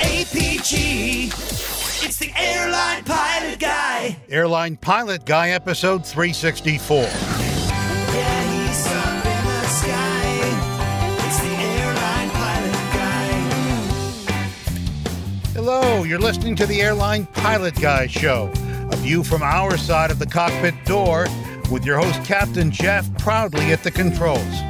APG. It's the airline pilot guy. Airline Pilot Guy, episode 364. Yeah, he's up in the sky. It's the airline pilot guy. Hello, you're listening to the Airline Pilot Guy show. A view from our side of the cockpit door with your host, Captain Jeff, proudly at the controls.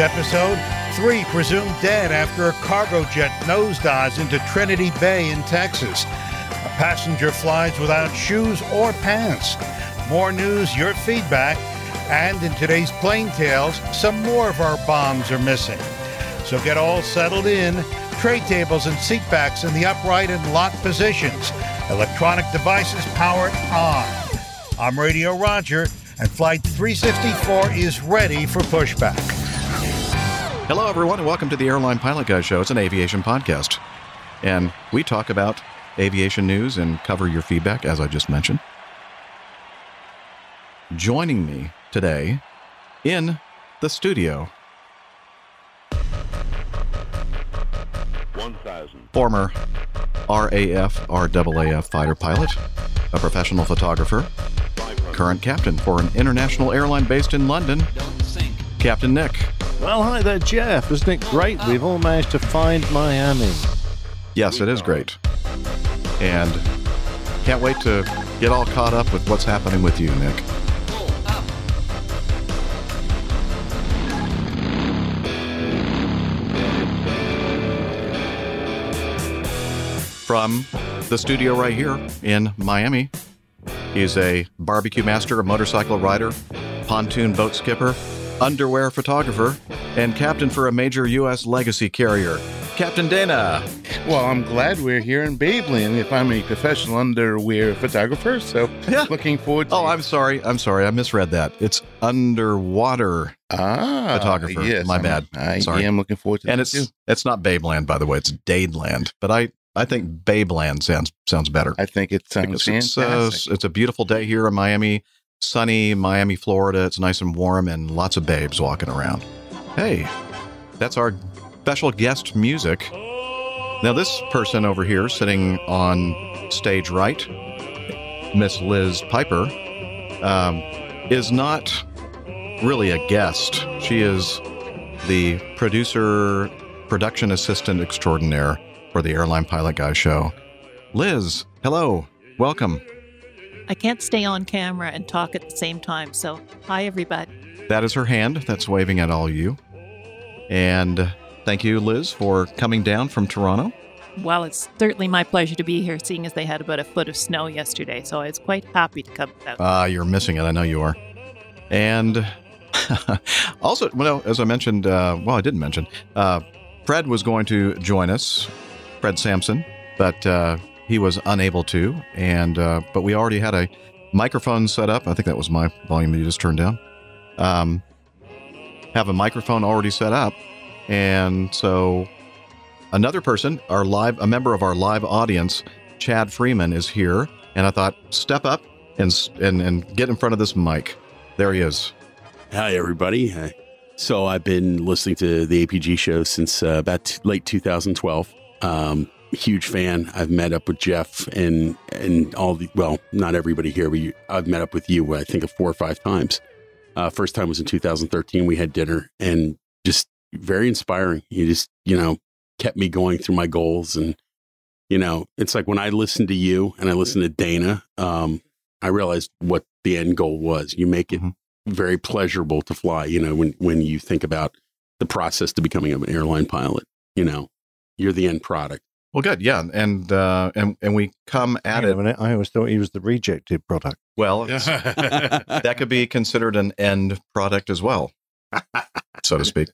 Episode, three presumed dead after a cargo jet nosedives into Trinity Bay in Texas. A passenger flies without shoes or pants. More news, your feedback, and in today's plane tales, some more of our bombs are missing. So get all settled in. Tray tables and seat backs in the upright and locked positions. Electronic devices powered on. I'm Radio Roger, and Flight 364 is ready for pushback. Hello, everyone, and welcome to the Airline Pilot Guy Show. It's an aviation podcast. And we talk about aviation news and cover your feedback, as I just mentioned. Joining me today in the studio, 1000. former RAF, RAAF fighter pilot, a professional photographer, current captain for an international airline based in London, Captain Nick. Well, hi there, Jeff. Isn't it great? We've all managed to find Miami. Yes, it is great. And can't wait to get all caught up with what's happening with you, Nick. From the studio right here in Miami, he's a barbecue master, a motorcycle rider, pontoon boat skipper, underwear photographer, and captain for a major U.S. legacy carrier. Captain Dana. Well, I'm glad we're here in Babeland if I'm a professional underwear photographer. So Yeah. looking forward to Oh, I'm sorry. I'm sorry. I misread that. It's underwater, ah, photographer. Yes, My I'm- bad. I Sorry. am looking forward to it and it's too. it's not Babeland, by the way. It's Dadeland. But I I think Babeland sounds sounds better. I think it sounds Because it's, uh, it's a beautiful day here in Miami, sunny Miami, Florida. It's nice and warm, and lots of babes walking around. Hey, that's our special guest music. Now, this person over here, sitting on stage right, Miss Liz Piper, um, is not really a guest. She is the producer, production assistant extraordinaire for the Airline Pilot Guy show. Liz, hello, welcome. I can't stay on camera and talk at the same time. So, hi, everybody. That is her hand that's waving at all you. And thank you, Liz, for coming down from Toronto. Well, it's certainly my pleasure to be here, seeing as they had about a foot of snow yesterday. So, I was quite happy to come out. Ah, you're missing it. I know you are. And also, well, as I mentioned, uh, well, I didn't mention, uh, Fred was going to join us, Fred Sampson, but uh, he was unable to. And uh, but we already had a microphone set up. I think that was my volume that you just turned down. Um, have a microphone already set up, and so another person, our live, a member of our live audience, Chad Freeman, is here. And I thought, step up and and and get in front of this mic. There he is. Hi, everybody. Uh, So I've been listening to the APG show since uh, about t- late 2012. Um, huge fan. I've met up with Jeff and and all the well, not everybody here, but you, I've met up with you. I think of four or five times. Uh, first time was in 2013. We had dinner and just very inspiring. You just you know kept me going through my goals and you know it's like when I listened to you and I listened to Dana. Um, I realized what the end goal was. You make it Mhm. very pleasurable to fly. You know, when when you think about the process to becoming an airline pilot, you know, you're the end product. Well, good, yeah, and uh, and and we come at Hang on a it. minute, I always thought he was the rejected product. Well, it's- that could be considered an end product as well, so to speak.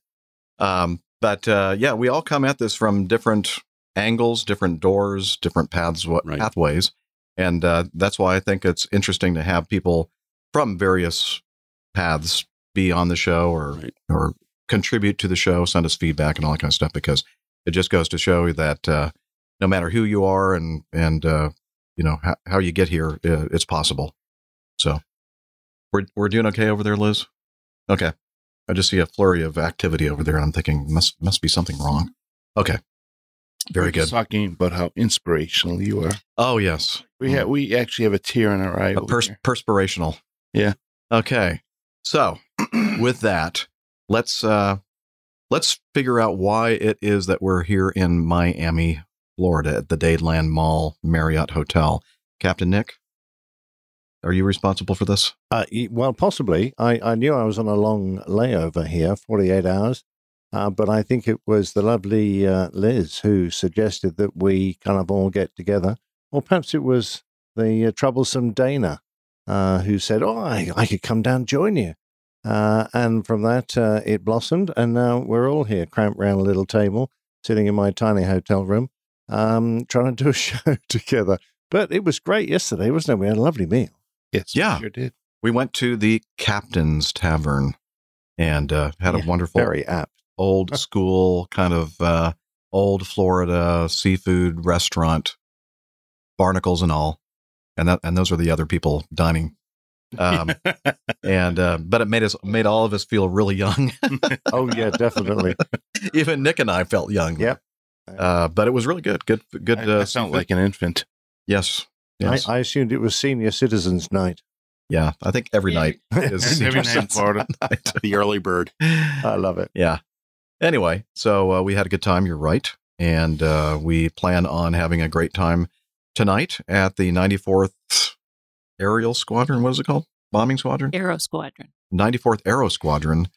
Um, but uh, yeah, we all come at this from different angles, different doors, different paths, what Right. pathways, and uh, that's why I think it's interesting to have people from various paths be on the show or Right. or contribute to the show, send us feedback and all that kind of stuff because it just goes to show that uh, no matter who you are and and uh, you know how, how you get here, uh, it's possible. So we're we're doing okay over there, Liz. Okay, I just see a flurry of activity over there, and I'm thinking must must be something wrong. Okay, very good. Talking about how inspirational you are. Oh yes, We have we actually have a tear in our eye. A pers- perspirational. Yeah. Okay. So, with that, let's uh let's figure out why it is that we're here in Miami, Florida at the Dadeland Mall Marriott Hotel. Captain Nick, are you responsible for this? Uh, well, possibly. I, I knew I was on a long layover here, 48 hours, uh, but I think it was the lovely uh, Liz who suggested that we kind of all get together. Or perhaps it was the uh, troublesome Dana uh, who said, Oh, I, I could come down and join you. Uh, and from that, it blossomed, and now we're all here, cramped round a little table, sitting in my tiny hotel room, um, trying to do a show together. But it was great yesterday, wasn't it? We had a lovely meal. Yes, we Yeah. sure did. We went to the Captain's Tavern and uh, had Yeah, a wonderful Very apt. old school kind of uh, old Florida seafood restaurant, barnacles and all, and that and those are the other people dining. Um, and uh, but it made us made all of us feel really young. Oh yeah, definitely. Even Nick and I felt young. Yep. Uh, but it was really good. Good. Good. I, uh, I sound like an infant. yes. Yes. I, I assumed it was Senior Citizens Night. yeah. I think every night is Every night in Florida. night. The early bird. I love it. Yeah. Anyway, so uh, we had a good time. You're right, and uh, we plan on having a great time tonight at the 94th Aerial Squadron. What is it called? Bombing Squadron. Aero Squadron. 94th Aero Squadron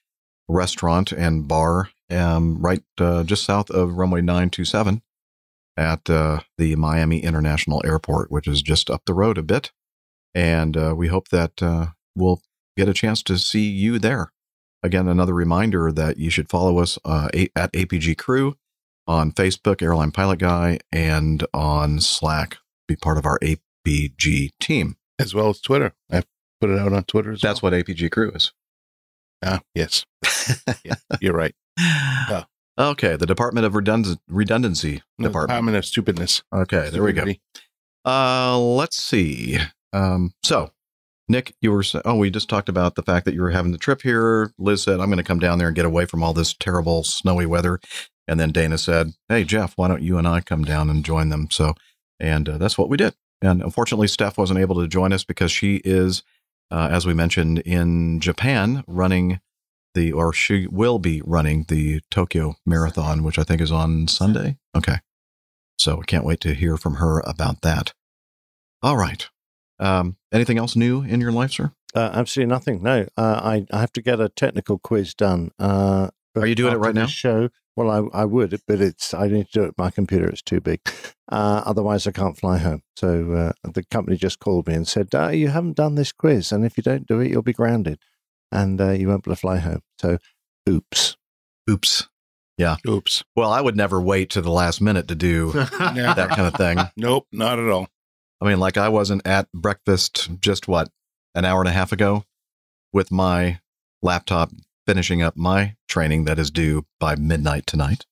restaurant and bar, um, right uh, just south of runway 927 at uh, the Miami International Airport, which is just up the road a bit. And uh, we hope that uh, we'll get a chance to see you there. Again, another reminder that you should follow us uh, a- at APG Crew on Facebook, Airline Pilot Guy, and on Slack. Be part of our APG team. as well as Twitter. I put it out on Twitter as That's well. what APG Crew is. Ah, yes. Yeah, you're right. Okay, the Department of Redundancy No, Department. Department of Stupidness. Okay, there we go. Uh, let's see. Um, so, Nick, you were oh, we just talked about the fact that you were having the trip here. Liz said, "I'm going to come down there and get away from all this terrible snowy weather," and then Dana said, "Hey, Jeff, why don't you and I come down and join them?" So, and uh, that's what we did. And unfortunately, Steph wasn't able to join us because she is, uh, as we mentioned, in Japan running the, or she will be running the Tokyo Marathon, which I think is on Sunday. Okay. So we can't wait to hear from her about that. All right. Um, anything else new in your life, sir? Uh, absolutely nothing. No, uh, I, I have to get a technical quiz done. Uh, Are you doing it right now? Show. Well, I, I would, but it's I need to do it. My computer is too big. Uh, otherwise, I can't fly home. So uh, the company just called me and said, uh, "You haven't done this quiz, and if you don't do it, you'll be grounded, and uh, you won't be able to fly home." So, oops. Oops. Yeah. Oops. Well, I would never wait to the last minute to do that kind of thing. Nope, not at all. I mean, like I wasn't at breakfast just what an hour and a half ago with my laptop finishing up my training that is due by midnight tonight.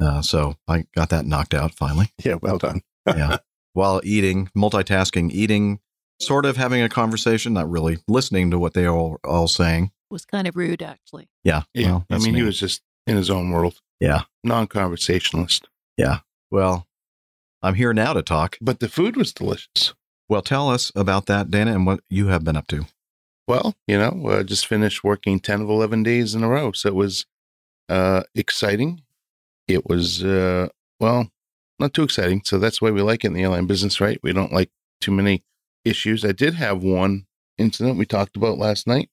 Uh, so I got that knocked out finally. Yeah, well done. yeah. While eating, multitasking, eating, sort of having a conversation, not really listening to what they are all, all saying. was kind of rude, actually. Yeah. Yeah. well, I that's mean, he was just in his own world. Yeah. Non conversationalist. Yeah. Well, I'm here now to talk. But the food was delicious. Well, tell us about that, Dana, and what you have been up to. Well, you know, uh, just finished working 10 of 11 days in a row. So it was uh, exciting. It was, uh, well, not too exciting. So that's why we like it in the airline business, right? We don't like too many issues. I did have one incident we talked about last night.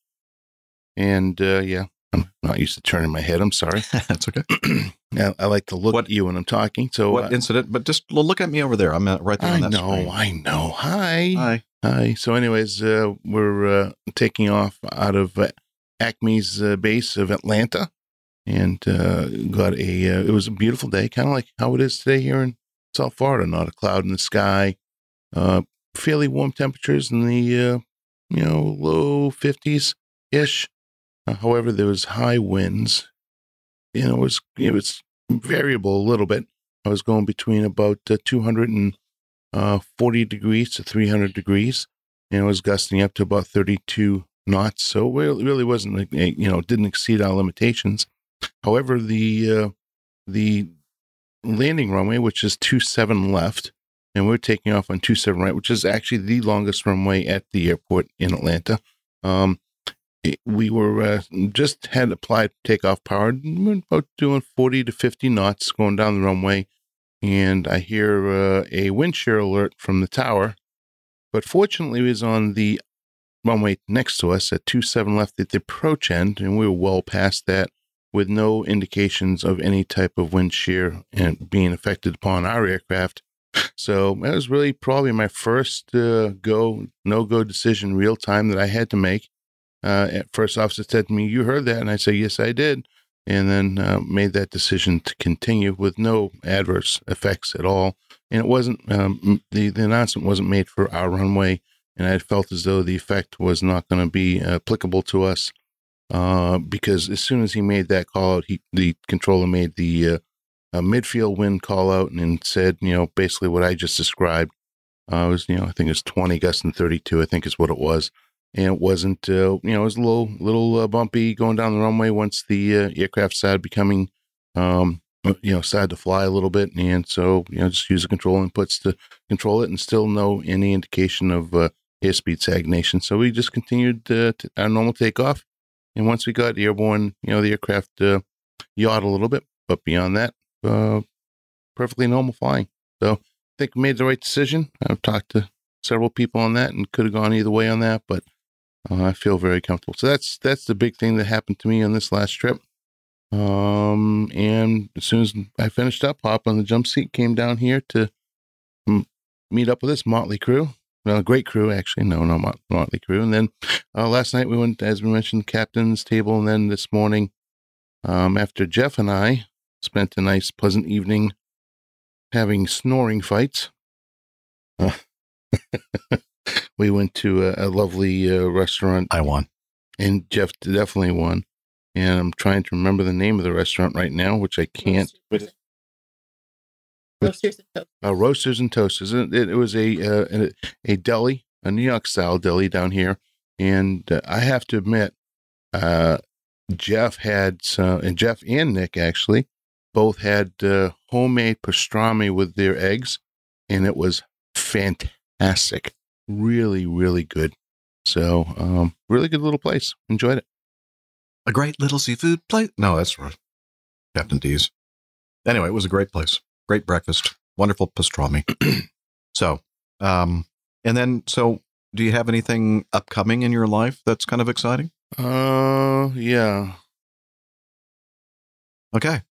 And uh, yeah, I'm not used to turning my head. I'm sorry. That's okay. I, I like to look What- at you when I'm talking. So what uh, incident? But just look at me over there. I'm uh, right there I on that know, screen. I know. Hi. Hi. Hi. So, anyways, uh, we're uh, taking off out of uh, Acme's uh, base of Atlanta, and uh, got a. Uh, it was a beautiful day, kind of like how it is today here in South Florida. Not a cloud in the sky. Fairly warm temperatures in the uh, you know, low 50s ish. Uh, however, there was high winds. You know, it was it was variable a little bit. I was going between about uh, 240 degrees to 300 degrees, and it was gusting up to about 32 knots. So it really, wasn't, like, you know, didn't exceed our limitations. However, the uh, the landing runway, which is two seven left, and we're taking off on two seven right, which is actually the longest runway at the airport in Atlanta. Um, it- we were uh, just had applied takeoff power, we're about doing forty to fifty knots going down the runway, and I hear uh, a wind shear alert from the tower. But fortunately, it was on the runway next to us at two seven left at the approach end, and we were well past that with no indications of any type of wind shear and being affected upon our aircraft. So that was really probably my first uh, go no go decision real time that I had to make. Uh, at first officer said to me, "You heard that?" And I said, "Yes, I did." And then uh, made that decision to continue with no adverse effects at all. And it wasn't um, the the announcement wasn't made for our runway, and I felt as though the effect was not going to be applicable to us uh, because as soon as he made that call out, he the controller made the uh, midfield wind call out and, said, you know, basically what I just described. Uh, was, you know, I think it was 20 gusts and 32, I think is what it was. And it wasn't, uh, you know, it was a little, little uh, bumpy going down the runway once the uh, aircraft started becoming, um, you know, started to fly a little bit. And so, you know, just use the control inputs to control it and still no any indication of uh, airspeed stagnation. So we just continued uh, our normal takeoff. And once we got airborne, you know, the aircraft uh, yawed a little bit, but beyond that, uh, perfectly normal flying. So I think made the right decision. I've talked to several people on that and could have gone either way on that, but uh, I feel very comfortable. So that's that's the big thing that happened to me on this last trip. Um, and as soon as I finished up, hop on the jump seat, came down here to mm, meet up with this motley crew. Well, great crew, actually. No, no, Mot- Motley crew. And then uh, last night we went, as we mentioned, captain's table. And then this morning, um, after Jeff and I spent a nice, pleasant evening having snoring fights, uh, we went to a, a lovely uh, restaurant. I won. And Jeff definitely won. And I'm trying to remember the name of the restaurant right now, which I can't. But Roasters and toast. uh, roasters and toasters. It, it, it was a, uh, a a deli, a New York style deli down here, and uh, I have to admit, uh, Jeff had some, and Jeff and Nick actually both had uh, homemade pastrami with their eggs, and it was fantastic, really, really good. So, um, really good little place. Enjoyed it. A great little seafood place. No, that's right. Captain D's. Anyway, it was a great place. Great breakfast. Wonderful pastrami. so, um, and then, so do you have anything upcoming in your life that's kind of exciting? Uh, yeah. Okay.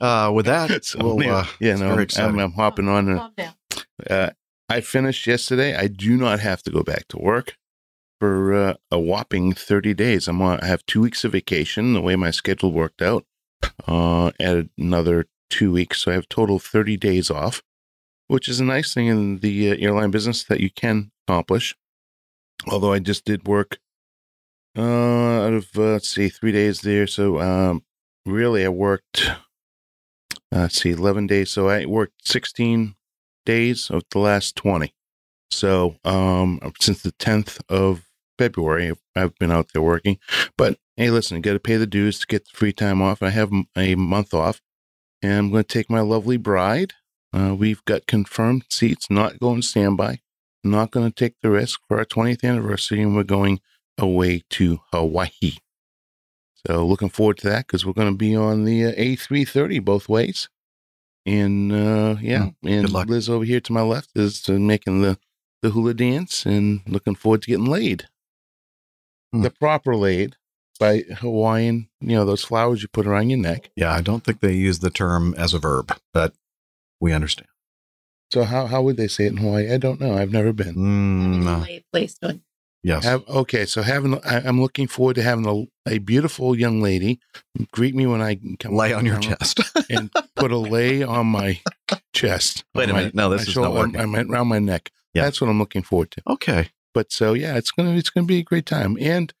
Uh, with that, So, we'll, yeah, uh, yeah, no, I'm. I'm hopping on. and- Uh, I finished yesterday. I do not have to go back to work for uh, a whopping 30 days. I'm on, I have two weeks of vacation, the way my schedule worked out. Uh, added another two weeks. So I have total 30 days off, which is a nice thing in the uh, airline business that you can accomplish. Although I just did work uh, out of, uh, let's see, three days there. So um, really, I worked, uh, let's see, 11 days. So I worked 16 days of the last 20. So, um, since the 10th of February, I've- been out there working. But hey, listen, got to pay the dues to get the free time off. I have a month off, and I'm going to take my lovely bride. Uh, we've got confirmed seats, not going standby. Not going to take the risk for our 20th anniversary, and we're going away to Hawaii. So, looking forward to that because we're going to be on the uh, A330 both ways. And uh, yeah, and good luck. Liz over here to my left is uh, making the, the hula dance and looking forward to getting laid. Hmm. The proper laid by Hawaiian, you know, those flowers you put around your neck. yeah, I don't think they use the term as a verb, but we understand. So, how, how would they say it in Hawaii? I don't know. I've never been. Mm, Late place doing. Yes. Have, okay, so having I, I'm looking forward to having a, a beautiful young lady greet me when I come Lay on your chest. and put a lay on my chest. Wait a my- minute. No, this is not working. I meant around my neck. Yeah. That's what I'm looking forward to. okay. but so yeah, it's gonna it's gonna be a great time, and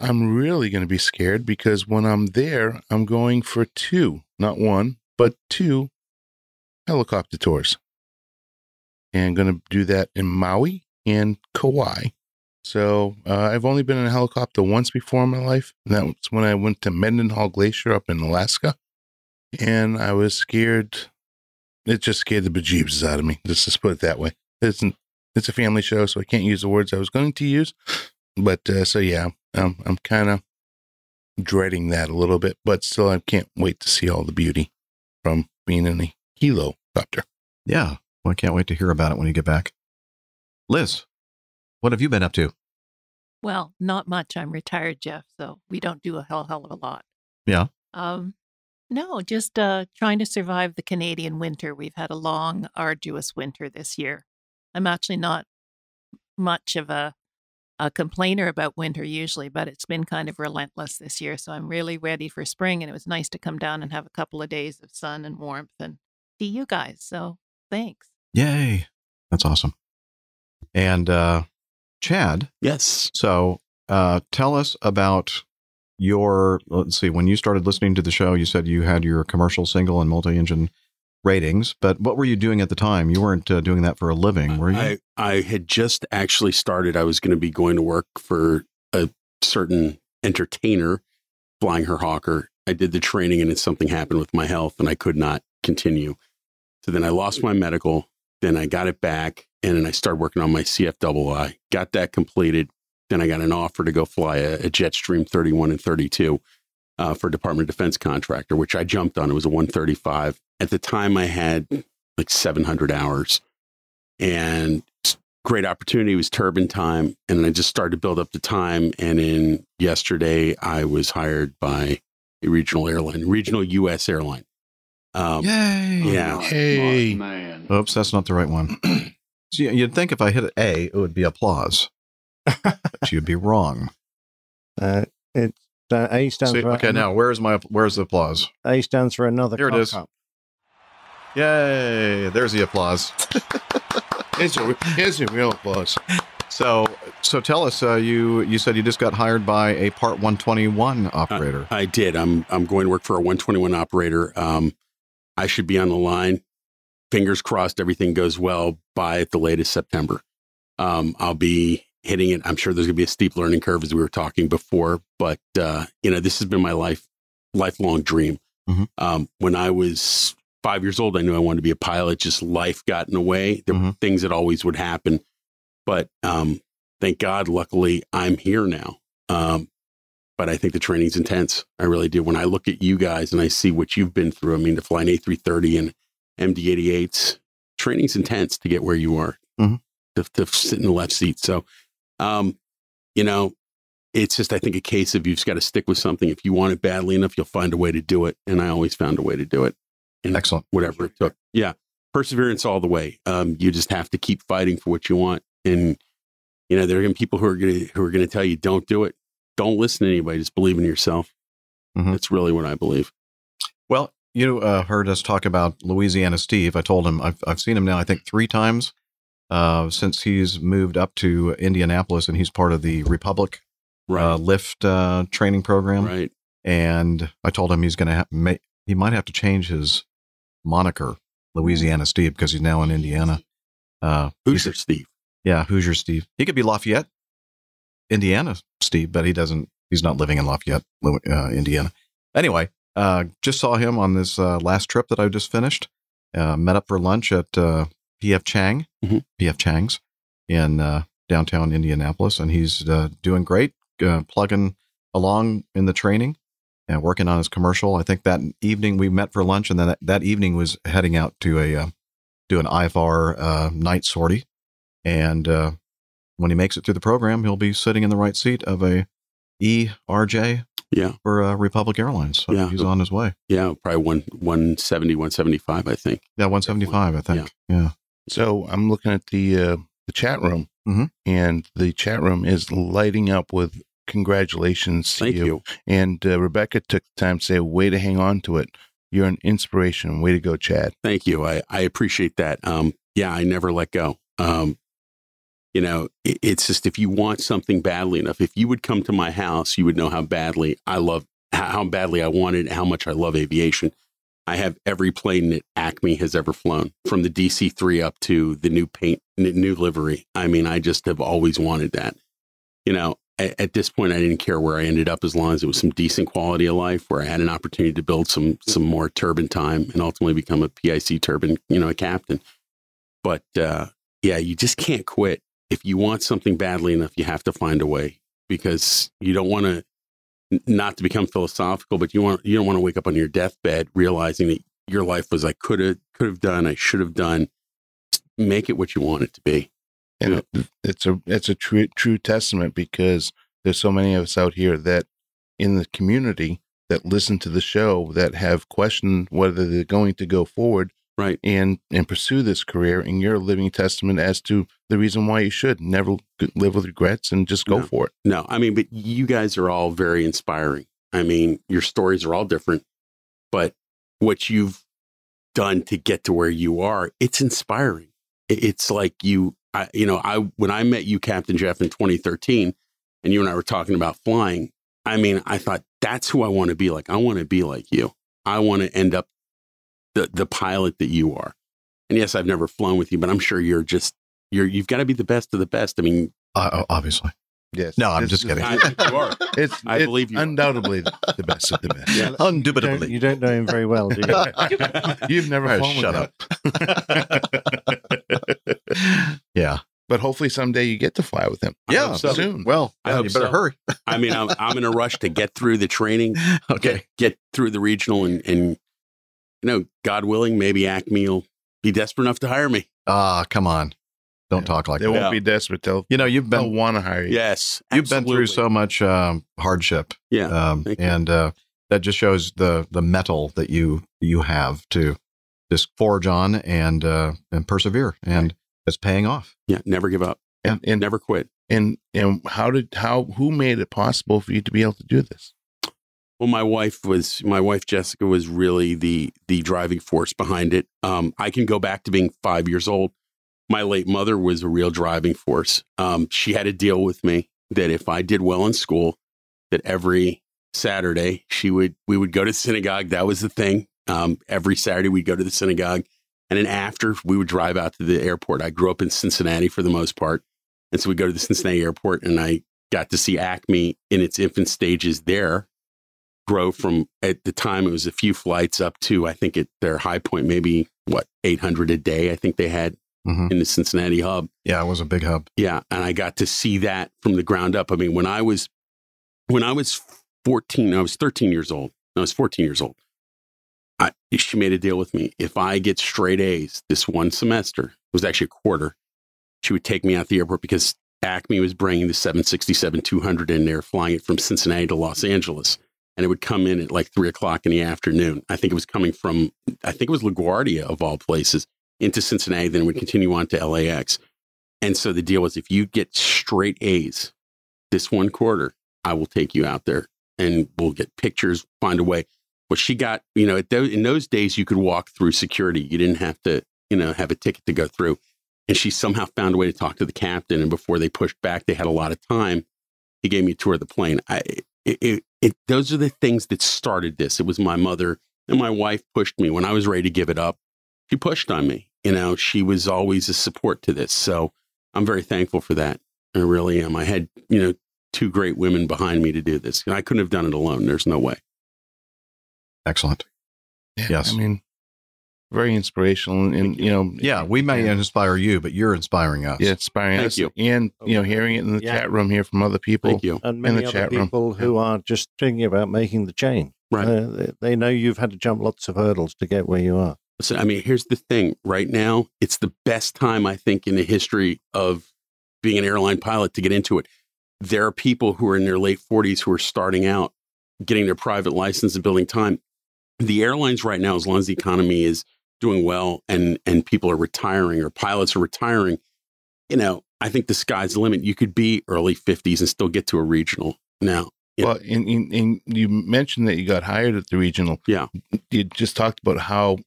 I'm really gonna be scared because when I'm there, I'm going for two, not one, but two helicopter tours, and gonna do that in Maui and Kauai. So uh, I've only been in a helicopter once before in my life. And that was when I went to Mendenhall Glacier up in Alaska, and I was scared. It just scared the bejeebs out of me. Let's Just put it that way. It's an, it's a family show, so I can't use the words I was going to use. But uh, so yeah, um, I'm kind of dreading that a little bit, but still, I can't wait to see all the beauty from being in a helicopter. Yeah. Well, I can't wait to hear about it when you get back. Liz, what have you been up to? Well, not much. I'm retired, Jeff, so we don't do a hell hell of a lot. Yeah. Um, no, just uh, trying to survive the Canadian winter. We've had a long, arduous winter this year. I'm actually not much of a a complainer about winter usually, but it's been kind of relentless this year. So I'm really ready for spring, and it was nice to come down and have a couple of days of sun and warmth and see you guys. So thanks. Yay. That's awesome. And uh, Chad, Yes. so uh, tell us about your, let's see, when you started listening to the show, you said you had your commercial single and multi engine ratings, but what were you doing at the time? You weren't uh, doing that for a living, were you? I, I had just actually started. I was going to be going to work for a certain entertainer, flying her Hawker. I did the training and then something happened with my health and I could not continue. So then I lost my medical. Then I got it back and then I started working on my CFII. Got that completed. Then I got an offer to go fly a, a Jetstream 31 and 32 uh, for Department of Defense contractor, which I jumped on. It was a 135. At the time, I had like 700 hours and great opportunity It was turbine time. And I just started to build up the time. And in yesterday, I was hired by a regional airline, regional U.S. airline. Um, Yay. yeah. Hey, Oops, that's not the right one. so you- you'd think if I hit an A, it would be applause, but you'd be wrong. Uh, it's uh, A stands See, for okay, now where's my where's the applause? A stands for another. Here it cock is. up. Yay! There's the applause. here's a, here's a real applause. So, so tell us, uh, you you said you just got hired by a Part 121 operator. I did. I'm I'm going to work for a 121 operator. Um, I should be on the line. Fingers crossed, everything goes well by at the latest September. Um, I'll be hitting it. I'm sure there's going to be a steep learning curve as we were talking before, but uh, you know this has been my life lifelong dream. Mhm. Um, when I was five years old, I knew I wanted to be a pilot. Just life got in the way. There were Mhm. things that always would happen, but um, thank God, luckily, I'm here now. Um, but I think the training's intense. I really do. When I look at you guys and I see what you've been through, I mean, to fly an A330 and MD88s, training's intense to get where you are, Mhm. to, to sit in the left seat. So, um, you know, it's just, I think, a case of you've just got to stick with something. If you want it badly enough, you'll find a way to do it. And I always found a way to do it. And Excellent. whatever it took. Yeah. Perseverance all the way. Um, you just have to keep fighting for what you want. And, you know, there are going to be people who are going to, who are going to tell you, don't do it. Don't listen to anybody. Just believe in yourself. Mhm. That's really what I believe. You uh, heard us talk about Louisiana Steve. I told him I've I've seen him now. I think three times uh, since he's moved up to Indianapolis, and he's part of the Republic Right. uh, Lift uh, training program. right. And I told him he's going to ha- ma- he might have to change his moniker, Louisiana Steve, because he's now in Indiana. Uh, Hoosier Steve. Yeah, Hoosier Steve. He could be Lafayette, Indiana Steve, but he doesn't. He's not living in Lafayette, uh, Indiana. Anyway, uh, just saw him on this uh, last trip that I just finished. Uh, met up for lunch at uh, PF Chang, Mhm. PF Chang's in uh, downtown Indianapolis, and he's uh, doing great, uh, plugging along in the training and working on his commercial. I think that evening we met for lunch, and then that, that evening was heading out to a uh, do an IFR uh, night sortie and uh, when he makes it through the program, he'll be sitting in the right seat of a ERJ Yeah. for uh, Republic Airlines. So Yeah. he's on his way. Yeah. Probably one, 170, 175, I think. Yeah, 175, I think. Yeah. So I'm looking at the uh, the chat room, Mhm. and the chat room is lighting up with congratulations to Thank you. And uh, Rebecca took the time to say, "Way to hang on to it. You're an inspiration. Way to go, Chad." Thank you. I, I appreciate that. Um, yeah, I never let go. Um, You know, it, it's just if you want something badly enough, if you would come to my house, you would know how badly I love, how, badly I wanted, how much I love aviation. I have every plane that Acme has ever flown, from the DC three up to the new paint, new livery. I mean, I just have always wanted that. You know, at, at this point, I didn't care where I ended up as long as it was some decent quality of life, where I had an opportunity to build some some more turbine time and ultimately become a PIC turbine, you know, a captain. But uh, yeah, you just can't quit. If you want something badly enough, you have to find a way because you don't want to not to become philosophical, but you want you don't want to wake up on your deathbed realizing that your life was I could have could have done, I should have done. Just make it what you want it to be. and it- it's a it's a true true testament because there's so many of us out here that in the community that listen to the show that have questioned whether they're going to go forward Right. and and pursue this career and you're a living testament as to the reason why you should never live with regrets and just go No. for it No, I mean, but you guys are all very inspiring. I mean, your stories are all different, but what you've done to get to where you are, it's inspiring. It's like you, I, you know, I when I met you, Captain Jeff, in 2013, and you and I were talking about flying. I mean, I thought that's who I want to be like. I want to be like you. I want to end up the the pilot that you are. And yes, I've never flown with you, but I'm sure you're just you're you've got to be the best of the best. I mean, Uh, obviously. yes No, I'm It's- just kidding. I you are. it's I it's believe you are. undoubtedly the best of the best Yeah. You don't, Undoubtedly. you don't know him very well, do you? you've never Oh, flown shut with him. yeah. but hopefully someday you get to fly with him Yeah. so. soon Well, I yeah, hope you better so. hurry. I mean, I'm, I'm in a rush to get through the training, Okay. get, get through the regional, and, and, you know, God willing, maybe Acme will be desperate enough to hire me. Ah, come on. Don't Yeah. talk like they that. They won't Yeah. be desperate they'll, You know, you've they'll been want to hire you Yes. you've been through so much um, hardship, Yeah. um, and uh, that just shows the the metal that you you have to just forge on and uh, and persevere, and it's paying off. Yeah. Never give up. and, and Never quit. And and how did how who made it possible for you to be able to do this? Well, my wife was my wife Jessica was really the the driving force behind it. Um, I can go back to being five years old. My late mother was a real driving force. Um, she had a deal with me that if I did well in school, that every Saturday she would we would go to synagogue. That was the thing. Um, every Saturday we'd go to the synagogue, and then after we would drive out to the airport. I grew up in Cincinnati for the most part, and so we go to the Cincinnati airport, and I got to see Acme in its infant stages there grow from at the time it was a few flights up to I think at their high point maybe what 800 a day I think they had hmm in the Cincinnati hub. Yeah, it was a big hub. Yeah, and I got to see that from the ground up. I mean, when I was when I was 14, I was 13 years old. I was 14 years old. I, she made a deal with me. If I get straight A's this one semester, it was actually a quarter, she would take me out the airport because Acme was bringing the 767 200 in there, flying it from Cincinnati to Los Angeles. And it would come in at like three o'clock in the afternoon. I think it was coming from, I think it was LaGuardia of all places into Cincinnati, then it would continue on to LAX. And so the deal was if you get straight A's this one quarter, I will take you out there and we'll get pictures, find a way. Well, she got, you know, in those days, you could walk through security. You didn't have to, you know, have a ticket to go through. And she somehow found a way to talk to the captain. And before they pushed back, they had a lot of time. He gave me a tour of the plane. I, it, it, it, those are the things that started this. It was my mother and my wife pushed me when I was ready to give it up. She pushed on me. You know, she was always a support to this. So I'm very thankful for that. I really am. I had, you know, two great women behind me to do this. And I couldn't have done it alone. There's no way. Excellent. Yes. I mean, very inspirational, and, and you know, Yeah, we may yeah, inspire you, but you're inspiring us. yeah, inspiring Thank us, you. and you know, hearing it in the Yeah. chat room here from other people. Thank you. And In many the other chat room. people who are just thinking about making the change. Right. Uh, they- they know you've had to jump lots of hurdles to get where you are. So, I mean, here's the thing right now, it's the best time, I think, in the history of being an airline pilot to get into it. There are people who are in their late 40s who are starting out, getting their private license and building time. The airlines right now, as long as the economy is doing well and, and people are retiring or pilots are retiring, you know, I think the sky's the limit. You could be early 50s and still get to a regional. Now, Yeah. Well, and, and, and you mentioned that you got hired at the regional. Yeah. You just talked about how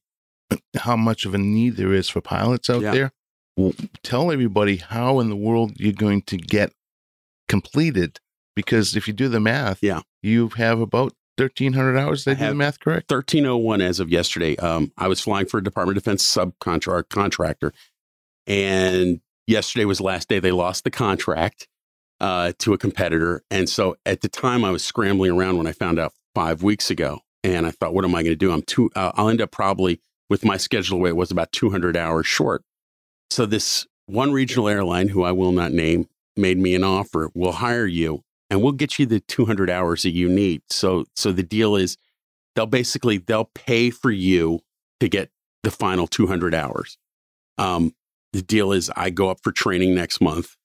how much of a need there is for pilots out Yeah. there. Well, tell everybody how in the world you're going to get completed because if you do the math, Yeah. you have about 1,300 hours. Did I, I do the math correct? 1301 as of yesterday. Um, I was flying for a Department of Defense subcontract contractor, and yesterday was the last day they lost the contract uh, to a competitor. And so at the time, I was scrambling around when I found out five weeks ago, and I thought, what am I going to do? I'm too. Uh, I'll end up probably with my schedule way it was about 200 hours short. So this one regional airline, who I will not name, made me an offer. We'll hire you, and we'll get you the 200 hours that you need. So so the deal is they'll basically they'll pay for you to get the final 200 hours um, the deal is i go up for training next month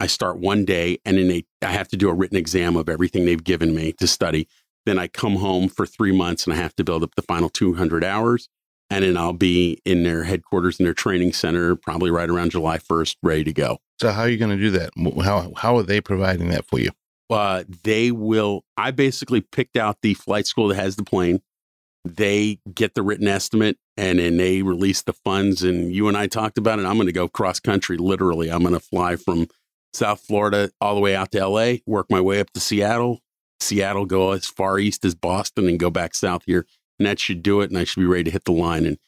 i start one day and then i have to do a written exam of everything they've given me to study then i come home for three months and i have to build up the final 200 hours and then i'll be in their headquarters in their training center probably right around july 1st ready to go So how are you going to do that? How how are they providing that for you? Uh, they will. I basically picked out the flight school that has the plane. They get the written estimate and then they release the funds. And you and I talked about it. I'm going to go cross country. Literally, I'm going to fly from South Florida all the way out to LA, work my way up to Seattle, Seattle, go as far east as Boston, and go back south here. And that should do it. And I should be ready to hit the line. And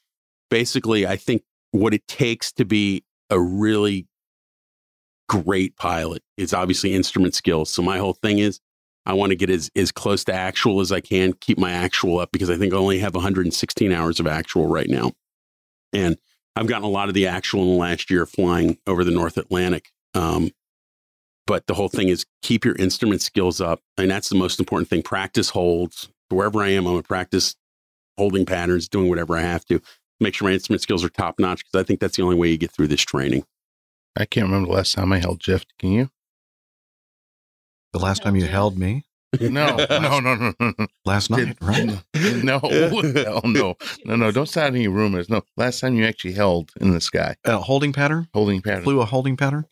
basically, I think what it takes to be a really great pilot is obviously instrument skills. So my whole thing is I want to get as, as close to actual as I can, keep my actual up because I think I only have 116 hours of actual right now. And I've gotten a lot of the actual in the last year flying over the North Atlantic. Um, but the whole thing is keep your instrument skills up. And that's the most important thing. Practice holds. Wherever I am, I'm going to practice holding patterns, doing whatever I have to. Make sure my instrument skills are top notch because I think that's the only way you get through this training. I can't remember the last time I held Jeff. Can you? The last time you held me No, no, no, no, no, no. last night, Did- right? No, hell no, no, no. Don't start any rumors. No, last time you actually held in the sky, A holding pattern. holding pattern. Flew a holding pattern.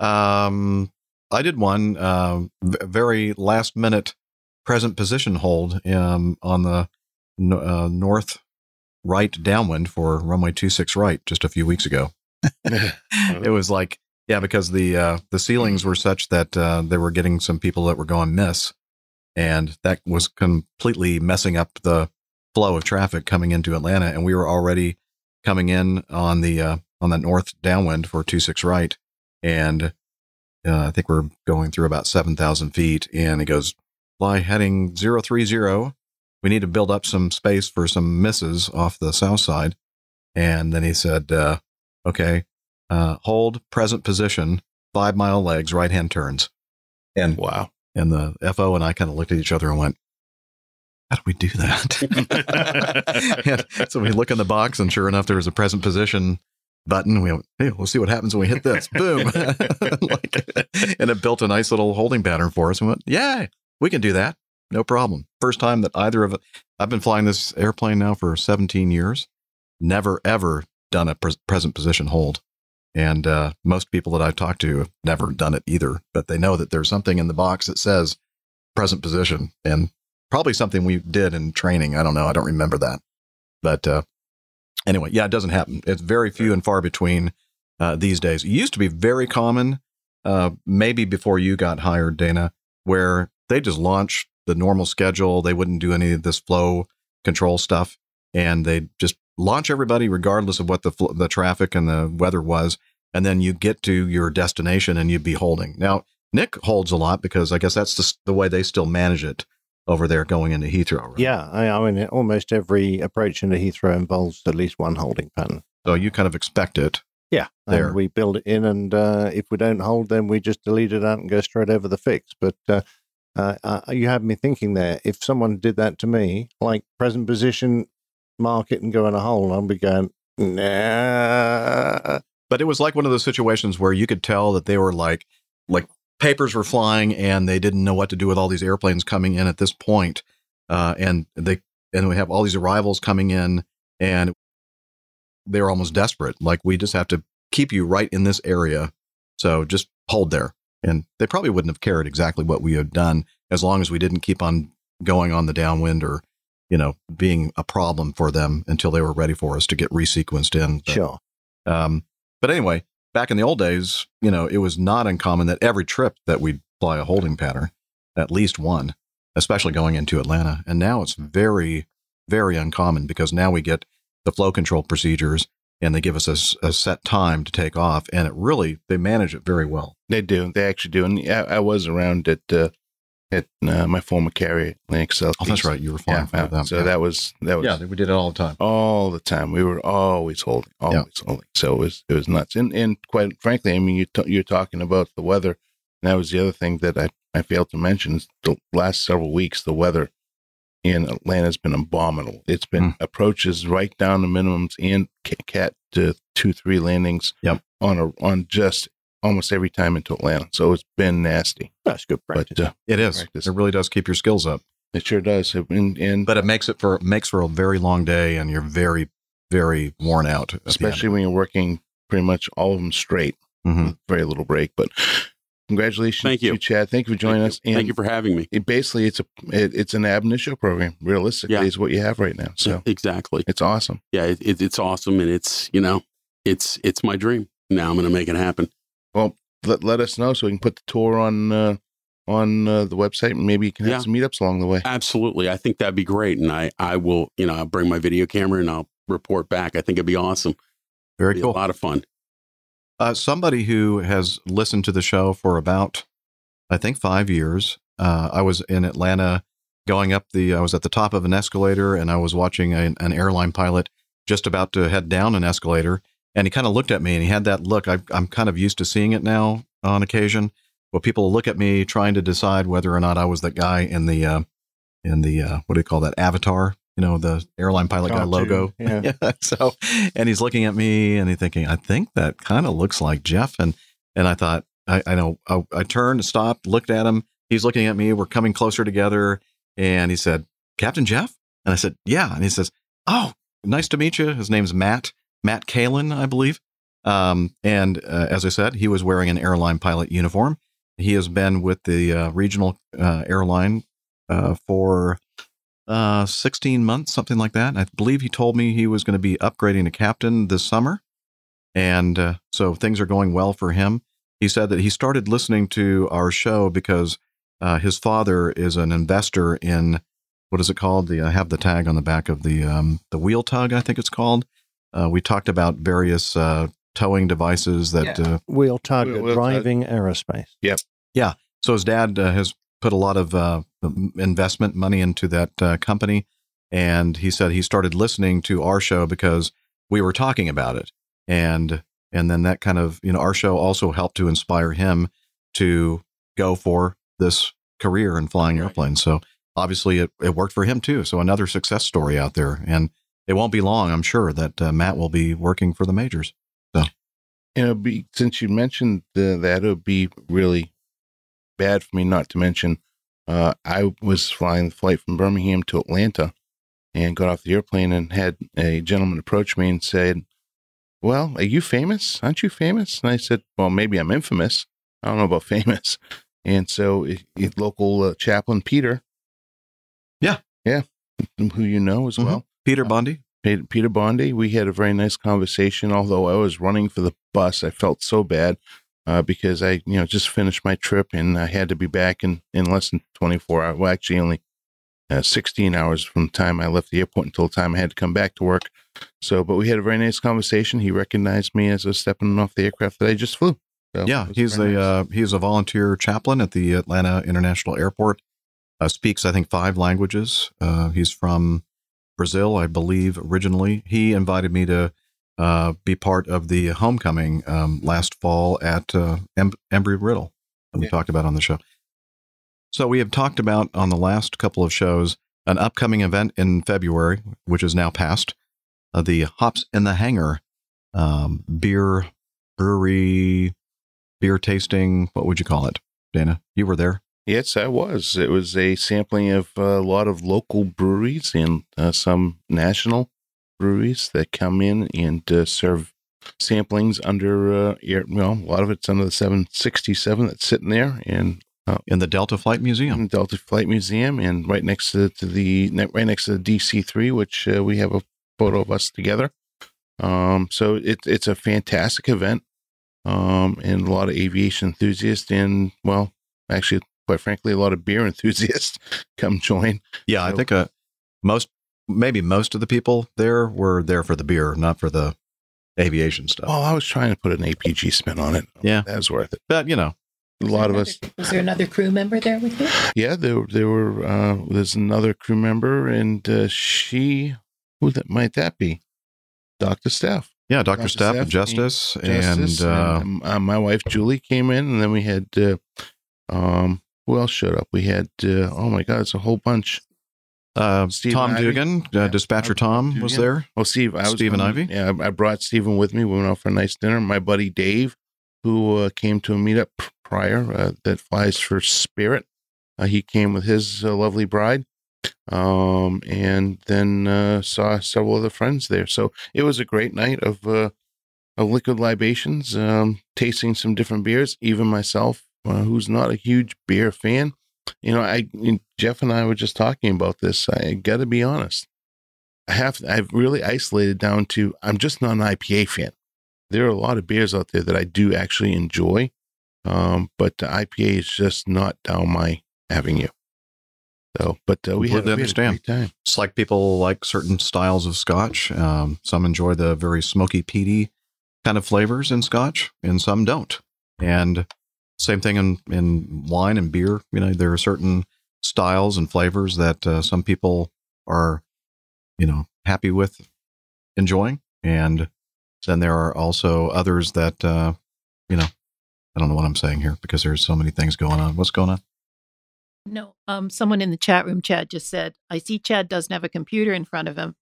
Um, I did one um, v- very last minute present position hold um, on the uh, north right downwind for runway two six right just a few weeks ago. it was like yeah because the uh the ceilings were such that uh they were getting some people that were going miss and that was completely messing up the flow of traffic coming into atlanta and we were already coming in on the uh on that north downwind for 26 right and uh, i think we're going through about 7000 feet and he goes fly heading 030 we need to build up some space for some misses off the south side and then he said uh okay uh, hold present position, five mile legs, right hand turns. And wow. and the FO and I kind of looked at each other and went, How do we do that? So we look in the box, and sure enough, there was a present position button. We went, Hey, we'll see what happens when we hit this. Boom. like, and it built a nice little holding pattern for us. And we went, Yeah, we can do that. No problem. First time that either of us I've been flying this airplane now for 17 years. Never, ever done a pres- present position hold. And uh, most people that I've talked to have never done it either, but they know that there's something in the box that says present position and probably something we did in training. I don't know. I don't remember that. But uh, anyway, yeah, it doesn't happen. It's very few and far between uh, these days. It used to be very common, uh, maybe before you got hired, Dana, where they just launch the normal schedule. They wouldn't do any of this flow control stuff. And they just launch everybody regardless of what the fl- the traffic and the weather was and then you get to your destination and you'd be holding now nick holds a lot because i guess that's the, the way they still manage it over there going into heathrow right? Yeah, I, I mean, almost every approach into Heathrow involves at least one holding pattern. so you kind of expect it Yeah, There. and we build it in, and uh, if we don't hold, then we just delete it out and go straight over the fix. But uh, uh, uh, you have me thinking there. If someone did that to me, like present position, mark it and go in a hole, and I'd be going, nah. but it was like one of those situations where you could tell that they were like like papers were flying and they didn't know what to do with all these airplanes coming in at this point uh, and they and we have all these arrivals coming in and they were almost desperate. Like we just have to keep you right in this area. So just hold there. And they probably wouldn't have cared exactly what we had done as long as we didn't keep on going on the downwind or you know being a problem for them until they were ready for us to get resequenced in But- Sure. um, but anyway, back in the old days, you know, it was not uncommon that every trip that we'd fly a holding pattern, at least one, especially going into Atlanta. And now it's very, very uncommon because now we get the flow control procedures and they give us a set time to take off. And it really, they manage it very well. They do. They actually do. And I, I was around at uh, at uh, my former carrier, Atlantic South. Oh, that's right. You were flying Yeah, for them. so that was that was yeah, we did it all the time. all the time. We were always holding, always holding. So it was it was nuts. And and quite frankly, I mean, you t- you're talking about the weather. And that was the other thing that I I failed to mention. Is the last several weeks, the weather in Atlanta has been abominable. It's been approaches right down to minimums and cat to two three landings. Yep. On a on just almost every time into Atlanta. So it's been nasty. That's good practice. But uh, It is. Practice. It really does keep your skills up. it sure does. And, and But it makes it for makes for a very long day, and you're very, very worn out. at the end. especially when you're working pretty much all of them straight. Mhm. very little break. But congratulations, Thank you. to Chad. Thank you for joining Thank us. you. Thank you for having me. it, basically, it's a it, it's an ab initio program. Realistically, Yeah. is what you have right now. So Yeah, exactly. it's awesome. Yeah, it, it, it's awesome, and it's you know, it's it's my dream. Now I'm going to make it happen. Well, let, let us know so we can put the tour on uh, on uh, the website, and maybe you can have Yeah. some meetups along the way. Absolutely, I think that'd be great, and I I will you know I'll bring my video camera and I'll report back. I think it'd be awesome. very Be cool. a lot of fun. Uh, somebody who has listened to the show for about, I think, five years. Uh, I was in Atlanta going up the, I was at the top of an escalator and I was watching a, an airline pilot just about to head down an escalator. And he kind of looked at me and he had that look. I, I'm kind of used to seeing it now on occasion. Where people look at me trying to decide whether or not I was that guy in the, uh, in the, uh, what do you call that? Avatar, you know, the airline pilot guy logo. yeah. yeah. So, and he's looking at me and he's thinking, I think that kind of looks like Jeff. And, and I thought, I, I know, I, I turned, stopped, looked at him. He's looking at me. We're coming closer together. And he said, Captain Jeff? And I said, yeah. And he says, oh, nice to meet you. His name's Matt, Matt Kalin, I believe. Um, and uh, as I said, he was wearing an airline pilot uniform. He has been with the uh, regional uh, airline uh, for uh, 16 months, something like that. I believe he told me he was going to be upgrading to captain this summer. And uh, so things are going well for him. He said that he started listening to our show because his father is an investor in what is it called? The I have the tag on the back of the um, the WheelTug, I think it's called. Uh, we talked about various uh, towing devices that uh, Wheel target Wheel- WheelTug. driving aerospace. Yep. Yeah. So his dad uh, has put a lot of uh, investment money into that uh, company, and he said he started listening to our show because we were talking about it, and and then that kind of you know our show also helped to inspire him to go for this career in flying airplanes. So obviously it, it worked for him too. So another success story out there, and it won't be long, I'm sure, that uh, Matt will be working for the majors. So it'd be since you mentioned the, that, it would be really bad for me not to mention. Uh, I was flying the flight from Birmingham to Atlanta, and got off the airplane and had a gentleman approach me and said, "Well, are you famous? Aren't you famous?" And I said, "Well, maybe I'm infamous. I don't know about famous." And so, i- i- local uh, chaplain Peter, Yeah. yeah, who you know as Mhm. well, Peter Bundy. Peter, Peter Bondi. We had a very nice conversation. Although I was running for the bus, I felt so bad uh, because I, you know, just finished my trip and I had to be back in, in less than 24 hours. Well, actually, only uh, 16 hours from the time I left the airport until the time I had to come back to work. So, but we had a very nice conversation. He recognized me as I was stepping off the aircraft that I just flew. So Yeah, he's a nice. uh, he's a volunteer chaplain at the Atlanta International Airport. Uh, speaks, I think, five languages. Uh, he's from Brazil, I believe, originally. He invited me to uh, be part of the homecoming um, last fall at uh, em- Embry Riddle that we Yeah. talked about on the show. So we have talked about on the last couple of shows an upcoming event in February, which is now past, uh, the Hops in the Hangar um, beer brewery beer tasting. What would you call it, Dana? You were there. Yes, I was. It was a sampling of uh, a lot of local breweries and uh, some national breweries that come in and uh, serve samplings under, uh, air, well, a lot of it's under the 767 that's sitting there and in the Delta Flight Museum. Delta Flight Museum and right next to, to the right next to the DC3, which uh, we have a photo of us together. Um, so it, it's a fantastic event. um, and a lot of aviation enthusiasts, and well, actually, quite frankly, a lot of beer enthusiasts come join. Yeah, I think uh, most, maybe most of the people there were there for the beer, not for the aviation stuff. Well, I was trying to put an APG spin on it. Yeah. that was worth it. but you know, A lot of us, Was there another crew member there with you? yeah, there there were. Uh, there's another crew member, and uh, she, who that might that be? Doctor Steph. yeah, Doctor Dr. Steph, Steph, Justice, Justice, and uh, and, uh, my wife Julie came in, and then we had uh, um, who else showed up? We had uh, oh my god, it's a whole bunch. uh, Steve Tom Ivy. Dugan, uh, Yeah, Dispatcher Tom Tom was there. Oh, Steve, I was Stephen Ivy? Yeah, I brought Stephen with me. We went out for a nice dinner. My buddy Dave, who uh, came to a meetup prior uh, that flies for Spirit, uh, he came with his uh, lovely bride, um, and then uh, saw several other friends there. So it was a great night of uh, of liquid libations, um, tasting some different beers. Even myself, uh, who's not a huge beer fan, you know, I Jeff and I were just talking about this. I got to be honest. I have I've really isolated down to I'm just not an IPA fan. There are a lot of beers out there that I do actually enjoy, um, but the IPA is just not down my avenue. So, but uh, we, a understand. It's like people like certain styles of scotch. Um, some enjoy the very smoky, peaty kind of flavors in scotch, and some don't. And same thing in, in wine and beer. You know, there are certain styles and flavors that uh, some people are, you know, happy with enjoying. And then there are also others that, uh, you know, I don't know what I'm saying here because there's so many things going on. What's going on? No. Um, someone in the chat room, Chad, just said, I see Chad doesn't have a computer in front of him.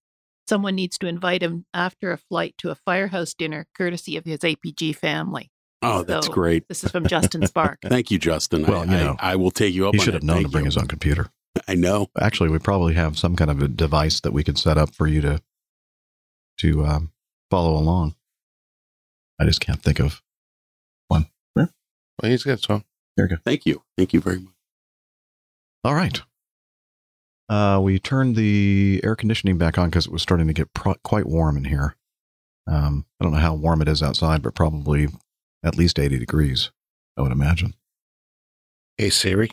Someone needs to invite him after a flight to a firehouse dinner, courtesy of his APG family. Oh, that's So, great. This is from Justin Spark. Thank you, Justin. Well, I, you know, I, I will take you up He on should it. have known to bring you. his own computer. I know. actually we probably have some kind of a device that we could set up for you to to um, follow along i just can't think of one Well, he's got some. there you go Thank you. Thank you very much. all right uh, we turned the air conditioning back on because it was starting to get pro- quite warm in here um, i don't know how warm it is outside but probably at least 80 degrees i would imagine Hey Siri.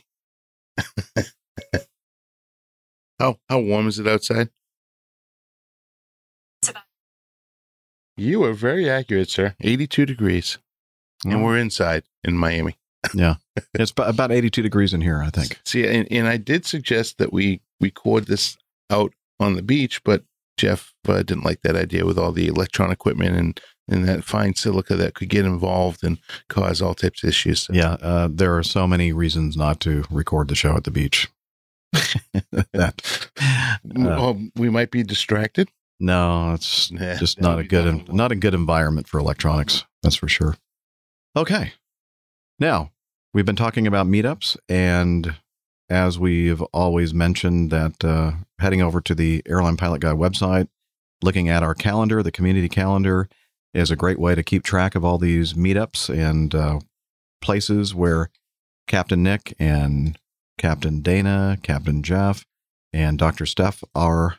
how how warm is it outside? You are very accurate, sir. 82 degrees. And we're inside in Miami. Yeah. It's about 82 degrees in here i think See, and, and I did suggest that we record this out on the beach, but Jeff uh, didn't like that idea with all the electronic equipment and, and that fine silica that could get involved and cause all types of issues. So, yeah uh, there are so many reasons not to record the show at the beach that uh, Well, we might be distracted. No, it's Nah, just not a good not a good environment for electronics. That's for sure. Okay. Now, we've been talking about meetups and as we've always mentioned that uh, heading over to the Airline Pilot Guide website, looking at our calendar, the community calendar is a great way to keep track of all these meetups and uh, places where Captain Nick and Captain Dana, Captain Jeff, and Dr. Steph are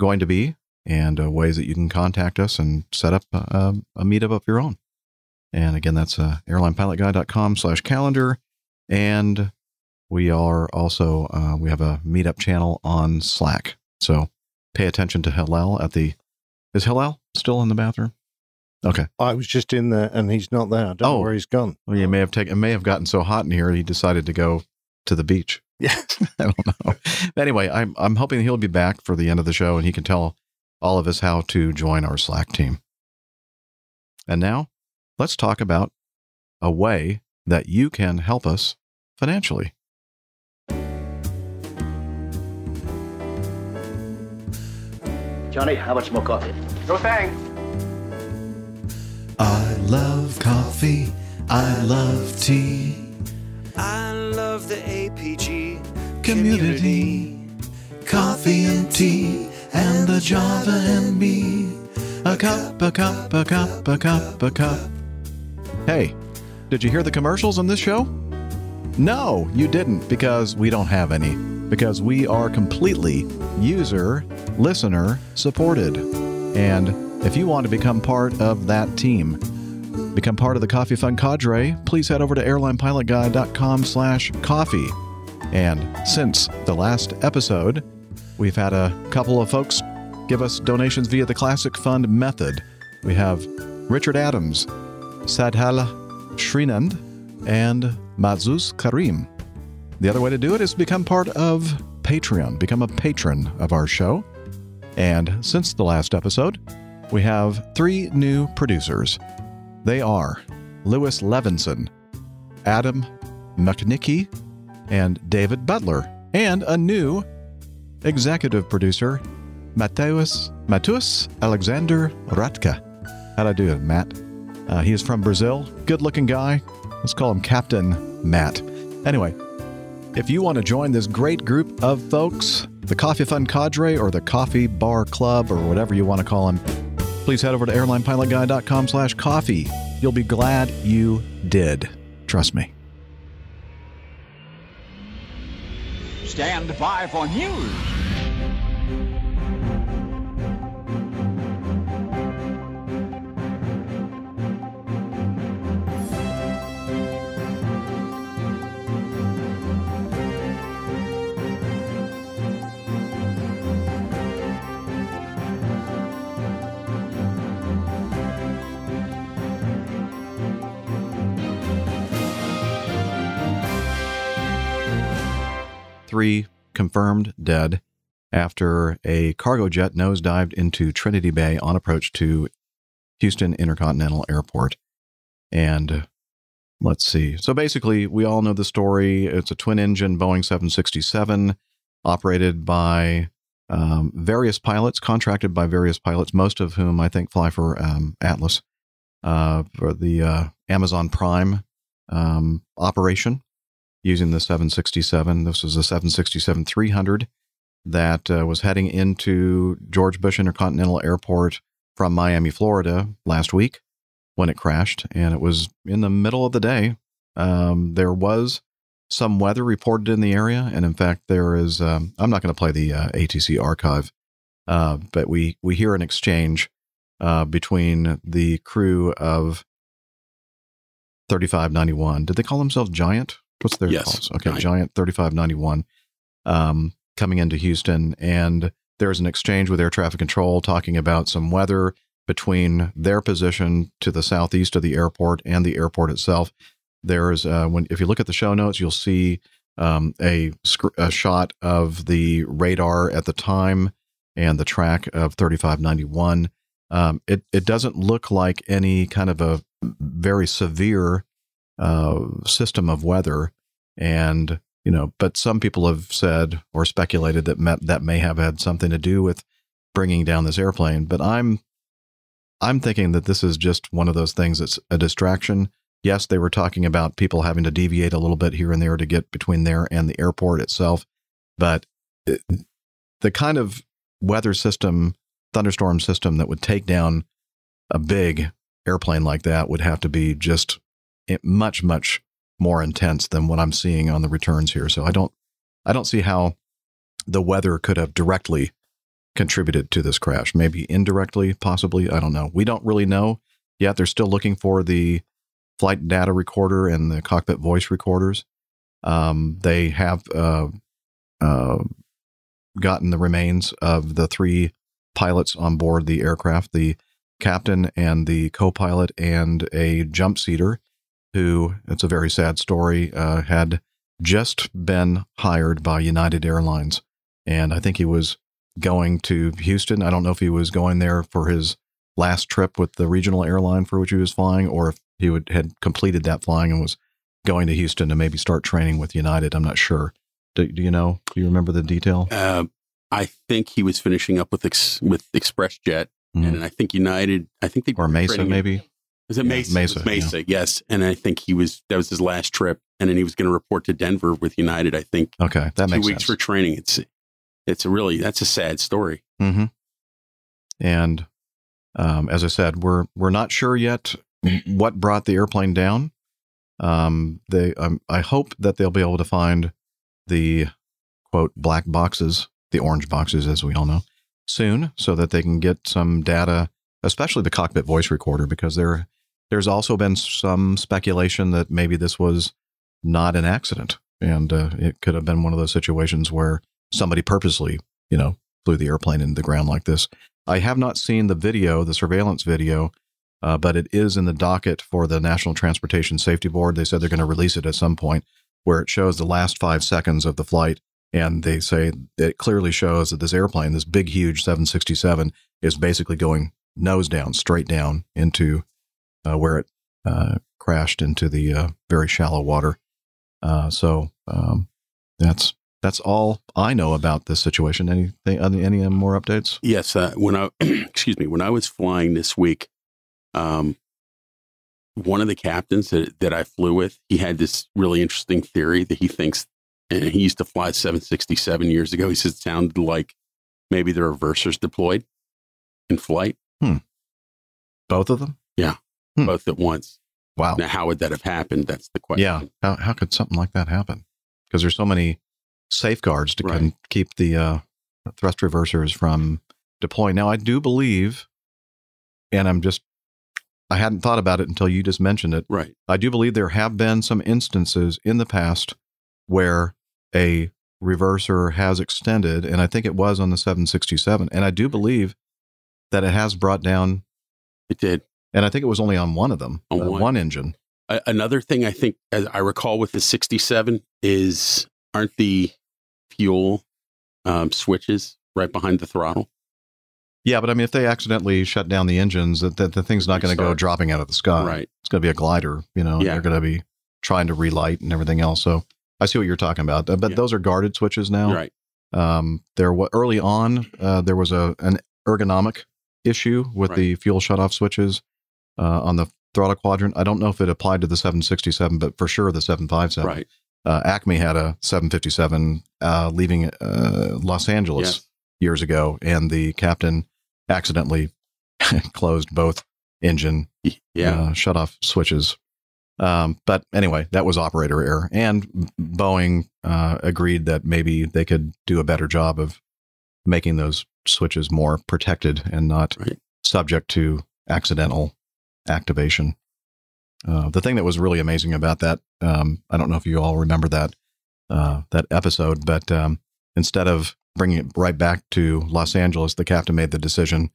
going to be and uh, ways that you can contact us and set up a, a meetup of your own. And again, that's uh, airlinepilotguy.com slash calendar. And we are also, uh, we have a meetup channel on Slack. So pay attention to Hillel at the, is Hillel still in the bathroom? Okay. I was just in there and he's not there. I don't know Oh. where he's gone. Well, you may have taken, it may have gotten so hot in here, he decided to go to the beach. Yeah. I don't know. But anyway, I'm I'm hoping he'll be back for the end of the show and he can tell all of us how to join our Slack team. And now, let's talk about a way that you can help us financially. Johnny, how much more coffee? No thanks. I love coffee. I love tea. I love the APG Community. Coffee and tea. And the Java and me. A cup, a cup, a cup, a cup, a cup. Hey, did you hear the commercials on this show? No, you didn't because we don't have any. Because we are completely user, listener supported. And if you want to become part of that team, become part of the Coffee Fund cadre, please head over to airlinepilotguy.com slash coffee. And since the last episode, we've had a couple of folks give us donations via the Classic Fund method. We have Richard Adams, Sadhal Srinand, and Mazuz Karim. The other way to do it is become part of Patreon, become a patron of our show. And since the last episode, we have three new producers. They are Lewis Levinson, Adam McNicky, and David Butler, and a new executive producer, Mateus, Mateus Alexander Ratka. How'd I do it, Matt? Uh, he is from Brazil. Good looking guy. Let's call him Captain Matt. Anyway, if you want to join this great group of folks, the Coffee Fund Cadre or the Coffee Bar Club or whatever you want to call them, please head over to airlinepilotguy.com slash coffee. You'll be glad you did. Trust me. Stand by for news. Three confirmed dead after a cargo jet nosedived into Trinity Bay on approach to Houston Intercontinental Airport. And let's see. So basically, we all know the story. It's a twin engine Boeing 767 operated by um, various pilots, contracted by various pilots, most of whom I think fly for um, Atlas, uh, for the uh, Amazon Prime um, operation using the 767. This was a 767 300 that uh, was heading into George Bush Intercontinental Airport from Miami, Florida last week when it crashed. And it was in the middle of the day. Um, there was some weather reported in the area. And in fact, there is, um, I'm not going to play the uh, ATC archive, uh, but we, we hear an exchange uh, between the crew of 3591. Did they call themselves Giant? What's their Yes, calls? Okay, Giant. Giant 3591 um, coming into Houston. And there's an exchange with air traffic control talking about some weather between their position to the southeast of the airport and the airport itself. There's, uh, when if you look at the show notes, you'll see um, a, sc- a shot of the radar at the time and the track of 3591. Um, it, it doesn't look like any kind of a very severe uh, system of weather. And, you know, but some people have said or speculated that met, that may have had something to do with bringing down this airplane. But I'm, I'm thinking that this is just one of those things that's a distraction. Yes, they were talking about people having to deviate a little bit here and there to get between there and the airport itself. But it, the kind of weather system, thunderstorm system that would take down a big airplane like that would have to be just it- much, much more intense than what I'm seeing on the returns here. So I don't, I don't see how the weather could have directly contributed to this crash. Maybe indirectly, possibly. I don't know. We don't really know yet. They're still looking for the flight data recorder and the cockpit voice recorders. Um, they have uh, uh, gotten the remains of the three pilots on board the aircraft the captain and the co pilot and a jump seater who, it's a very sad story, uh, had just been hired by United Airlines. And I think he was going to Houston. I don't know if he was going there for his last trip with the regional airline for which he was flying, or if he would, had completed that flying and was going to Houston to maybe start training with United. I'm not sure. Do, do you know? Do you remember the detail? Uh, I think he was finishing up with ex- with ExpressJet, Mhm. and I think United. I think they Or Mesa, maybe? Was it Yeah, Mesa? Mesa, It Mesa, yes. And I think he was that was his last trip, and then he was going to report to Denver with United. I think Okay, that two makes weeks sense. for training. It's it's a really that's a sad story. hmm And um, as I said, we're we're not sure yet what brought the airplane down. Um, they, um, I hope that they'll be able to find the quote black boxes, the orange boxes, as we all know, soon, so that they can get some data, especially the cockpit voice recorder, because there There's also been some speculation that maybe this was not an accident, and uh, it could have been one of those situations where somebody purposely, you know, flew the airplane into the ground like this. I have not seen the video, the surveillance video, uh, but it is in the docket for the National Transportation Safety Board. They said they're going to release it at some point, where it shows the last five seconds of the flight, and they say it clearly shows that this airplane, this big, huge 767, is basically going nose down, straight down into uh, where it uh, crashed into the uh, very shallow water. Uh, so um, that's that's all I know about this situation. Anything? Any, any more updates? Yes. Uh, when I excuse me, when I was flying this week, um, one of the captains that, that I flew with, he had this really interesting theory that he thinks, and he used to fly 767 years ago. He said it sounded like maybe the reversers deployed in flight. Hmm. Both of them? Yeah, Hmm. both at once. Wow. Now, how would that have happened? That's the question. Yeah. How, how could something like that happen? Because there's so many safeguards to Right. keep the uh, thrust reversers from deploying. Now, I do believe, and I'm just, I hadn't thought about it until you just mentioned it. Right. I do believe there have been some instances in the past where a reverser has extended, and I think it was on the 767. And I do believe that it has brought down, It did. And I think it was only on one of them, On uh, one. one engine. Another thing I think, as I recall with the 67, is aren't the fuel um, switches right behind the throttle? Yeah, but I mean, if they accidentally shut down the engines, that, that the thing's not going to go dropping out of the sky. Right. It's going to be a glider. You know, Yeah. they're going to be trying to relight and everything else. So I see what you're talking about. Uh, But Yeah. those are guarded switches now. Right. Um, there wa early on, uh, there was a an ergonomic issue with Right. the fuel shutoff switches uh, on the throttle quadrant. I don't know if it applied to the 767, but for sure the 757. Right. Uh, Acme had a 757 uh, leaving uh, Los Angeles Yes. years ago, and the captain accidentally closed both engine Yeah. uh, shut off switches. Um, but anyway, that was operator error, and Boeing uh, agreed that maybe they could do a better job of making those switches more protected and not Right. subject to accidental activation. Uh, the thing that was really amazing about that, um, I don't know if you all remember that uh, that episode, but um, instead of bringing it right back to Los Angeles, the captain made the decision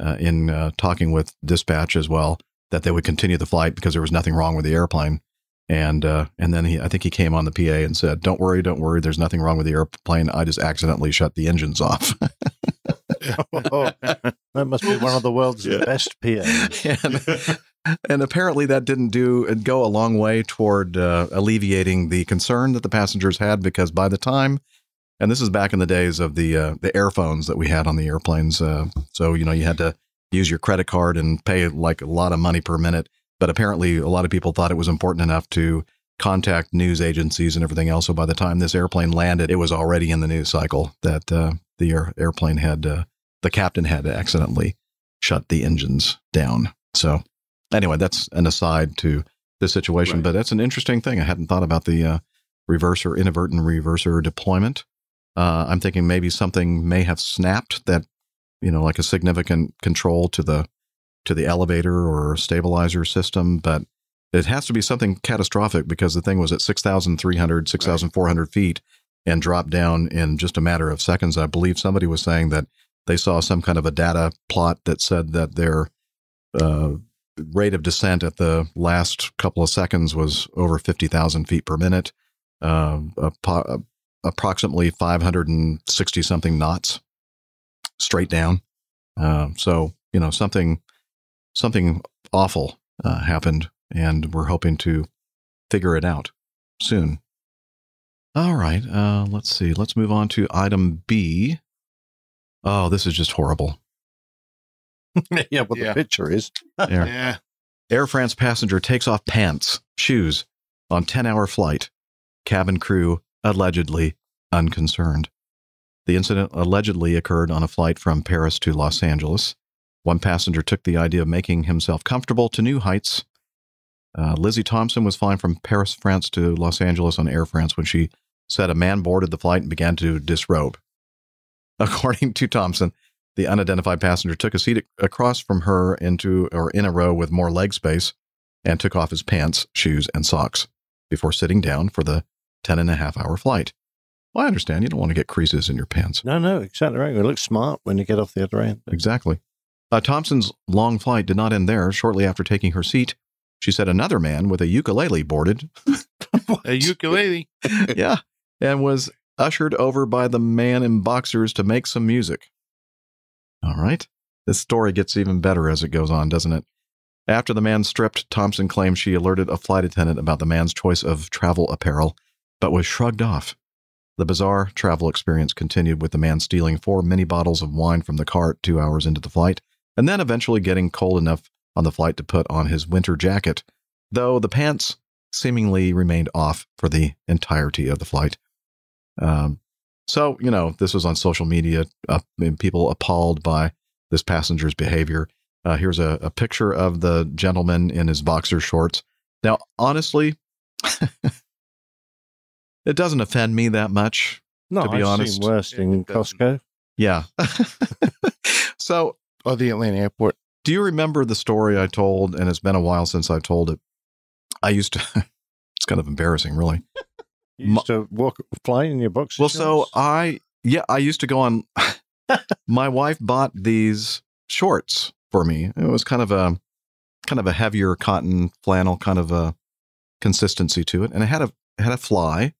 uh, in uh, talking with dispatch as well that they would continue the flight because there was nothing wrong with the airplane. And uh, and then he, I think he came on the PA and said, "Don't worry, don't worry. There's nothing wrong with the airplane. I just accidentally shut the engines off." Oh, that must be one of the world's Yeah. best PAs. and, and apparently that didn't do it go a long way toward uh, alleviating the concern that the passengers had because by the time and this is back in the days of the uh, the airphones that we had on the airplanes uh, so you know you had to use your credit card and pay like a lot of money per minute but apparently a lot of people thought it was important enough to contact news agencies and everything else so by the time this airplane landed it was already in the news cycle that uh, the air, airplane had uh, the captain had accidentally shut the engines down so anyway, that's an aside to this situation, Right. but that's an interesting thing. I hadn't thought about the uh, reverser, inadvertent reverser deployment. Uh, I'm thinking maybe something may have snapped that, you know, like a significant control to the to the elevator or stabilizer system, but it has to be something catastrophic because the thing was at 6,300, 6,400 feet and drop down in just a matter of seconds. I believe somebody was saying that they saw some kind of a data plot that said that their uh, rate of descent at the last couple of seconds was over 50,000 feet per minute, uh, approximately 560 something knots straight down. Uh, so, you know, something, something awful uh, happened, and we're hoping to figure it out soon. All right. Uh, let's see. Let's move on to item B. Oh, this is just horrible. yeah, what Yeah. the picture is. Air, Yeah. Air France passenger takes off pants, shoes on 10 hour flight. Cabin crew allegedly unconcerned. The incident allegedly occurred on a flight from Paris to Los Angeles. One passenger took the idea of making himself comfortable to new heights. Uh, Lizzie Thompson was flying from Paris, France to Los Angeles on Air France when she said a man boarded the flight and began to disrobe. According to Thompson, the unidentified passenger took a seat across from her into or in a row with more leg space and took off his pants, shoes, and socks before sitting down for the 10 and a half hour flight. Well, I understand you don't want to get creases in your pants. No, no, exactly right. It looks smart when you get off the other end. Exactly. Uh, Thompson's long flight did not end there. Shortly after taking her seat, she said another man with a ukulele boarded. A ukulele. yeah. And was ushered over by the man in boxers to make some music. All right. This story gets even better as it goes on, doesn't it? After the man stripped, Thompson claimed she alerted a flight attendant about the man's choice of travel apparel, but was shrugged off. The bizarre travel experience continued with the man stealing four mini bottles of wine from the cart two hours into the flight, and then eventually getting cold enough on the flight to put on his winter jacket, though the pants seemingly remained off for the entirety of the flight. Um, so, you know, this was on social media, uh, and people appalled by this passenger's behavior. Uh, here's a, a picture of the gentleman in his boxer shorts. Now, honestly, it doesn't offend me that much. No, to be I've honest. seen worse in. Costco. Yeah. so, Or the Atlanta airport. Do you remember the story I told? And it's been a while since I've told it. I used to, it's kind of embarrassing, really. You used to walk, fly in your boxer Well, so? I, yeah, I used to go on. my wife bought these shorts for me. It was kind of a, kind of a heavier cotton flannel kind of a consistency to it, and it had a it had a fly,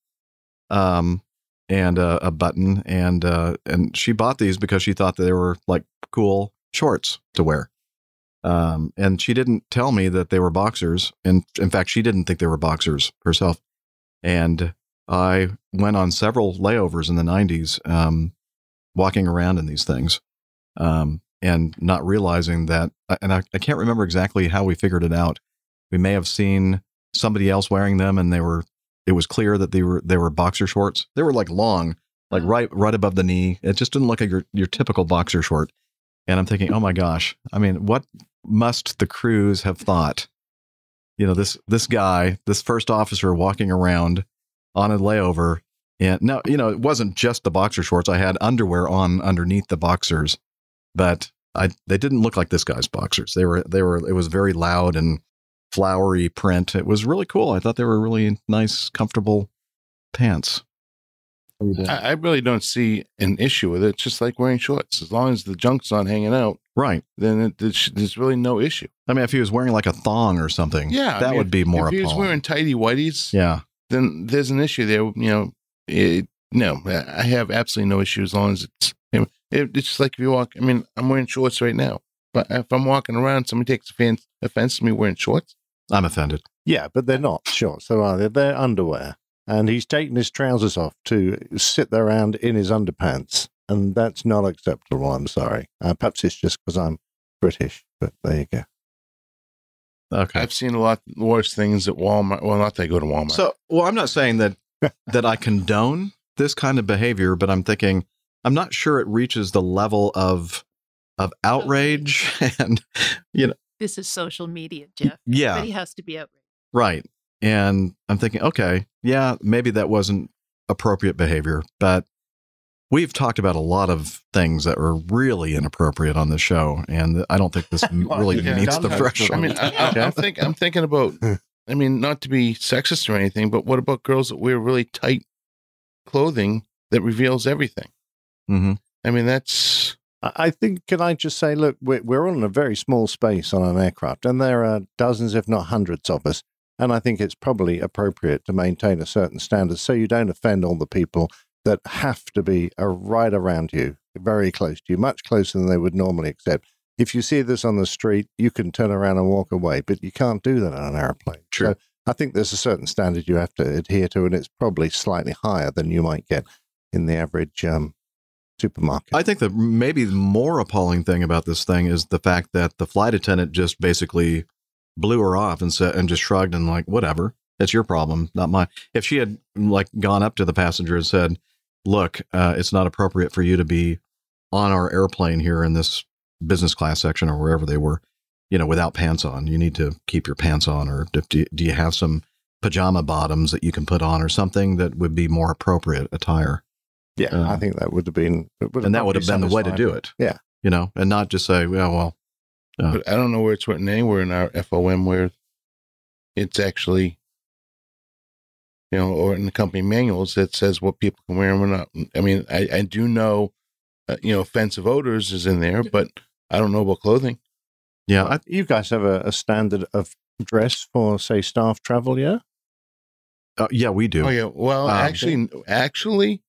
um, and a, a button, and uh, and she bought these because she thought that they were like cool shorts to wear. Um, and she didn't tell me that they were boxers. And in fact, she didn't think they were boxers herself. And I went on several layovers in the 90s, um, walking around in these things um, and not realizing that. And I, I can't remember exactly how we figured it out. We may have seen somebody else wearing them and they were, it was clear that they were, they were boxer shorts. They were like long, like right, right above the knee. It just didn't look like your, your typical boxer short. And I'm thinking, oh my gosh, I mean, what must the crews have thought? You know, this, this guy, this first officer walking around on a layover. And no, you know, it wasn't just the boxer shorts. I had underwear on underneath the boxers, but I they didn't look like this guy's boxers. They were they were it was very loud and flowery print. It was really cool. I thought they were really nice, comfortable pants. I, I really don't see an issue with it. It's just like wearing shorts. As long as the junk's not hanging out, Right. then it, there's, there's really no issue. I mean, if he was wearing like a thong or something, Yeah, I that mean, would be more If he was appalling. wearing tidy whities, yeah. then there's an issue there. You know, it, no, I have absolutely no issue as long as it's. you know, It, it's just like if you walk. I mean, I'm wearing shorts right now, but if I'm walking around, somebody takes offense, offense to me wearing shorts. I'm offended. Yeah, but they're not shorts, so are uh, they? They're underwear. And he's taken his trousers off to sit there around in his underpants. And that's not acceptable. I'm sorry. Uh, perhaps it's just because I'm British, but there you go. Okay. I've seen a lot worse things at Walmart. Well, not that I go to Walmart. So, well, I'm not saying that that I condone this kind of behavior, but I'm thinking I'm not sure it reaches the level of of outrage and you know, This is social media, Jeff. yeah, Everybody has to be outraged. right. And I'm thinking, okay, yeah, maybe that wasn't appropriate behavior, but we've talked about a lot of things that were really inappropriate on the show, and I don't think this really Yeah. meets the I threshold. mean, I, I, I'm, think, I'm thinking about. I mean, not to be sexist or anything, but what about girls that wear really tight clothing that reveals everything? hmm I mean, that's I I think, can I just say, look, we're, we're all in a very small space on an aircraft, and there are dozens, if not hundreds of us. And I think it's probably appropriate to maintain a certain standard so you don't offend all the people that have to be right around you, very close to you, much closer than they would normally accept. If you see this on the street, you can turn around and walk away, but you can't do that on an airplane. True. So I think there's a certain standard you have to adhere to, and it's probably slightly higher than you might get in the average um, supermarket. I think the maybe the more appalling thing about this thing is the fact that the flight attendant just basically blew her off and said and just shrugged and like whatever it's your problem not mine if she had like gone up to the passenger and said look uh, it's not appropriate for you to be on our airplane here in this business class section or wherever they were you know without pants on you need to keep your pants on or do, do you have some pajama bottoms that you can put on or something that would be more appropriate attire Yeah, Um, I think that would have been, would and that would have been the way to do it. Yeah. You know, and not just say, well, well, But I don't know where it's written anywhere in our FOM where It's actually, you know, or in the company manuals that says what people can wear and what not. I mean, I, I do know, uh, you know, offensive odors is in there, but I don't know about clothing. Yeah, I, You guys have a, a standard of dress for, say, staff travel, yeah? uh, yeah, we do. Oh yeah. Well, Um, actually, actually,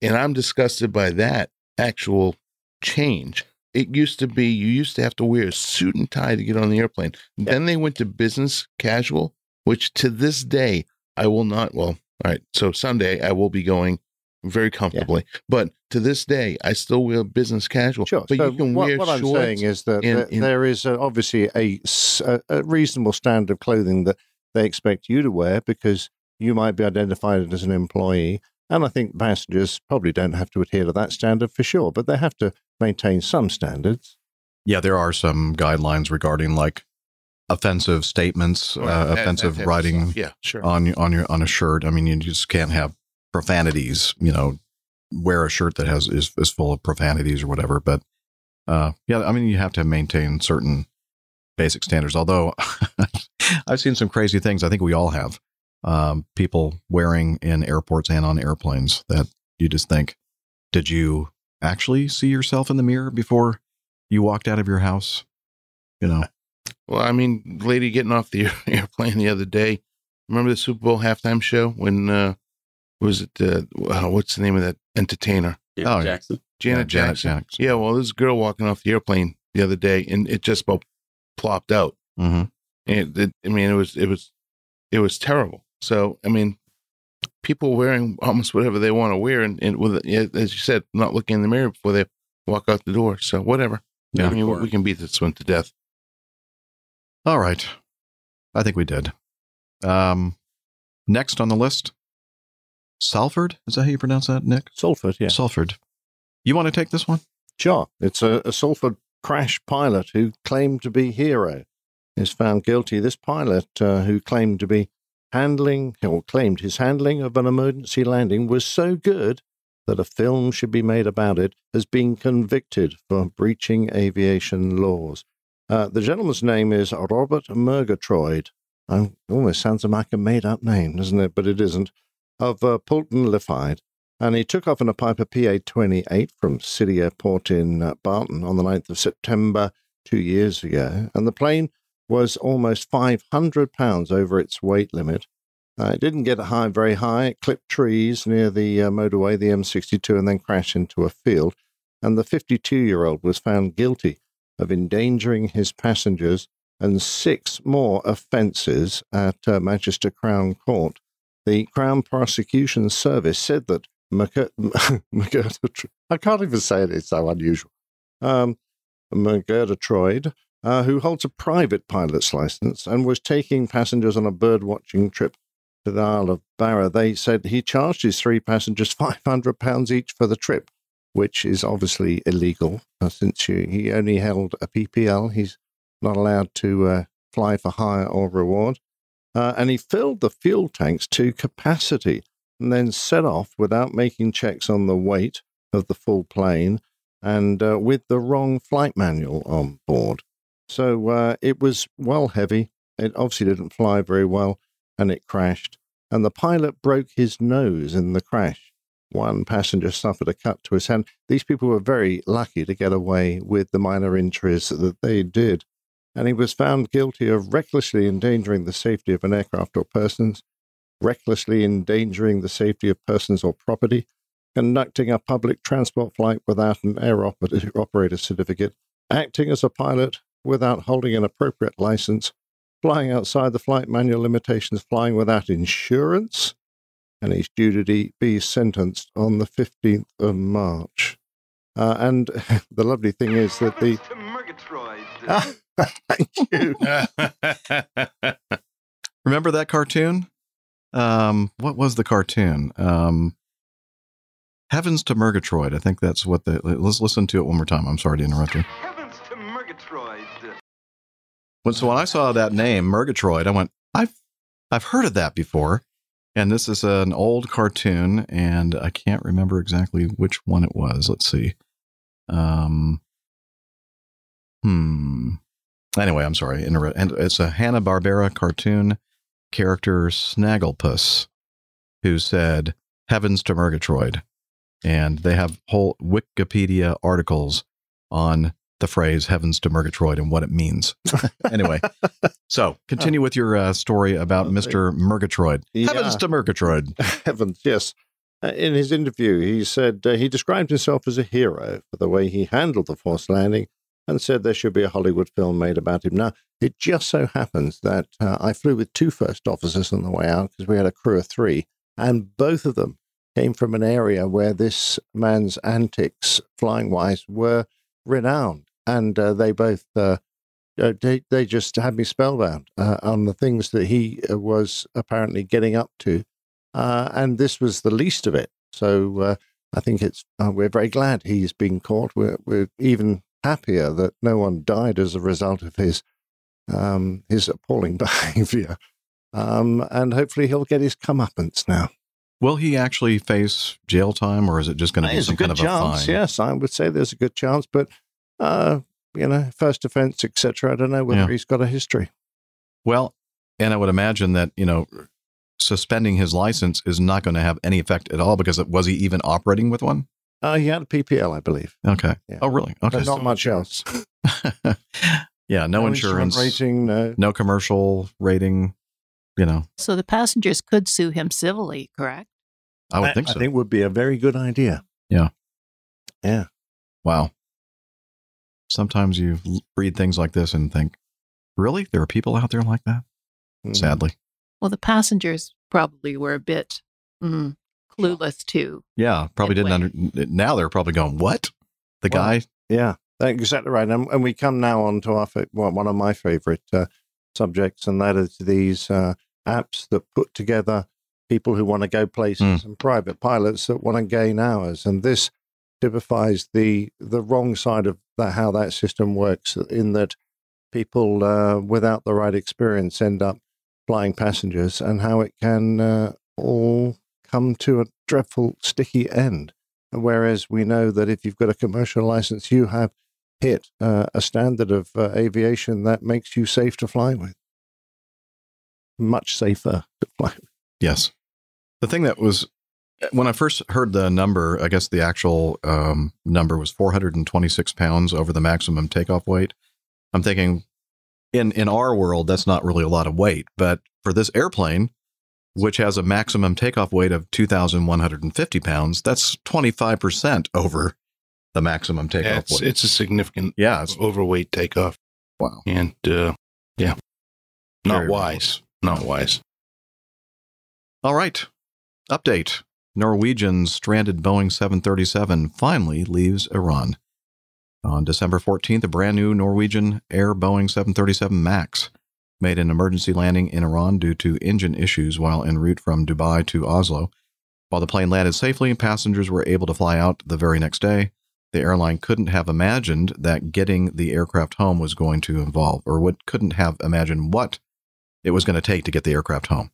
and I'm disgusted by that actual change. It used to be you used to have to wear a suit and tie to get on the airplane. Then they went to business casual, which to this day I will not. Well, all right. So Sunday I will be going very comfortably, but to this day I still wear business casual. Sure. But so you can what, wear what I'm saying is that in- there- in- there is uh obviously a reasonable standard of clothing that they expect you to wear because you might be identified as an employee. And I think passengers probably don't have to adhere to that standard for sure, but they have to maintain some standards. Yeah, there are some guidelines regarding like offensive statements, Or uh, that- that offensive type writing stuff. Yeah, sure. on on your on a shirt. I mean, you just can't have profanities. You know, wear a shirt that has is is full of profanities or whatever. But uh, yeah, I mean, you have to maintain certain basic standards. Although I've seen some crazy things. I think we all have um, people wearing in airports and on airplanes that you just think, did you actually see yourself in the mirror before you walked out of your house? You know, Well, I mean, lady getting off the airplane the other day. Remember the Super Bowl halftime show when uh was it uh, uh, what's the name of that entertainer? Yeah, Oh, yeah. Jackson. Janet Yeah, Janet Jackson. Jackson. Yeah, well, this girl walking off the airplane the other day, and it just about plopped out. hmm And it, it, I mean, it was it was it was terrible. So, I mean, people wearing almost whatever they want to wear, and, and with as you said, not looking in the mirror before they walk out the door. So, whatever. Yeah. I mean, we can beat this one to death. All right. I think we did. Um, next on the list, Salford. Is that how you pronounce that, Nick? Salford, yeah. Salford. You want to take this one? Sure. It's a, a Salford crash pilot who claimed to be hero is found guilty. This pilot, uh, who claimed to be handling or claimed his handling of an emergency landing was so good that a film should be made about it, has been convicted for breaching aviation laws. Uh, the gentleman's name is Robert Murgatroyd. Um, almost sounds like a made up name, doesn't it? But it isn't. Of uh, Poulton-le-Fylde. And he took off in a Piper PA 28 from City Airport in uh, Barton on the 9th of September two years ago. And the plane was almost 500 pounds over its weight limit. Uh, it didn't get high, very high. It clipped trees near the uh, motorway, the M62, and then crashed into a field. And the 52 year old was found guilty of endangering his passengers and six more offences at uh, Manchester Crown Court. The Crown Prosecution Service said that I can't even say it, it's so unusual. Um, Murgatroyd, uh, who holds a private pilot's license and was taking passengers on a bird watching trip to the Isle of Barra. They said he charged his three passengers £500 each for the trip, which is obviously illegal uh, since you, he only held a PPL. He's not allowed to uh, fly for hire or reward. Uh, and he filled the fuel tanks to capacity and then set off without making checks on the weight of the full plane and uh, with the wrong flight manual on board. So uh, it was well heavy. It obviously didn't fly very well and it crashed. And the pilot broke his nose in the crash. One passenger suffered a cut to his hand. These people were very lucky to get away with the minor injuries that they did. And he was found guilty of recklessly endangering the safety of an aircraft or persons, recklessly endangering the safety of persons or property, conducting a public transport flight without an air operator certificate, acting as a pilot without holding an appropriate license, flying outside the flight manual limitations, flying without insurance, and he's due to be sentenced on the 15th of March. Uh, and the lovely thing is that the. Murgatroyd Thank you. Remember that cartoon? Um, what was the cartoon? Um, Heavens to Murgatroyd. I think that's what the. Let's listen to it one more time. I'm sorry to interrupt you. Heavens to Murgatroyd. When, so when I saw that name, Murgatroyd, I went, I've I've heard of that before. And this is an old cartoon, and I can't remember exactly which one it was. Let's see. Um, hmm. Anyway, I'm sorry. It's a Hanna Barbera cartoon. character Snagglepuss, who said "Heavens to Murgatroyd," and they have whole Wikipedia articles on the phrase "Heavens to Murgatroyd" and what it means. anyway, so continue with your uh, story about Mister Murgatroyd. Heavens to Murgatroyd. Heavens, yes. Uh, In his interview, he said uh, he described himself as a hero for the way he handled the forced landing and said there should be a Hollywood film made about him. Now, it just so happens that uh, I flew with two first officers on the way out because we had a crew of three, and both of them came from an area where this man's antics, flying wise, were renowned. And uh, they both. Uh, uh, they, they just had me spellbound uh, on the things that he uh, was apparently getting up to uh, and this was the least of it. So uh, I think it's uh, we're very glad he's been caught. We're we're even happier that no one died as a result of his um, his appalling behaviour, um, and hopefully he'll get his comeuppance now. Will he actually face jail time, or is it just going to be some kind of chance. a fine? Yes, I would say there's a good chance, but uh, you know, first offence, etc. I don't know whether Yeah. he's got a history. Well, and I would imagine that you know suspending his license is not going to have any effect at all because it, was he even operating with one? Uh, he had a PPL, I believe. Okay. Yeah. Oh, really? Okay. But not much else. yeah. No, insurance, rating. No. no commercial rating. You know, So the passengers could sue him civilly, correct? I would think so. I think would be a very good idea. Yeah. Yeah. Wow. Sometimes you read things like this and think, really, there are people out there like that. Mhm. Sadly, Well, the passengers probably were a bit mm, clueless too. yeah. Probably didn't under. Now they're probably going, what? The Well, guy? Yeah, that's exactly right. And, and we come now on to our well, one of my favorite uh, subjects, and that is these uh, apps that put together people who want to go places and private pilots that want to gain hours. And this typifies the the wrong side of that, how that system works. In that people uh, without the right experience end up flying passengers, and how it can uh, all come to a dreadful sticky end. Whereas we know that if you've got a commercial license, you have hit uh, a standard of uh, aviation that makes you safe to fly with. Much safer to fly with. Yes. The thing that was when I first heard the number, I guess the actual um, number was 426 pounds over the maximum takeoff weight. I'm thinking, in in our world, that's not really a lot of weight, but for this airplane, which has a maximum takeoff weight of 2,150 pounds, that's 25 percent over the maximum takeoff Yeah, it's, weight. it's a significant yeah, it's overweight takeoff. wow. And uh, yeah, not wise. Not wise. All right. Update. Norwegian's stranded Boeing 737 finally leaves Iran. On December 14th, a brand new Norwegian Air Boeing 737 MAX made an emergency landing in Iran due to engine issues while en route from Dubai to Oslo. While the plane landed safely, passengers were able to fly out the very next day. The airline couldn't have imagined that getting the aircraft home was going to involve, or what couldn't have imagined what it was going to take to get the aircraft home.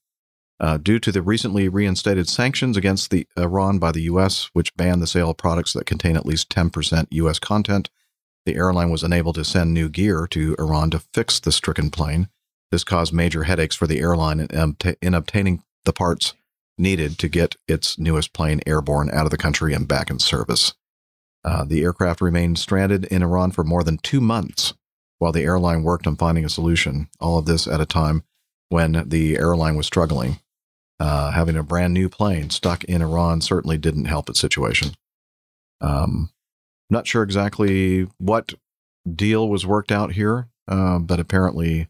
Uh, due to the recently reinstated sanctions against the Iran by the U.S., which banned the sale of products that contain at least 10% U.S. content, the airline was unable to send new gear to Iran to fix the stricken plane. This caused major headaches for the airline in, in obtaining the parts needed to get its newest plane airborne out of the country and back in service. Uh, the aircraft remained stranded in Iran for more than two months while the airline worked on finding a solution. All of this at a time when the airline was struggling. Uh, having a brand new plane stuck in Iran certainly didn't help its situation. Um, not sure exactly what deal was worked out here, uh, but apparently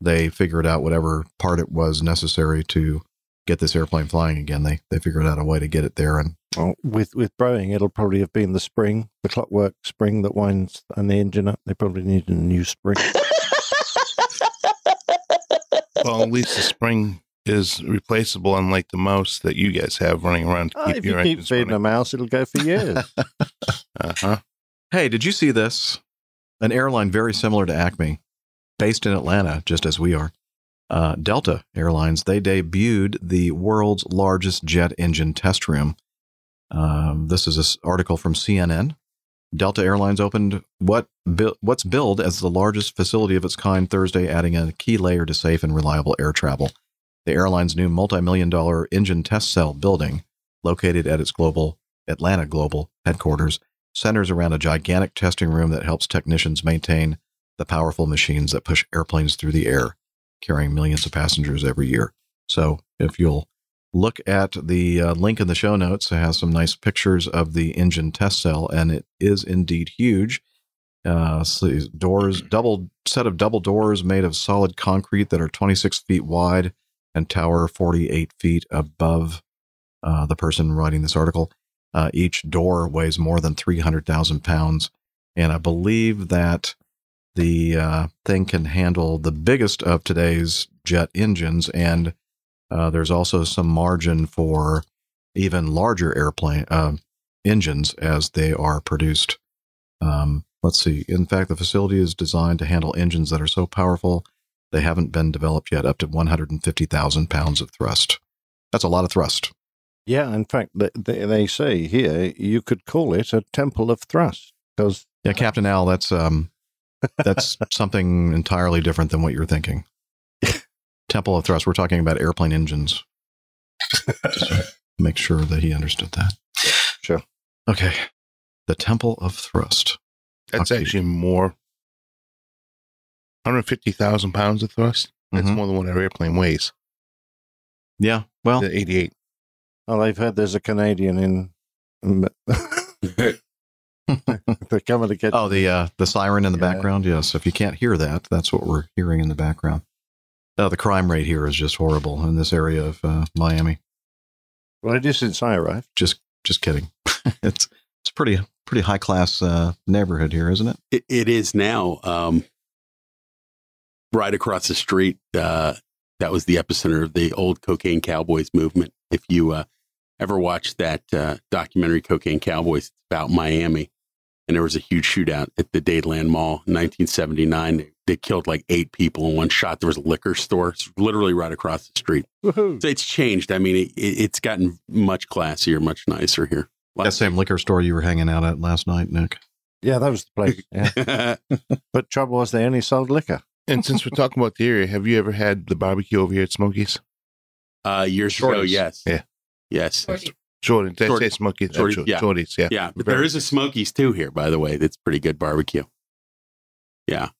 they figured out whatever part it was necessary to get this airplane flying again. They they figured out a way to get it there, and Well, with with Boeing, it'll probably have been the spring, the clockwork spring that winds and the engine up. They probably need a new spring. Well, at least the spring is replaceable, unlike the mouse that you guys have running around to Oh, keep if you your keep engines feeding a mouse, it'll go for years. Uh huh. Hey, did you see this? An airline very similar to Acme, based in Atlanta, just as we are. Uh, Delta Airlines, they debuted the world's largest jet engine test room. Um, this is an article from CNN. Delta Airlines opened what bi- what's billed as the largest facility of its kind Thursday, adding a key layer to safe and reliable air travel. The airline's new multi-million dollar engine test cell building, located at its global Atlanta global headquarters, centers around a gigantic testing room that helps technicians maintain the powerful machines that push airplanes through the air, carrying millions of passengers every year. So, if you'll look at the uh, link in the show notes, it has some nice pictures of the engine test cell, and it is indeed huge. Uh, so doors, double set of double doors made of solid concrete that are 26 feet wide and tower 48 feet above uh, the person writing this article. Uh, each door weighs more than 300,000 pounds. And I believe that the uh, thing can handle the biggest of today's jet engines. And uh, there's also some margin for even larger airplane uh, engines as they are produced. Um, let's see. In fact, the facility is designed to handle engines that are so powerful they haven't been developed yet, up to 150,000 pounds of thrust. That's a lot of thrust. Yeah, in fact, they, they, they say here you could call it a temple of thrust because Yeah, Captain Al, that's um, that's something entirely different than what you're thinking. Temple of thrust. We're talking about airplane engines. Just make sure that he understood that. Sure. Okay. The Temple of Thrust. That's Okay. actually more. 150,000 pounds of thrust. That's Mhm. more than what our airplane weighs. Yeah. Well, The 88. well, I've heard there's a Canadian in. They're coming to get. oh, the uh, the siren in the Yeah. background. Yes. If you can't hear that, that's what we're hearing in the background. Oh, the crime rate here is just horrible in this area of uh, Miami. Well, it is since I arrived. Just just kidding. it's it's pretty pretty high class uh, neighborhood here, isn't it? It, it is now. Um, right across the street, uh, that was the epicenter of the old cocaine cowboys movement. If you uh, ever watched that uh, documentary, Cocaine Cowboys, it's about Miami, and there was a huge shootout at the Dadeland Mall in 1979. They, they killed like eight people in one shot. There was a liquor store, it's literally right across the street. Woohoo. So it's changed. I mean, it, it, it's gotten much classier, much nicer here. That same liquor store you were hanging out at last night, Nick. Yeah, that was the place. Yeah. but trouble was they only sold liquor. And since we're talking about the area, have you ever had the barbecue over here at Smokies? uh, years ago, Shorty's. yes. Yeah. Yes. Shorty. Did I Shorty. say Smokies? Uh, Shorty, yeah. Shorty's, yeah. Yeah, but there is a Smokies too here, by the way. That's pretty good barbecue. Yeah.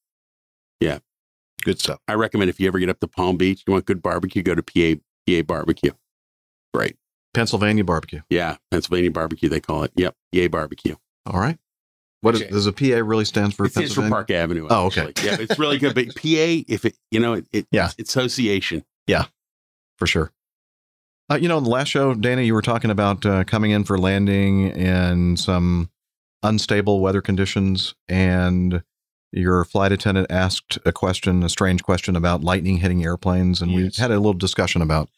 Yeah, Good stuff. I recommend if you ever get up to Palm Beach, you want good barbecue, go to PA PA Barbecue. Right. Pennsylvania barbecue. Yeah, Pennsylvania Barbecue they call it. Yep, PA Barbecue. All right. What is, does a PA really stand for? It stands for Park Avenue. Oh, okay. actually. Yeah, it's really good. But PA, if it, you know, it, it Yeah. it's association. Yeah, for sure. Uh, you know, in the last show, Dana, you were talking about uh, coming in for landing in some unstable weather conditions, and your flight attendant asked a question, a strange question about lightning hitting airplanes, and Yes. we had a little discussion about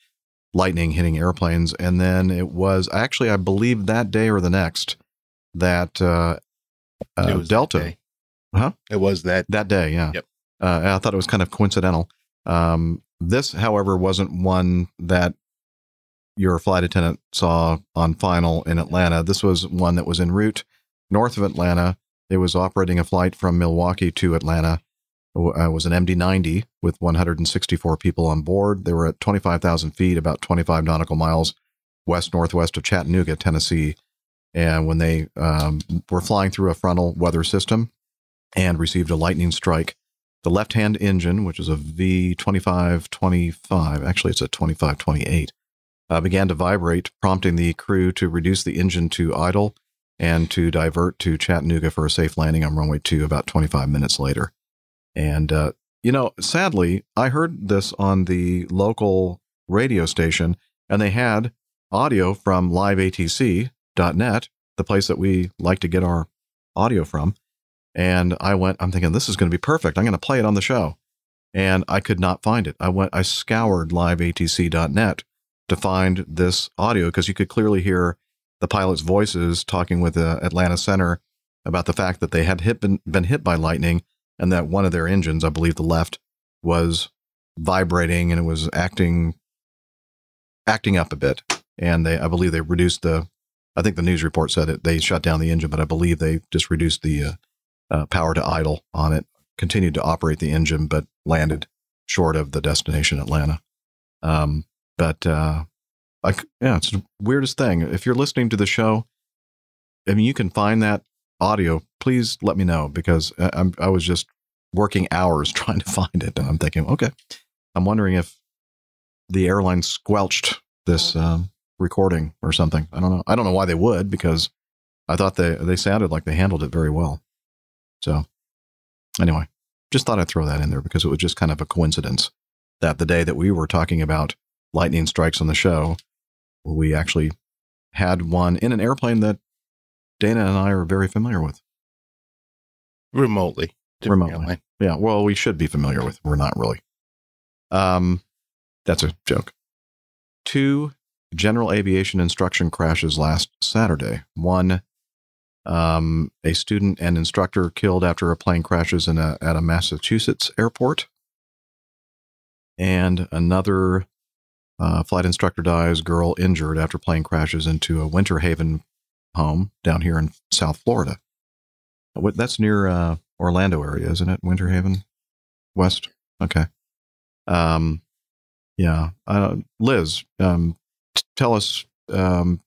lightning hitting airplanes, and then it was actually, I believe, that day or the next that uh, uh, It was Delta. Huh? It was that. that day, yeah. Yep. Uh, I thought it was kind of coincidental. Um, this, however, wasn't one that your flight attendant saw on final in Atlanta. This was one that was en route north of Atlanta. It was operating a flight from Milwaukee to Atlanta. It uh, was an MD-90 with 164 people on board. They were at 25,000 feet, about 25 nautical miles west northwest of Chattanooga, Tennessee. And when they um, were flying through a frontal weather system and received a lightning strike, the left-hand engine, which is a V2525, actually it's a 2528, uh, began to vibrate, prompting the crew to reduce the engine to idle and to divert to Chattanooga for a safe landing on runway two about 25 minutes later. And, uh, you know, sadly, I heard this on the local radio station, and they had audio from liveatc.net, the place that we like to get our audio from. And I went, I'm thinking, this is going to be perfect. I'm going to play it on the show. And I could not find it. I went, I scoured liveatc.net to find this audio because you could clearly hear the pilot's voices talking with the Atlanta Center about the fact that they had hit, been, been hit by lightning and that one of their engines, I believe the left, was vibrating and it was acting acting up a bit. And they, I believe they reduced the, I think the news report said it, they shut down the engine, but I believe they just reduced the uh, uh, power to idle on it, continued to operate the engine, but landed short of the destination Atlanta. Um, but uh, like, yeah, it's the weirdest thing. If you're listening to the show, I mean, you can find that audio. Please let me know because I, I'm I was just working hours trying to find it, and I'm thinking, okay, I'm wondering if the airline squelched this um, recording or something. I don't know. I don't know why they would because I thought they they sounded like they handled it very well. So anyway, just thought I'd throw that in there because it was just kind of a coincidence that the day that we were talking about lightning strikes on the show, we actually had one in an airplane that Dana and I are very familiar with. remotely. Remotely. airline. Yeah, well, we should be familiar with. We're not really. Um, that's a joke. Two general aviation instruction crashes last Saturday. One, um, a student and instructor killed after a plane crashes in a, at a Massachusetts airport. And another uh, flight instructor dies, girl injured after plane crashes into a Winter Haven home down here in South Florida. That's near uh, Orlando area, isn't it? Winter Haven, West. Okay. Um, yeah. Uh, Liz, um, tell us um,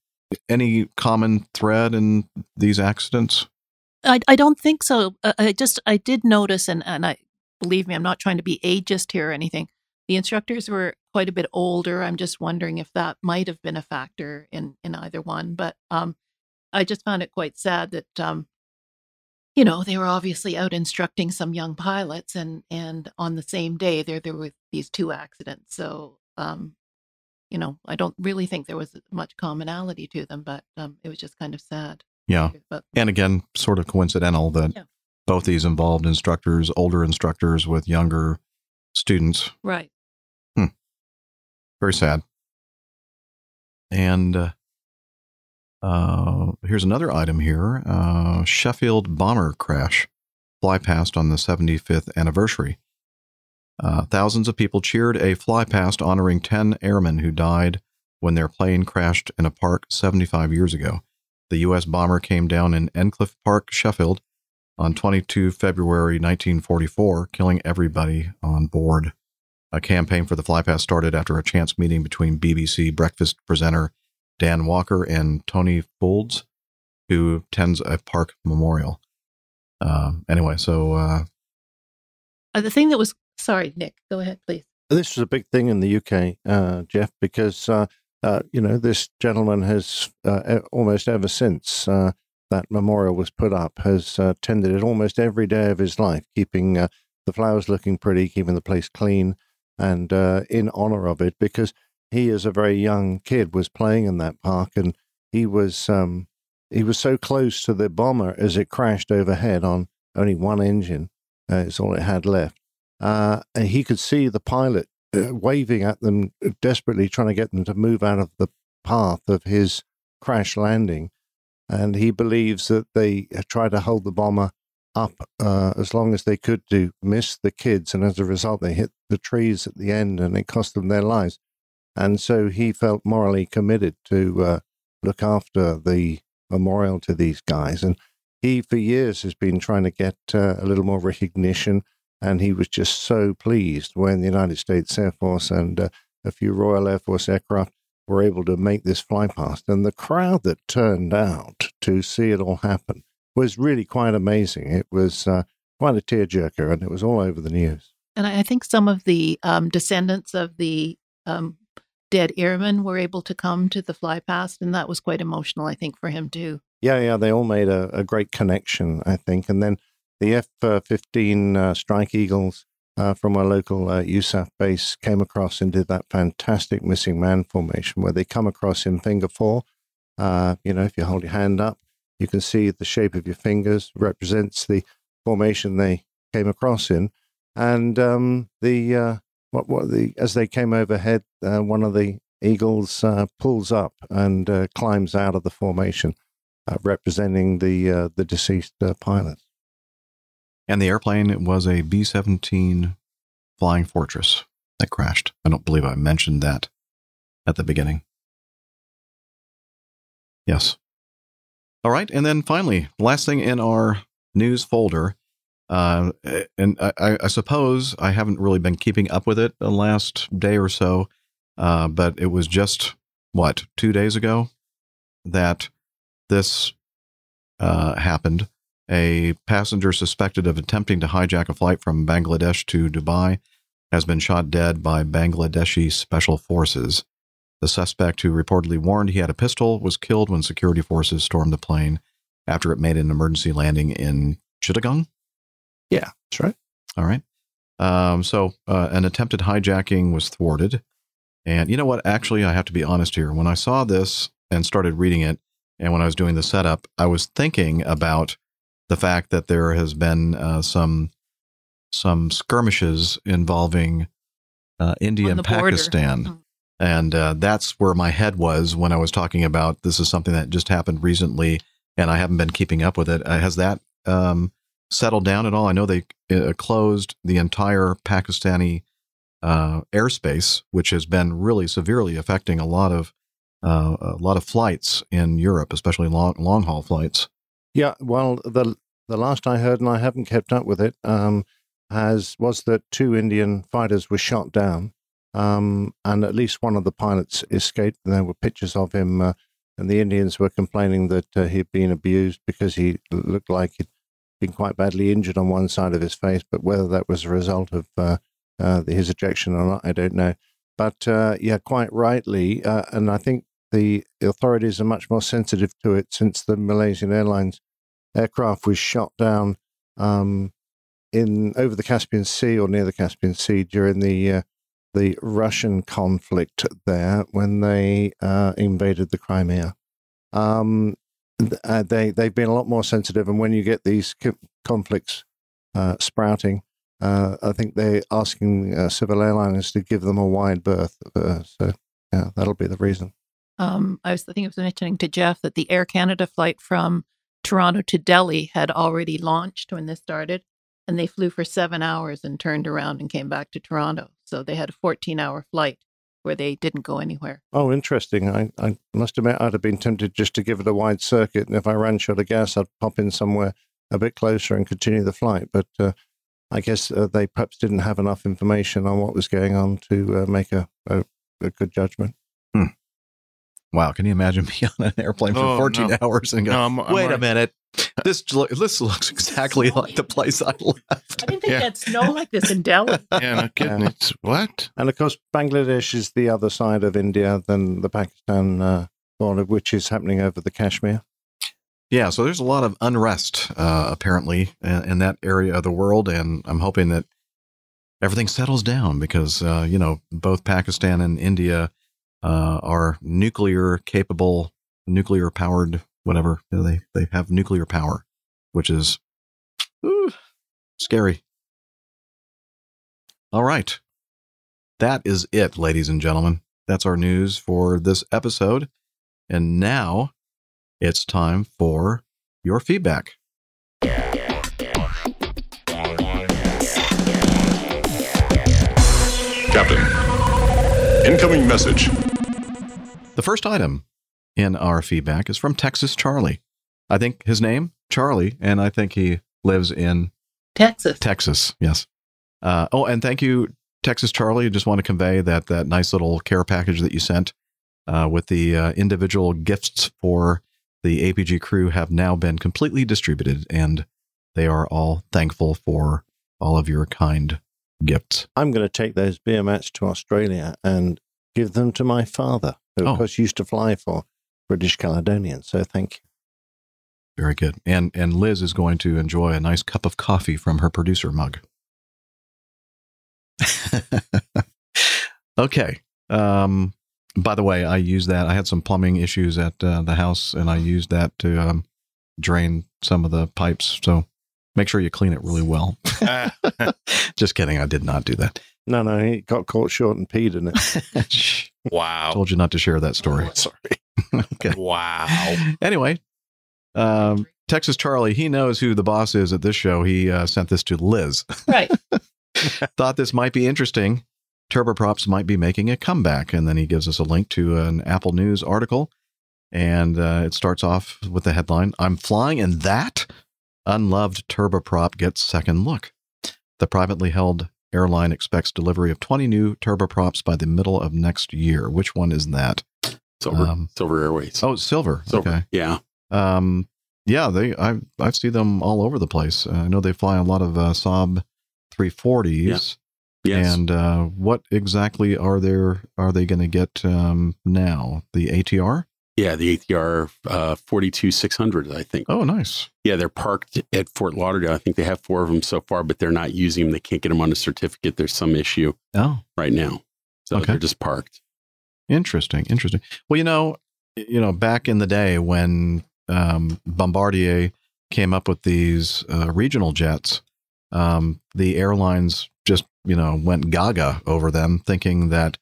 any common thread in these accidents. I, I don't think so. Uh, I just I did notice, and and I believe me, I'm not trying to be ageist here or anything. The instructors were quite a bit older. I'm just wondering if that might have been a factor in in either one. But um, I just found it quite sad that um, you know, they were obviously out instructing some young pilots, and and on the same day there there were these two accidents. So um, you know, I don't really think there was much commonality to them, but um, it was just kind of sad. Yeah. But And again, sort of coincidental that Yeah. both these involved instructors, older instructors with younger students. right. Very sad. And uh, uh, here's another item here uh, Sheffield bomber crash fly past on the 75th anniversary. Uh, thousands of people cheered a flypast honoring 10 airmen who died when their plane crashed in a park 75 years ago. The U.S. bomber came down in Endcliffe Park, Sheffield, on 22 February 1944, killing everybody on board. A campaign for the flypast started after a chance meeting between BBC breakfast presenter Dan Walker and Tony Foulds, who tends a park memorial. Uh, anyway, so uh, Uh, the thing that was sorry, Nick, go ahead, please. This was a big thing in the UK, uh, Jeff, because uh, uh, you know this gentleman has uh, almost ever since uh, that memorial was put up has uh, tended it almost every day of his life, keeping the flowers looking pretty, keeping the place clean, and in honor of it, because he, as a very young kid, was playing in that park, and he was um, he was so close to the bomber as it crashed overhead on only one engine. Uh, it's all it had left and he could see the pilot uh, waving at them, uh, desperately trying to get them to move out of the path of his crash landing. And he believes that they uh, tried to hold the bomber up uh, as long as they could to miss the kids. And as a result, they hit the trees at the end and it cost them their lives. And so he felt morally committed to uh, look after the memorial to these guys. And he, for years, has been trying to get uh, a little more recognition and he was just so pleased when the United States Air Force and uh, a few Royal Air Force aircraft were able to make this fly past. And the crowd that turned out to see it all happen was really quite amazing. It was uh, quite a tearjerker, and it was all over the news. And I think some of the um, descendants of the um, dead airmen were able to come to the fly past, and that was quite emotional, I think, for him too. Yeah, yeah, they all made a, a great connection, I think. And then the F 15 uh, Strike Eagles uh, from our local uh, USAF base came across and did that fantastic missing man formation where they come across in finger four. You know, if you hold your hand up, you can see the shape of your fingers represents the formation they came across in. And um, the what what the as they came overhead, uh, one of the eagles uh, pulls up and uh, climbs out of the formation, representing the the deceased pilots. And the airplane was a B 17 Flying Fortress that crashed. I don't believe I mentioned that at the beginning. Yes. All right. And then finally, last thing in our news folder. Uh, and I, I- suppose I haven't really been keeping up with it the last day or so. Uh, but it was just what two days ago that this uh, happened. A passenger suspected of attempting to hijack a flight from Bangladesh to Dubai has been shot dead by Bangladeshi special forces. The suspect, who reportedly warned he had a pistol, was killed when security forces stormed the plane after it made an emergency landing in Chittagong. Yeah, that's right. All right. Um, so uh, an attempted hijacking was thwarted. And you know what? Actually, I have to be honest here. When I saw this and started reading it, and when I was doing the setup, I was thinking about the fact that there has been uh, some some skirmishes involving uh, India and the border. Pakistan. Mhm. And uh, that's where my head was when I was talking about this is something that just happened recently, and I haven't been keeping up with it. Uh, has that um, settled down at all? I know they uh, closed the entire Pakistani uh, airspace, which has been really severely affecting a lot of uh, a lot of flights in Europe, especially long long haul flights. Yeah, well, the the last I heard, and I haven't kept up with it, um, has was that two Indian fighters were shot down, um, and at least one of the pilots escaped. And there were pictures of him, uh, and the Indians were complaining that uh, he'd been abused because he looked like he'd been quite badly injured on one side of his face. But whether that was a result of uh, uh, his ejection or not, I don't know. But uh, yeah, quite rightly, uh, and I think the authorities are much more sensitive to it since the Malaysian Airlines aircraft was shot down um, in over the Caspian Sea or near the Caspian Sea during the uh, the Russian conflict there when they uh, invaded the Crimea. Um, uh, they they've been a lot more sensitive, and when you get these conflicts uh, sprouting, uh, I think they're asking uh, civil airliners to give them a wide berth. So yeah, that'll be the reason. Um, I was I think I was mentioning to Jeff that the Air Canada flight from Toronto to Delhi had already launched when this started, and they flew for seven hours and turned around and came back to Toronto. So they had a 14 hour flight where they didn't go anywhere. Oh, interesting. I, I must admit, I'd have been tempted just to give it a wide circuit. And if I ran short of gas, I'd pop in somewhere a bit closer and continue the flight. But uh, I guess uh, they perhaps didn't have enough information on what was going on to uh, make a, a, a good judgment. Wow, can you imagine being on an airplane for Oh, 14 no. hours and go, No, I'm- I'm wait a minute, this this looks exactly like the place I left. I didn't think Yeah. they had snow like this in Delhi. Yeah, no kidding. Yeah. It's what? And of course, Bangladesh is the other side of India than the Pakistan uh, border, which is happening over the Kashmir. Yeah, so there's a lot of unrest uh, apparently in, in that area of the world, and I'm hoping that everything settles down because uh, you know both Pakistan and India uh, are nuclear capable, nuclear powered, whatever You know, they they have nuclear power, which is ooh, scary. All right, that is it, ladies and gentlemen. That's our news for this episode, and now it's time for your feedback. Captain, incoming message. The first item in our feedback is from Texas Charlie. I think his name, Charlie, and I think he lives in Texas. Texas. Yes. Uh, oh, and thank you, Texas Charlie. I Just want to convey that that nice little care package that you sent uh, with the uh, individual gifts for the APG crew have now been completely distributed, and they are all thankful for all of your kind gifts. I'm going to take those beer mats to Australia and give them to my father, who, Oh. of course, used to fly for British Caledonian. So thank you. Very good. And and Liz is going to enjoy a nice cup of coffee from her producer mug. okay. Um, by the way, I used that. I had some plumbing issues at uh, the house, and I used that to um, drain some of the pipes. So make sure you clean it really well. Ah, Just kidding. I did not do that. No, no, he got caught short and peed in it. Wow. Told you not to share that story. Sorry. okay. Wow. Anyway, um, Texas Charlie, he knows who the boss is at this show. He uh, sent this to Liz. Right. Thought this might be interesting. Turboprops might be making a comeback. And then he gives us a link to an Apple News article. And uh, it starts off with the headline I'm flying in that? Unloved turboprop gets second look. The privately held airline expects delivery of 20 new turboprops by the middle of next year. Which one is that? Silver, Um, Silver Airways. Oh, Silver. Silver. Okay. Yeah. Um, yeah, they I I see them all over the place. Uh, I know they fly a lot of uh, Saab 340s. Yes. And uh, what exactly are there are they going to get um, now? The ATR? Yeah, the ATR uh, 42600, I think. Oh, nice. Yeah, they're parked at Fort Lauderdale. I think they have four of them so far, but they're not using them. They can't get them on a certificate. There's some issue Oh, right now. So Okay. they're just parked. interesting, interesting. Well, you know, you know, back in the day when um, Bombardier came up with these uh, regional jets, um, the airlines just you know went gaga over them, thinking that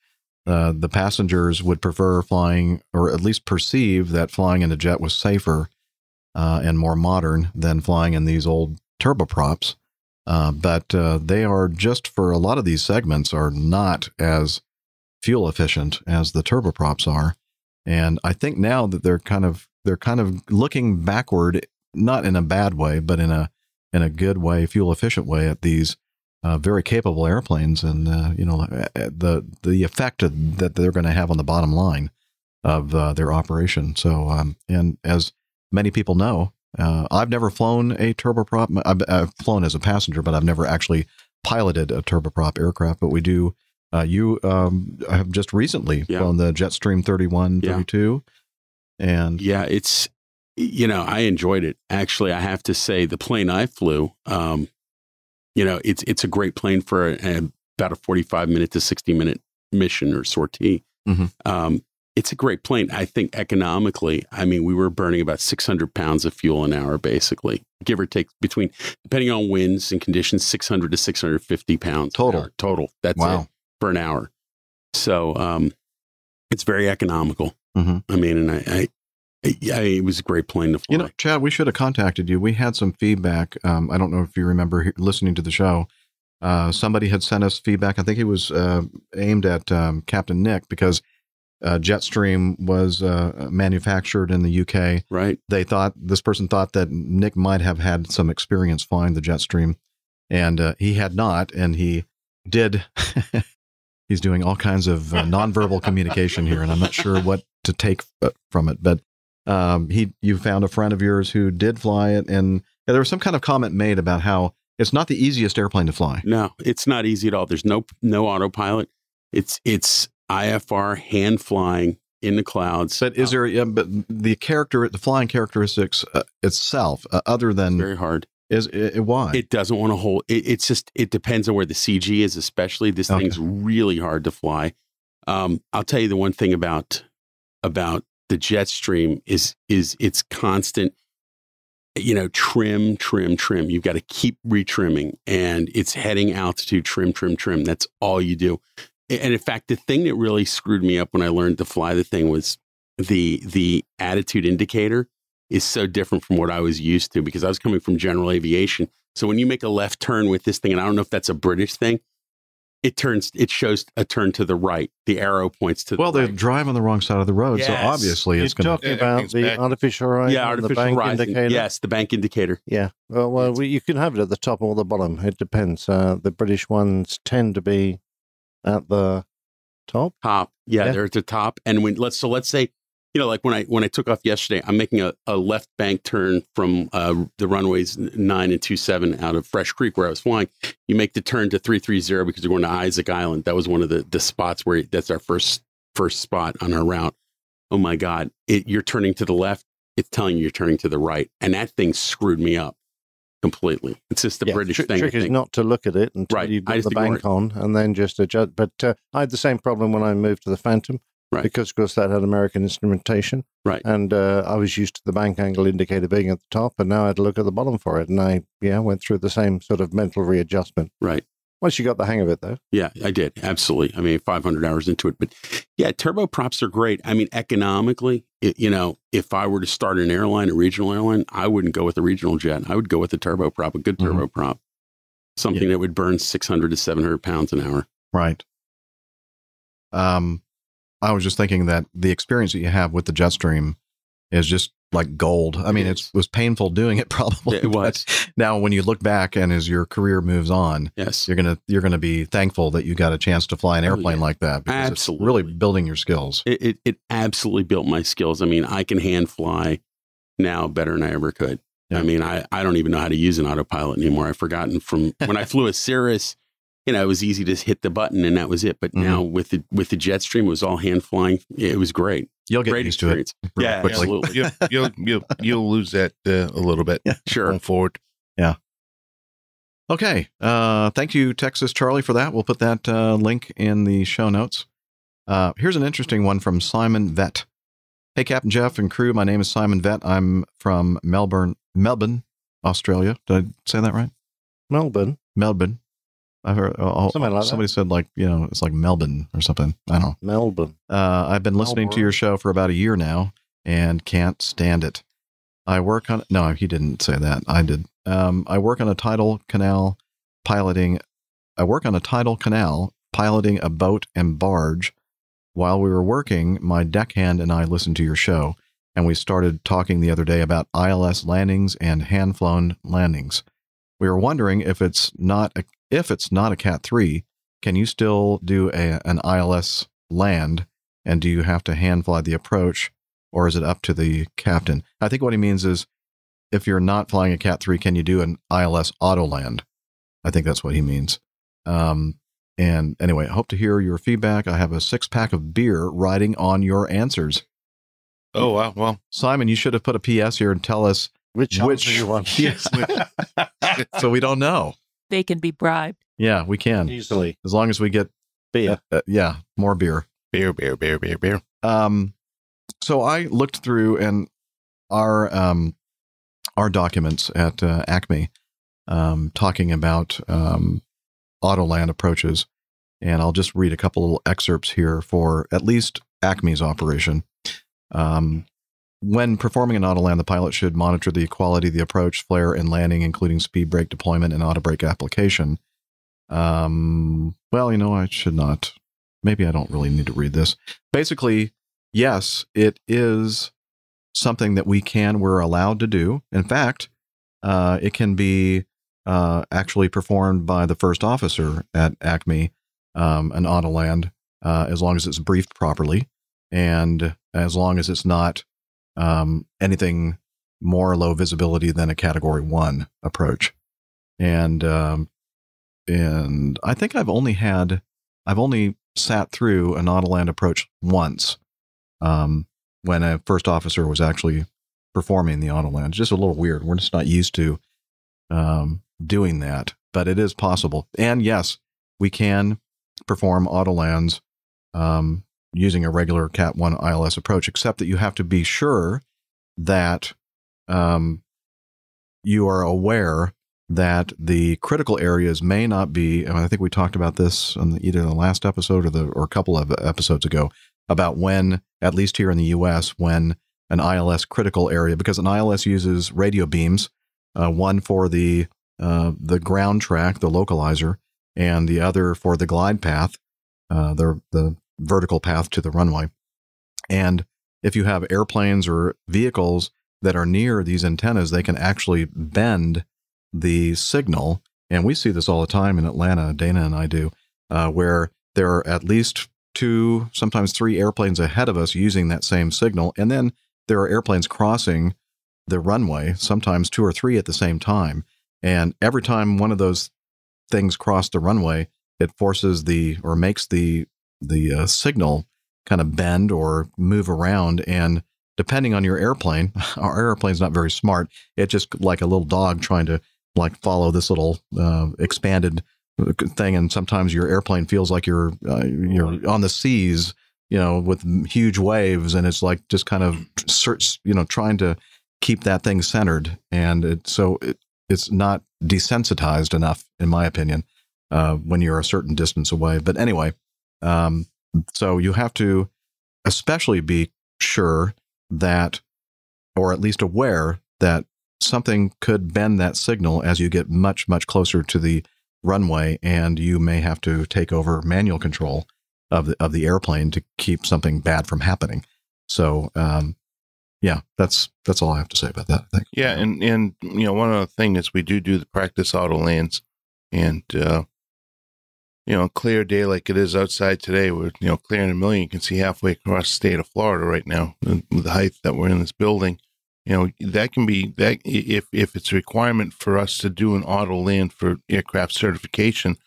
uh, the passengers would prefer flying, or at least perceive that flying in a jet was safer uh, and more modern than flying in these old turboprops. Uh, but uh, they are just for a lot of these segments are not as fuel efficient as the turboprops are. And I think now that they're kind of they're kind of looking backward, not in a bad way, but in a in a good way, fuel efficient way at these uh, very capable airplanes, and uh, you know uh, the the effect that they're going to have on the bottom line of uh, their operation. So, um, and as many people know, uh, I've never flown a turboprop. I've, I've flown as a passenger, but I've never actually piloted a turboprop aircraft. But we do. Uh, you um, have just recently Yeah. flown the Jetstream 31, Yeah. 32, and Yeah, it's you know I enjoyed it. Actually, I have to say the plane I flew, um, you know, it's it's a great plane for a, a- about a forty-five minute to sixty minute mission or sortie. Mhm. Um, it's a great plane. I think economically, I mean, we were burning about six hundred pounds of fuel an hour, basically, give or take between depending on winds and conditions, six hundred to six hundred fifty pounds Total. Total. That's Wow. it for an hour. So um, it's very economical. Mhm. I mean, and I, I, I, it was a great plane to fly. You know, Chad, we should have contacted you. We had some feedback. Um, I don't know if you remember listening to the show. Uh, somebody had sent us feedback. I think it was uh, aimed at um, Captain Nick because uh, Jetstream was uh, manufactured in the UK. right. They thought this person thought that Nick might have had some experience flying the Jetstream, and uh, he had not. And he did. He's doing all kinds of uh, nonverbal communication here, and I'm not sure what to take from it. But um, he, you found a friend of yours who did fly it, and yeah, there was some kind of comment made about how it's not the easiest airplane to fly. No, it's not easy at all. There's no no autopilot. It's it's IFR hand flying in the clouds. But is there? Yeah, but the character, the flying characteristics uh, itself, uh, other than very hard. is it, why? It doesn't want to hold. It, it's just it depends on where the CG is. Especially this Okay. thing's really hard to fly. Um, I'll tell you the one thing about about the Jetstream is is it's constant. You know, trim, trim, trim. You've got to keep retrimming, and it's heading altitude, trim, trim, trim. That's all you do. And in fact, the thing that really screwed me up when I learned to fly the thing was the the attitude indicator is so different from what I was used to because I was coming from general aviation. So when you make a left turn with this thing, and I don't know if that's a British thing, it turns it shows a turn to the right. The arrow points to well, the they right. drive on the wrong side of the road, so obviously You're it's going to. talking about the back. artificial horizon, yeah, and the artificial bank horizon. indicator. Yes, the bank indicator. Yeah. Well, well we, you can have it at the top or the bottom. It depends. Uh, the British ones tend to be at the top. top. Yeah, Yeah. they're at the top. And when let's so let's say, you know, like when I when I took off yesterday, I'm making a, a left bank turn from uh, the runways nine and two seven out of Fresh Creek where I was flying. You make the turn to three three zero because you're going to Isaac Island. That was one of the the spots where that's our first first spot on our route. Oh my God! It, you're turning to the left. It's telling you you're turning to the right, and that thing screwed me up completely. It's just the Yeah, British tri- thing. Trick is not to look at it until Right. you've got the bank on and then just adjust. But uh, I had the same problem when I moved to the Phantom. Right. Because, of course, that had American instrumentation. Right. And uh, I was used to the bank angle indicator being at the top, and now I had to look at the bottom for it. And I, yeah, went through the same sort of mental readjustment. Right. Once you got the hang of it, though. Yeah, I did. Absolutely. I mean, 500 hours into it. But yeah, turboprops are great. I mean, economically, it, you know, if I were to start an airline, a regional airline, I wouldn't go with a regional jet. I would go with a turboprop, a good Mhm. turboprop, something that would burn 600 to 700 pounds an hour. Right. Um, I was just thinking that the experience that you have with the Jetstream is just like gold. I mean, It was painful doing it probably. It was. Now, when you look back and as your career moves on, Yes. you're gonna you're gonna be thankful that you got a chance to fly an Oh, airplane yeah. like that because Absolutely. it's really building your skills. It, it it absolutely built my skills. I mean, I can hand fly now better than I ever could. Yeah. I mean, I, I don't even know how to use an autopilot anymore. I've forgotten from when I flew a Cirrus. You know, it was easy to hit the button and that was it. But Mhm. now with the with the Jetstream, it was all hand flying. It was great. You'll get great used experience. to it Yeah, quickly. absolutely. you'll, you'll you'll you'll lose that uh, a little bit Yeah, Sure. going forward. Yeah. Okay. Uh, thank you, Texas Charlie, for that. We'll put that uh, link in the show notes. Uh, here's an interesting one from Simon Vett. Hey, Captain Jeff and crew. My name is Simon Vett. I'm from Melbourne, Melbourne, Australia. Did I say that right? Melbourne. Melbourne. I heard oh, Something like somebody said like you know it's like Melbourne or something. I don't know. Melbourne. Uh, I've been listening to your show for about a year now and can't stand it. I work on no, he didn't say that. I did. Um, I work on a tidal canal piloting. I work on a tidal canal piloting a boat and barge. While we were working, my deckhand and I listened to your show, and we started talking the other day about ILS landings and hand flown landings. We were wondering if it's not a, if it's not a Cat three, can you still do a, an ILS land? And do you have to hand fly the approach, or is it up to the captain? I think what he means is, if you're not flying a Cat three, can you do an ILS auto land? I think that's what he means. Um, and anyway, I hope to hear your feedback. I have a six pack of beer riding on your answers. Oh wow, well, Simon, you should have put a PS here and tell us Which which you want? Yes. so we don't know. They can be bribed. Yeah, we can Easily. as long as we get Beer. uh, yeah more beer. beer, beer, beer, beer, beer. Um, so I looked through and our um, our documents at uh, Acme um, talking about um, Autoland approaches, and I'll just read a couple little excerpts here for at least Acme's operation. Um, when performing an Autoland, the pilot should monitor the quality of the approach, flare, and landing, including speed brake deployment and auto brake application. Um, well, you know, I should not. Maybe I don't really need to read this. Basically, yes, it is something that we can, we're allowed to do. In fact, uh, it can be uh, actually performed by the first officer at Acme, um, an Autoland, uh, as long as it's briefed properly and as long as it's not um, anything more low visibility than a Category One approach. And um, and I think I've only had I've only sat through an Autoland approach once um, when a first officer was actually performing the Autoland. It's just a little weird. We're just not used to um, doing that, but it is possible. And yes, we can perform Autolands um, using a regular Cat 1 ILS approach, except that you have to be sure that um, you are aware that the critical areas may not be. I think we talked about this on the, either the last episode or the or a couple of episodes ago about when, at least here in the U.S., when an ILS critical area, because an ILS uses radio beams, uh, one for the uh, the ground track, the localizer, and the other for the glide path, uh, the the vertical path to the runway. And if you have airplanes or vehicles that are near these antennas, they can actually bend the signal. And we see this all the time in Atlanta, Dana and I do, uh, where there are at least two, sometimes three airplanes ahead of us using that same signal. And then there are airplanes crossing the runway, sometimes two or three at the same time. And every time one of those things cross the runway, it forces the or makes the the uh, signal kind of bend or move around. And depending on your airplane, our airplane's not very smart. It's just like a little dog trying to like follow this little uh, expanded thing. And sometimes your airplane feels like you're uh, you're on the seas, you know, with huge waves, and it's like just kind of search, you know, trying to keep that thing centered. And it, so it, it's not desensitized enough, in my opinion, uh, when you're a certain distance away. But anyway, um, so you have to especially be sure that, or at least aware that something could bend that signal as you get much, much closer to the runway, and you may have to take over manual control of the of the airplane to keep something bad from happening. So, um, yeah, that's that's all I have to say about that. I think. Yeah, and and you know one other thing is we do do the practice auto lands, and uh, you know clear day like it is outside today. We're you know clearing a million. You can see halfway across the state of Florida right now the height that we're in this building. You know that can be that if if it's a requirement for us to do an auto land for aircraft certification,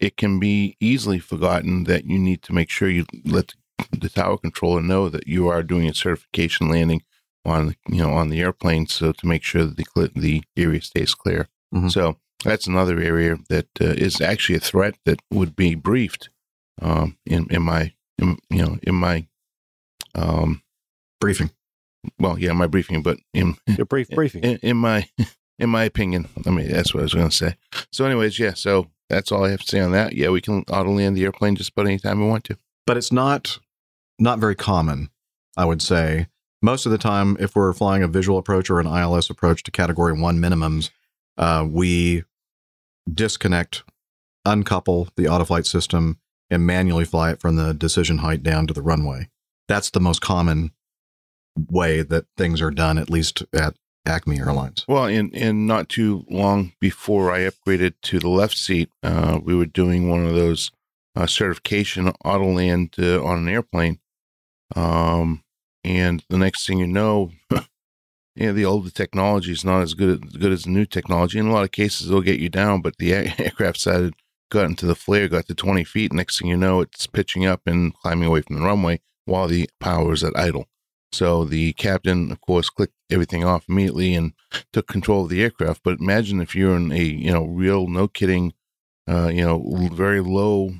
it can be easily forgotten that you need to make sure you let the tower controller know that you are doing a certification landing on you know on the airplane so to make sure that the the area stays clear Mhm. so that's another area that uh, is actually a threat that would be briefed um in in my in, you know in my um briefing. well yeah my briefing but in Your brief briefing. in, in my in my opinion. I mean that's what i was going to say. So anyways yeah so that's all i have to say on that. Yeah we can auto land the airplane just about any time we want to. But it's not not very common i would say. Most of the time if we're flying a visual approach or an ils approach to category one minimums uh, we disconnect uncouple the autoflight system and manually fly it from the decision height down to the runway. That's the most common way that things are done at least at acme airlines. Well, and and not too long before I upgraded to the left seat, uh, we were doing one of those uh, certification auto land uh, on an airplane, um, and the next thing you know, you know, the older technology is not as good as good as the new technology. In a lot of cases, it'll get you down, but the aircraft side got into the flare, got to twenty feet. Next thing you know, it's pitching up and climbing away from the runway while the power is at idle. So the captain, of course, clicked everything off immediately and took control of the aircraft. But imagine if you're in a you know real no kidding, uh, you know very low,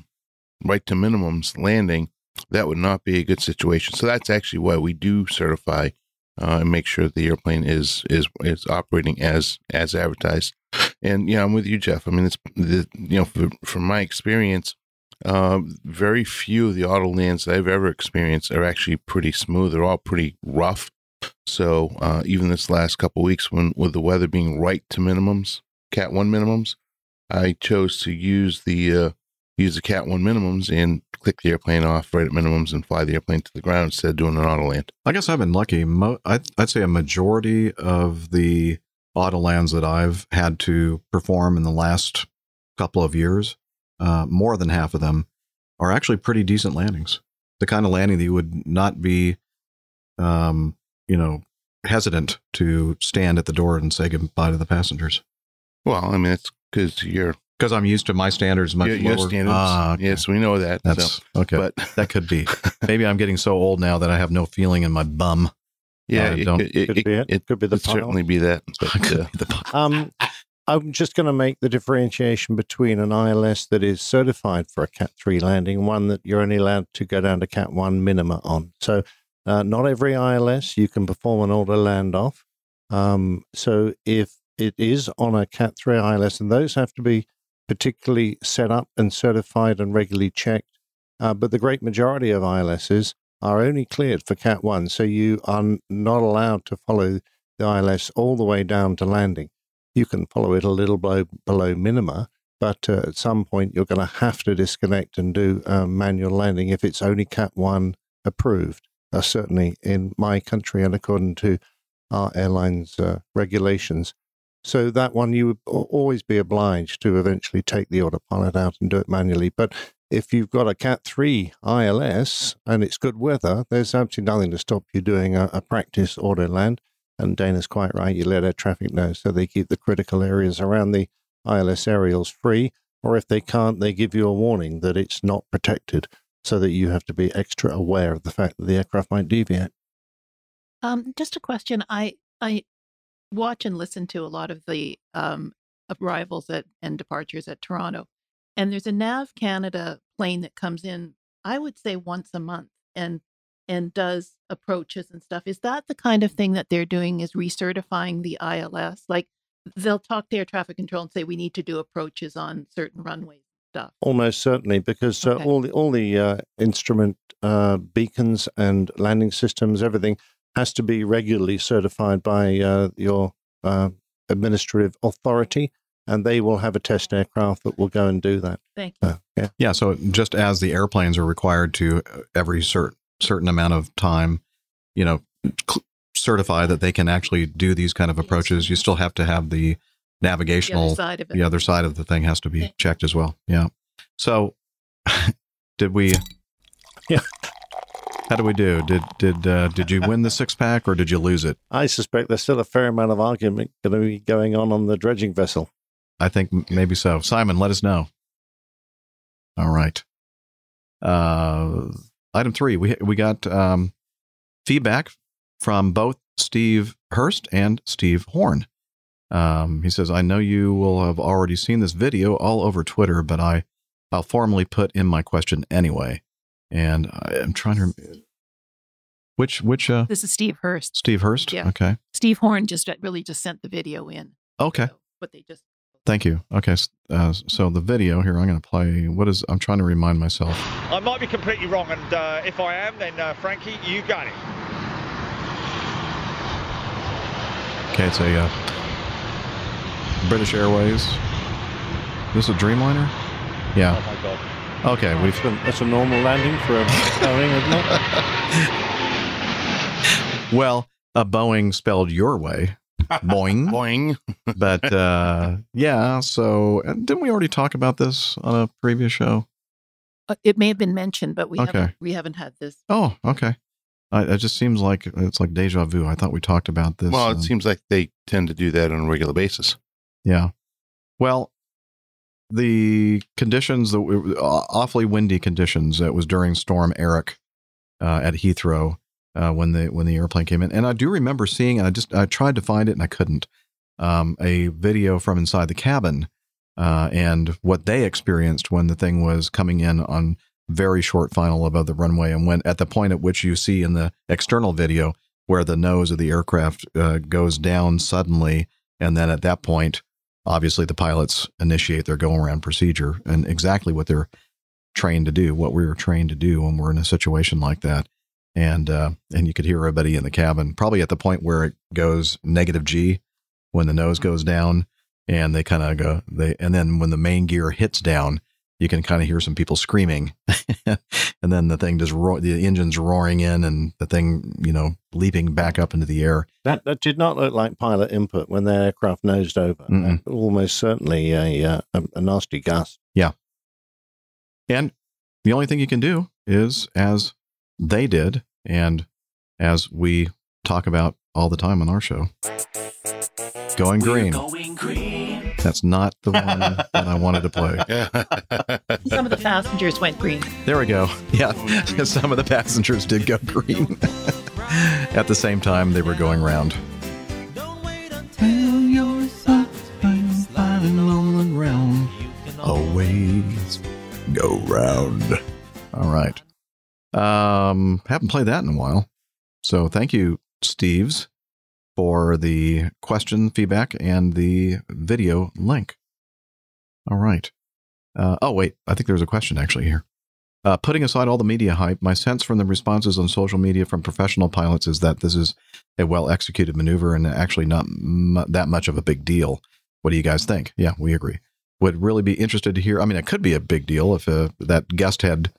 right to minimums landing, that would not be a good situation. So that's actually why we do certify uh, and make sure the airplane is is is operating as as advertised. And yeah, I'm with you, Jeff. I mean, it's the, you know for, from my experience, uh, very few of the auto lands that I've ever experienced are actually pretty smooth. They're all pretty rough. So uh, even this last couple weeks, when with the weather being right to minimums, Cat one minimums, I chose to use the uh, use the Cat one minimums and click the airplane off right at minimums and fly the airplane to the ground instead of doing an auto land. I guess I've been lucky. Mo- I'd, I'd say a majority of the auto lands that I've had to perform in the last couple of years, uh, more than half of them are actually pretty decent landings. The kind of landing that you would not be, um, you know, hesitant to stand at the door and say goodbye to the passengers. Well, I mean, it's because you're Because I'm used to my standards much your, your lower. standards. Ah, okay. Yes, we know that. That's so, okay. but that could be. Maybe I'm getting so old now that I have no feeling in my bum. yeah, I it, don't- it, it, Could be it. it Could be the could certainly be that. But, Could uh, be the. Um, I'm just going to make the differentiation between an ILS that is certified for a Cat 3 landing, one that you're only allowed to go down to Cat 1 minima on. So, uh, not every ILS you can perform an auto land off. Um, so, if it is on a Cat 3 ILS, and those have to be particularly set up and certified and regularly checked. Uh, but the great majority of ILSs are only cleared for Cat 1. So, you are not allowed to follow the ILS all the way down to landing you can follow it a little below, below minima, but uh, at some point you're going to have to disconnect and do uh, manual landing if it's only Cat 1 approved. Uh, certainly in my country and according to our airline's uh, regulations. So that one you would always be obliged to eventually take the autopilot out and do it manually. But if you've got a Cat 3 ILS and it's good weather, there's absolutely nothing to stop you doing a, a practice auto land. And Dana's quite right. You let air traffic know so they keep the critical areas around the ILS aerials free. Or if they can't, they give you a warning that it's not protected so that you have to be extra aware of the fact that the aircraft might deviate. Um, just a question. I I watch and listen to a lot of the um, arrivals at and departures at Toronto, and there's a Nav Canada plane that comes in. I would say once a month, and and does approaches and stuff. Is that the kind of thing that they're doing? Is recertifying the ILS? Like they'll talk to air traffic control and say we need to do approaches on certain runways stuff. Almost certainly, because uh, Okay. all the all the uh, instrument uh, beacons and landing systems, everything has to be regularly certified by uh, your uh, administrative authority, and they will have a test aircraft that will go and do that. Thank you. Uh, yeah. Yeah, so just as the airplanes are required to uh, every cer- certain amount of time, you know, cl- certify that they can actually do these kind of approaches, you still have to have the navigational side of it. the other side of the thing has to be checked as well. Yeah. So did we Yeah. How do we do? Did did uh, did you win the six pack or did you lose it? I suspect there's still a fair amount of argument going to be going on on the dredging vessel. I think maybe so. Simon, let us know. All right. Uh, item three, we we got um, feedback from both Steve Hurst and Steve Horn. Um, he says, "I know you will have already seen this video all over Twitter, but I I'll formally put in my question anyway." And I am trying to which which uh This is Steve Hurst. Steve Hurst. Yeah. Okay. Steve Horn just really just sent the video in. Okay. But they just Thank you. Okay. Uh, so the video here, I'm going to play. What is? I'm trying to remind myself. I might be completely wrong, and uh, if I am, then uh, Frankie, you got it. Okay, it's a uh, British Airways. This is a Dreamliner? Yeah. Oh my god. Okay, we've been That's a normal landing for a Boeing, isn't it? well a Boeing spelled your way, Boeing. Boing. but uh, yeah. So didn't we already talk about this on a previous show? uh, it may have been mentioned, but we Okay. haven't we haven't had this. Oh, okay. I, it just seems like it's like deja vu. I thought we talked about this. Well, it um, seems like they tend to do that on a regular basis. Yeah. Well, the conditions that were awfully windy conditions. It was during Storm Eric uh, at Heathrow uh, when the when the airplane came in, and I do remember seeing. I just I tried to find it and I couldn't. Um, a video from inside the cabin uh, and what they experienced when the thing was coming in on very short final above the runway, and when at the point at which you see in the external video where the nose of the aircraft uh, goes down suddenly, and then at that point obviously the pilots initiate their go around procedure and exactly what they're trained to do, what we were trained to do when we're in a situation like that. And uh, and you could hear everybody in the cabin, probably at the point where it goes negative G, when the nose goes down, and they kind of go they, and then when the main gear hits down, you can kind of hear some people screaming, and then the thing just roar, the engine's roaring in, and the thing you know leaping back up into the air. That, that did not look like pilot input when the aircraft nosed over. Mm-mm. Uh, Almost certainly a, uh, a, a nasty gust. Yeah. And the only thing you can do is, as they did, and as we talk about all the time on our show, going green. That's not the one that I wanted to play. Some of the passengers went green. There we go. Yeah, some of the passengers did go green. At the same time, they were going round. Always go round. All right. Um, haven't played that in a while. So thank you, Steves, for the question feedback and the video link. All right. Uh, oh, wait. I think there's a question actually here. Uh, putting aside all the media hype, my sense from the responses on social media from professional pilots is that this is a well executed maneuver and actually not m- that much of a big deal. What do you guys think? Yeah, we agree. Would really be interested to hear. I mean, it could be a big deal if uh, that guest had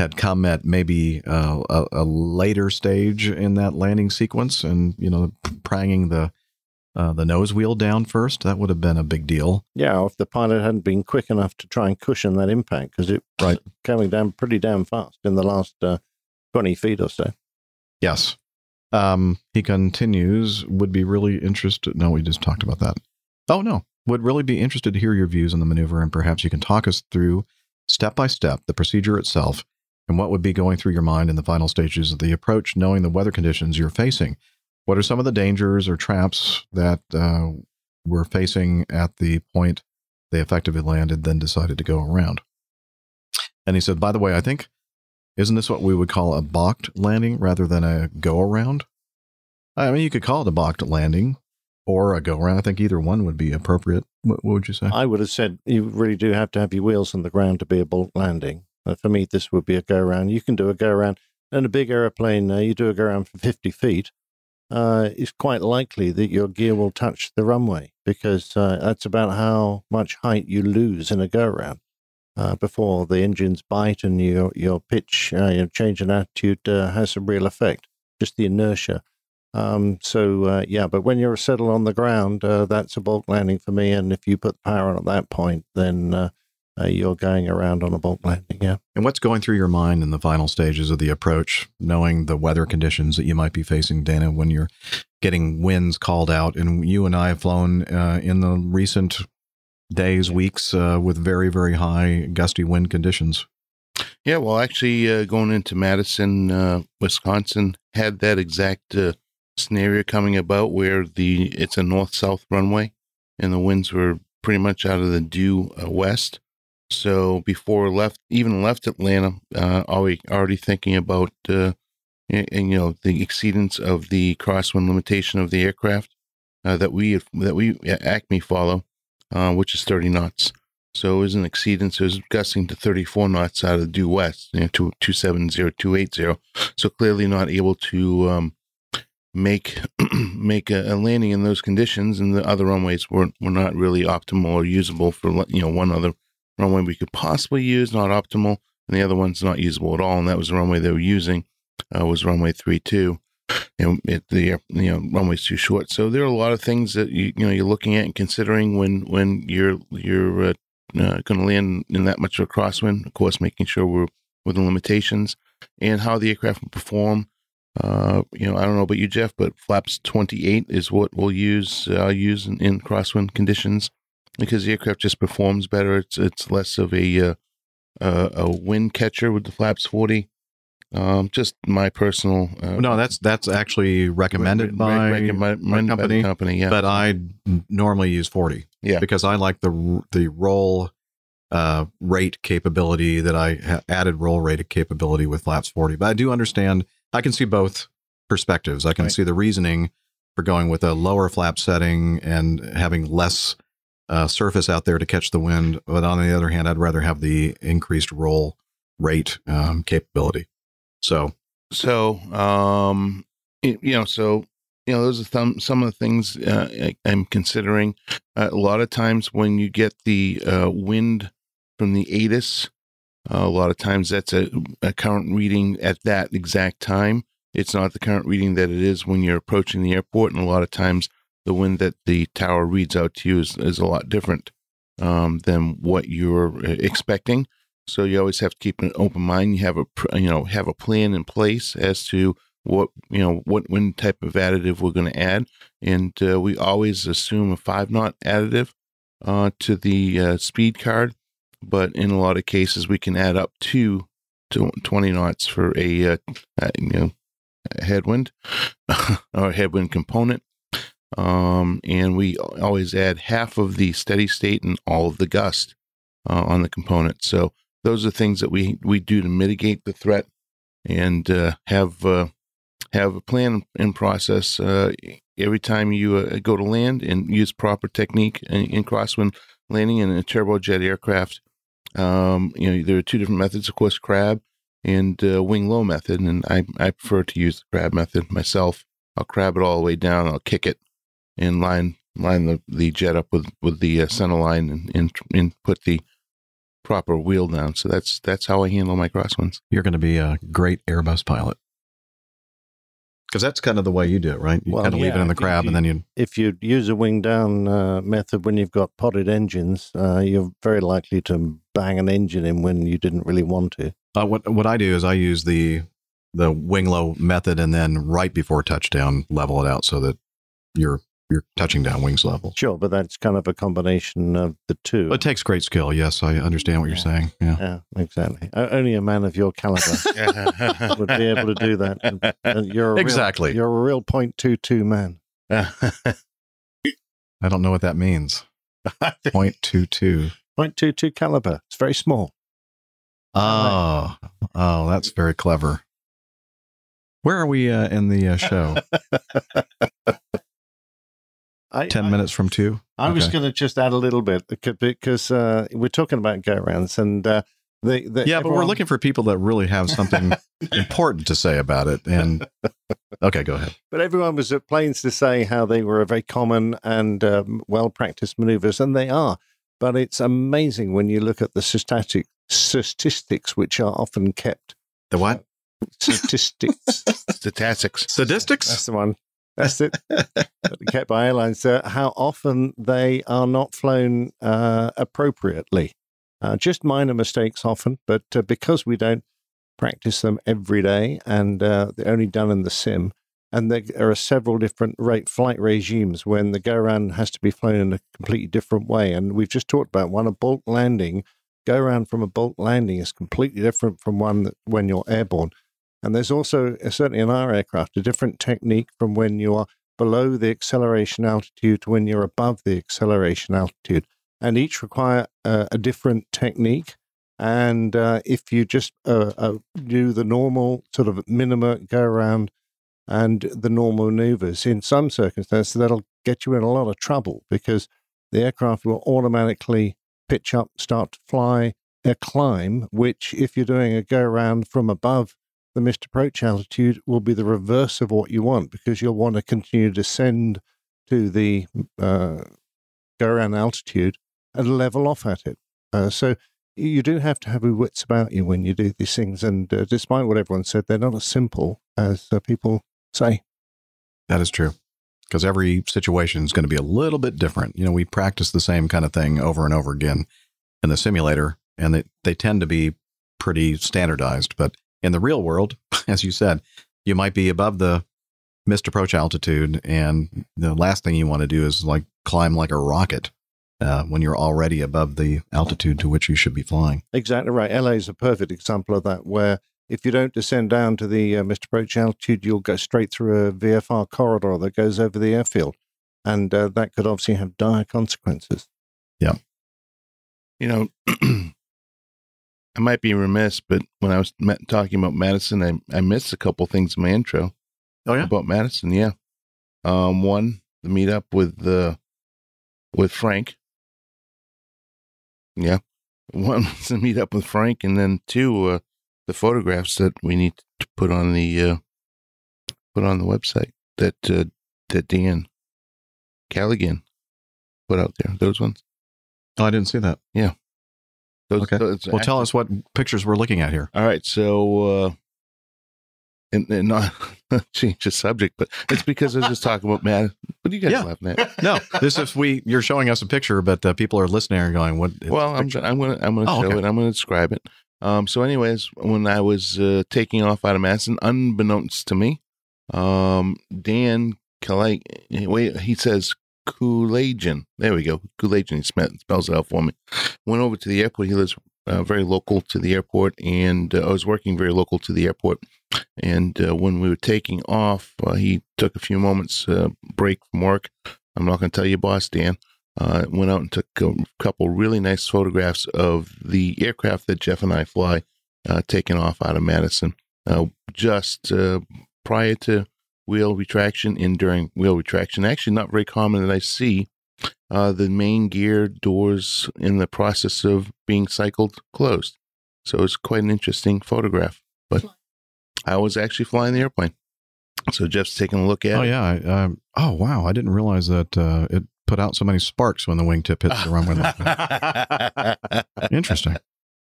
had come at maybe uh, a, a later stage in that landing sequence, and you know, pranging the uh, the nose wheel down first. That would have been a big deal. Yeah, if the pilot hadn't been quick enough to try and cushion that impact, because it was Right. coming down pretty damn fast in the last uh, 20 feet or so. Yes. Um, he continues, would be really interested. No, we just talked about that. Oh, no. Would really be interested to hear your views on the maneuver, and perhaps you can talk us through step by step the procedure itself and what would be going through your mind in the final stages of the approach, knowing the weather conditions you're facing. What are some of the dangers or traps that uh, we're facing at the point they effectively landed, then decided to go around? And he said, by the way, I think isn't this what we would call a balked landing rather than a go around? I mean, you could call it a balked landing or a go around. I think either one would be appropriate. What, what would you say? I would have said you really do have to have your wheels on the ground to be a bulk landing. But for me, this would be a go around. You can do a go around. In a big aeroplane, uh, you do a go around for 50 feet. Uh, it's quite likely that your gear will touch the runway because uh, that's about how much height you lose in a go around uh, before the engines bite and your, your pitch, uh, your change in attitude uh, has a real effect. Just the inertia Um, so uh, yeah, but when you're settled on the ground, uh, that's a bulk landing for me. And if you put power on at that point, then uh, you're going around on a bulk landing. Yeah. And what's going through your mind in the final stages of the approach, knowing the weather conditions that you might be facing, Dana, when you're getting winds called out? And you and I have flown uh, in the recent days, weeks uh, with very, very high gusty wind conditions. Yeah, well, actually, uh, going into Madison, uh, Wisconsin, had that exact uh, scenario coming about where the it's a north-south runway, and the winds were pretty much out of the due uh, west. So before left, even left Atlanta, uh, already already thinking about uh, and, and, you know the exceedance of the crosswind limitation of the aircraft uh, that we that we at Acme follow, uh, which is 30 knots. So it was an exceedance. It was gusting to 34 knots out of due west, you know, to 270, 280. So clearly not able to um, make make a, a, landing in those conditions. And the other runways were, were not really optimal or usable for, you know, one other runway we could possibly use, not optimal. And the other one's not usable at all. And that was the runway they were using, uh, was runway 32 you know, it, the you know runway's too short. So there are a lot of things that you you know you're looking at and considering when when you're you're uh, uh, going to land in that much of a crosswind. Of course, making sure we're within limitations and how the aircraft will perform. Uh, you know, I don't know about you, Jeff, but flaps 28 is what we'll use. Uh, use in, in, crosswind conditions because the aircraft just performs better. It's it's less of a uh, a wind catcher with the flaps 40. Um, just my personal. Uh, no, that's that's actually recommended by recommended my company. By company, yeah. But I normally use 40. Yeah, because I like the the roll uh, rate capability that I ha- added roll rate capability with flaps 40. But I do understand. I can see both perspectives. I can right. see the reasoning for going with a lower flap setting and having less uh, surface out there to catch the wind. But on the other hand, I'd rather have the increased roll rate um, capability. So, so um, you know, so you know, those are some some of the things uh, I, am considering. Uh, a lot of times when you get the uh, wind from the ATIS, uh, a lot of times that's a, a, current reading at that exact time. It's not the current reading that it is when you're approaching the airport, and a lot of times the wind that the tower reads out to you is, is a lot different um, than what you're uh, expecting. So you always have to keep an open mind. You have a you know have a plan in place as to what you know what wind type of additive we're going to add, and uh, we always assume a five knot additive uh, to the uh, speed card. But in a lot of cases, we can add up to, to twenty knots for a, uh, you know headwind or headwind component. Um, and we always add half of the steady state and all of the gust uh, on the component. So those are things that we we do to mitigate the threat and uh, have uh, have a plan in process uh, every time you uh, go to land and use proper technique in, in crosswind landing in a turbojet aircraft. Um, you know there are two different methods, of course, crab and uh, wing low method, and I I prefer to use the crab method myself. I'll crab it all the way down. I'll kick it and line line the, the jet up with with the uh, center line and, and and put the proper wheel down. So that's that's how I handle my crosswinds. You're going to be a great Airbus pilot. Because that's kind of the way you do it, right? You well, kind of yeah, leave it in the crab, you, and then you. If you use a wing down uh, method when you've got potted engines, uh, you're very likely to bang an engine in when you didn't really want to. Uh, what what I do is I use the the wing low method, and then right before touchdown, level it out so that you're you're touching down wings level. Sure, but that's kind of a combination of the two. It takes great skill. Yes, I understand what yeah. you're saying. Yeah, yeah, exactly. Only a man of your caliber would be able to do that. And, and you're exactly. Real, you're a real point two two man. I don't know what that means. point two two. Point two two caliber. It's very small. Oh, oh, that's very clever. Where are we uh, in the uh, show? I, 10 I, minutes from two? I okay. was going to just add a little bit because uh, we're talking about go rounds and uh, the, the, yeah, everyone... but we're looking for people that really have something important to say about it. And okay, go ahead. But everyone was at planes to say how they were very common and um, well practiced maneuvers, and they are. But it's amazing when you look at the statistic, statistics which are often kept. The what? Statistics. Statistics. Statistics? That's the one. That's it. kept by airlines. Uh, how often they are not flown uh, appropriately. Uh, just minor mistakes often, but uh, because we don't practice them every day and uh, they're only done in the sim, and there are several different rate flight regimes when the go around has to be flown in a completely different way. And we've just talked about one a bulk landing. Go around from a bulk landing is completely different from one that when you're airborne. And there's also, uh, certainly in our aircraft, a different technique from when you are below the acceleration altitude to when you're above the acceleration altitude. And each require uh, a different technique. And uh, if you just uh, uh do the normal sort of minima go around and the normal maneuvers, in some circumstances, that'll get you in a lot of trouble because the aircraft will automatically pitch up, start to fly, a climb, which, if you're doing a go around from above the missed approach altitude will be the reverse of what you want because you'll want to continue to descend to the uh, go around altitude and level off at it. Uh, so you do have to have your wits about you when you do these things. And uh, despite what everyone said, they're not as simple as uh, people say. That is true. Because every situation is going to be a little bit different. You know, we practice the same kind of thing over and over again in the simulator, and they, they tend to be pretty standardized. But in the real world, as you said, you might be above the missed approach altitude, and the last thing you want to do is like climb like a rocket uh, when you're already above the altitude to which you should be flying. Exactly right. LA is a perfect example of that, where if you don't descend down to the uh, missed approach altitude, you'll go straight through a VFR corridor that goes over the airfield, and uh, that could obviously have dire consequences. Yeah. You know, I might be remiss, but when I was talking about Madison, I, I missed a couple things in my intro. Oh yeah, about Madison. Yeah, um, one the meetup with the uh, with Frank. Yeah, one was the meetup with Frank, and then two uh, the photographs that we need to put on the uh, put on the website that uh, that Dan Callaghan put out there. Those ones. Oh, I didn't see that. Yeah. Those, okay. Those well, tell us what pictures we're looking at here. All right. So, uh, and, and not change the subject, but it's because I was just talking about Matt. What are you guys yeah. laughing at? no, this is we. You're showing us a picture, but uh, people are listening and going, "What?" Well, I'm, I'm gonna I'm gonna oh, show okay. it. I'm gonna describe it. Um. So, anyways, when I was uh, taking off out of Madison, unbeknownst to me, um, Dan Kalai, wait, he says Coolagian. There we go. Coolagian. He spells it out for me. Went over to the airport. He lives uh, very local to the airport, and uh, I was working very local to the airport. And uh, when we were taking off, uh, he took a few moments uh, break from work. I'm not going to tell you, boss Dan. Uh, went out and took a couple really nice photographs of the aircraft that Jeff and I fly, taking off out of Madison. just prior to wheel retraction and during wheel retraction. Actually, not very common that I see uh, the main gear doors in the process of being cycled closed. So it's quite an interesting photograph. But I was actually flying the airplane. So Jeff's taking a look at oh, it. yeah. I, um, oh, wow. I didn't realize that uh, it put out so many sparks when the wingtip hits the runway. Interesting.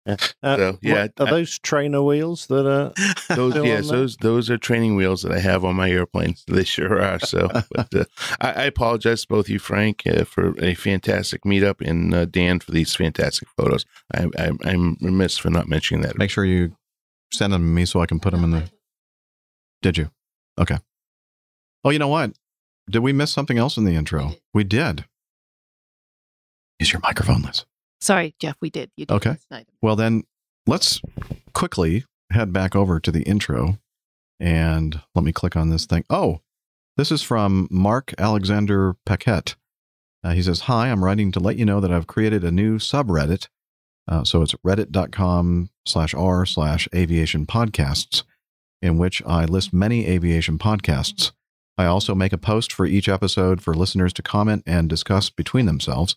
Yeah. Uh, so, yeah, what, are those trainer wheels that are those? Yes, those those are training wheels that I have on my airplanes. They sure are. So, but, uh, I, I, apologize to both you, Frank, uh, for a fantastic meetup, and uh, Dan for these fantastic photos. I, am remiss for not mentioning that. Make sure you send them to me so I can put them in the. Did you? Okay. Oh, you know what? Did we miss something else in the intro? We did. Is your microphone, Liz. Sorry, Jeff, we did. You did okay. Well, then let's quickly head back over to the intro and let me click on this thing. Oh, this is from Mark Alexander Paquette. Uh, he says, Hi, I'm writing to let you know that I've created a new subreddit. Uh, so it's reddit.com slash r slash aviation podcasts, in which I list many aviation podcasts. I also make a post for each episode for listeners to comment and discuss between themselves.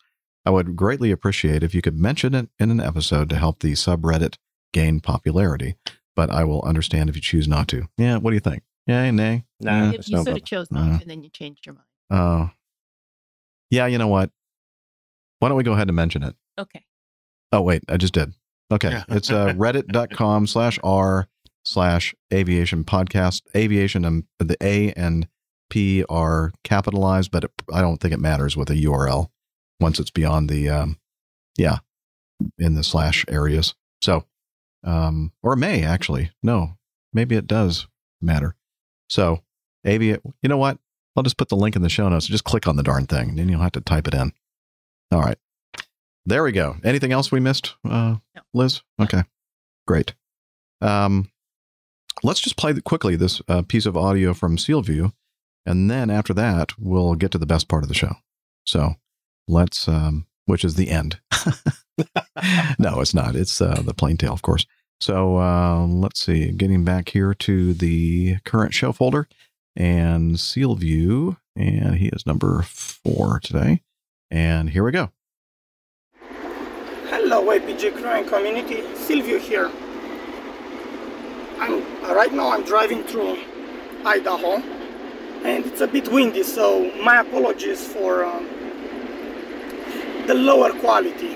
I would greatly appreciate if you could mention it in an episode to help the subreddit gain popularity, but I will understand if you choose not to. Yeah, what do you think? Yay, nay? Nah, you, you sort of chose not uh, to, and then you changed your mind. Oh. Uh, yeah, you know what? Why don't we go ahead and mention it? Okay. Oh, wait, I just did. Okay. Yeah. it's uh, reddit.com slash r slash aviation podcast. Aviation, um, the A and P are capitalized, but it, I don't think it matters with a URL once it's beyond the, um, yeah, in the slash areas. So, um, or it may actually. No, maybe it does matter. So, AV, you know what? I'll just put the link in the show notes. Just click on the darn thing, and then you'll have to type it in. All right. There we go. Anything else we missed, uh, Liz? Okay, great. Um, let's just play quickly this uh, piece of audio from Silvio, and then after that, we'll get to the best part of the show. So let's, um, which is the end. no, it's not. It's uh, the plain tale, of course. So uh, let's see. Getting back here to the current show folder and Silvio, and he is number four today. And here we go. Hello, APG crew and community. Silvio here. I'm uh, right now. I'm driving through Idaho, and it's a bit windy, so my apologies for uh, the lower quality.